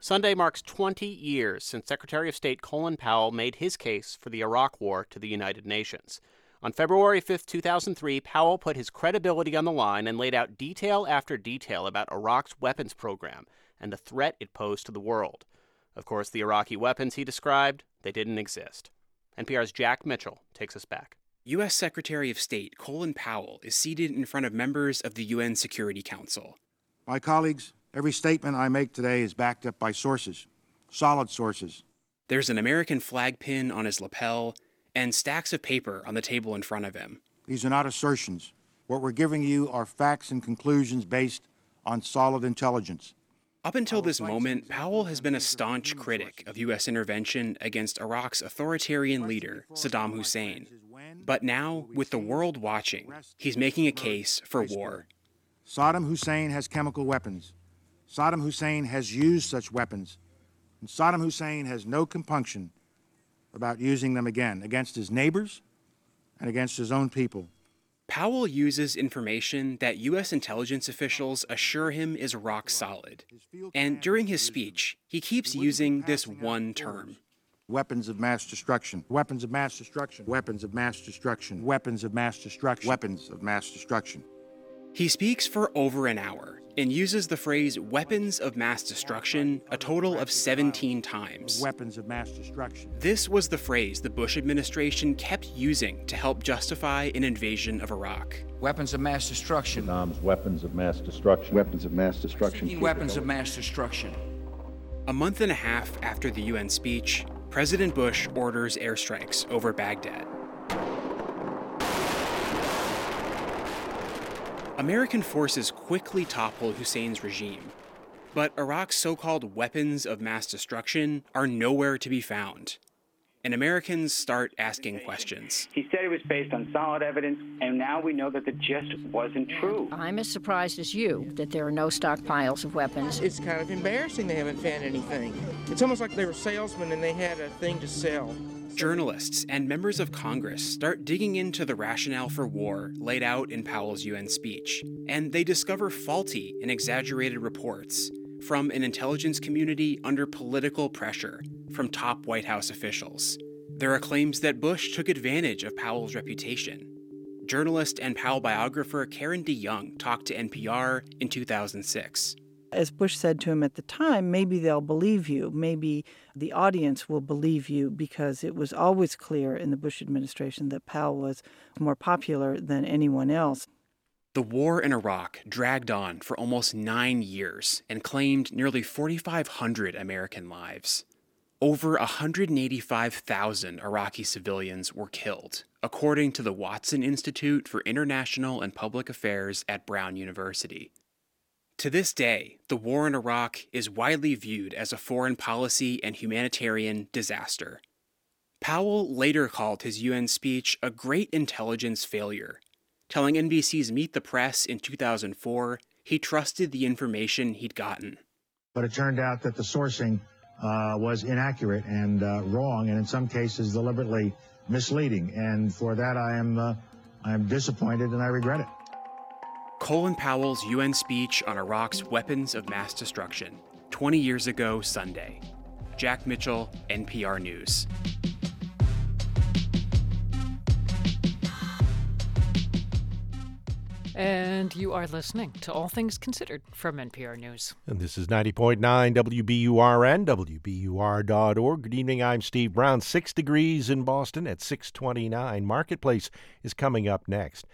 Sunday marks 20 years since Secretary of State Colin Powell made his case for the Iraq War to the United Nations. On February 5, 2003, Powell put his credibility on the line and laid out detail after detail about Iraq's weapons program and the threat it posed to the world. Of course, the Iraqi weapons he described, they didn't exist. NPR's Jack Mitchell takes us back. U.S. Secretary of State Colin Powell is seated in front of members of the UN Security Council. My colleagues, Every statement I make today is backed up by sources, solid sources. There's an American flag pin on his lapel and stacks of paper on the table in front of him. These are not assertions. What we're giving you are facts and conclusions based on solid intelligence. Up until this moment, Powell has been a staunch critic of U.S. intervention against Iraq's authoritarian leader, Saddam Hussein. But now, with the world watching, he's making a case for war. Saddam Hussein has chemical weapons. Saddam Hussein has used such weapons, and Saddam Hussein has no compunction about using them again against his neighbors and against his own people. Powell uses information that U.S. intelligence officials assure him is rock solid. And during his speech, he keeps using this one term weapons of mass destruction, weapons of mass destruction, weapons of mass destruction, weapons of mass destruction, weapons of mass destruction. He speaks for over an hour and uses the phrase weapons of mass destruction a total of 17 times. Weapons of mass destruction. This was the phrase the Bush administration kept using to help justify an invasion of Iraq. Weapons of mass destruction. Saddam's weapons of mass destruction. Weapons of mass destruction. Weapons of mass destruction. A month and a half after the UN speech, President Bush orders airstrikes over Baghdad. American forces quickly topple Hussein's regime, but Iraq's so called weapons of mass destruction are nowhere to be found. And Americans start asking questions. He said it was based on solid evidence, and now we know that it just wasn't true. I'm as surprised as you that there are no stockpiles of weapons. It's kind of embarrassing they haven't found anything. It's almost like they were salesmen and they had a thing to sell. Journalists and members of Congress start digging into the rationale for war laid out in Powell's UN speech, and they discover faulty and exaggerated reports from an intelligence community under political pressure from top White House officials. There are claims that Bush took advantage of Powell's reputation. Journalist and Powell biographer Karen DeYoung talked to NPR in 2006 as Bush said to him at the time, maybe they'll believe you. Maybe the audience will believe you because it was always clear in the Bush administration that Powell was more popular than anyone else. The war in Iraq dragged on for almost nine years and claimed nearly 4,500 American lives. Over 185,000 Iraqi civilians were killed, according to the Watson Institute for International and Public Affairs at Brown University. To this day, the war in Iraq is widely viewed as a foreign policy and humanitarian disaster. Powell later called his UN speech a great intelligence failure, telling NBC's Meet the Press in 2004 he trusted the information he'd gotten. But it turned out that the sourcing uh, was inaccurate and uh, wrong, and in some cases deliberately misleading. And for that, I am uh, I am disappointed and I regret it. Colin Powell's UN speech on Iraq's weapons of mass destruction, 20 years ago Sunday. Jack Mitchell, NPR News. And you are listening to All Things Considered from NPR News. And this is 90.9 WBURN, WBUR.org. Good evening. I'm Steve Brown. Six degrees in Boston at 629. Marketplace is coming up next.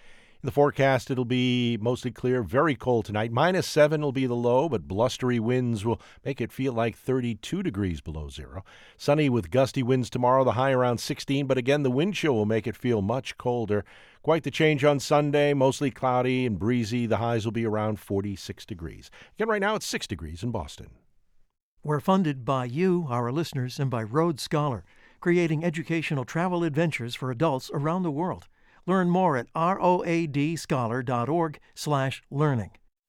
In the forecast, it'll be mostly clear, very cold tonight. Minus seven will be the low, but blustery winds will make it feel like 32 degrees below zero. Sunny with gusty winds tomorrow, the high around 16, but again, the wind chill will make it feel much colder. Quite the change on Sunday, mostly cloudy and breezy. The highs will be around 46 degrees. Again, right now it's 6 degrees in Boston. We're funded by you, our listeners, and by Road Scholar, creating educational travel adventures for adults around the world. Learn more at roadscholar.org/learning.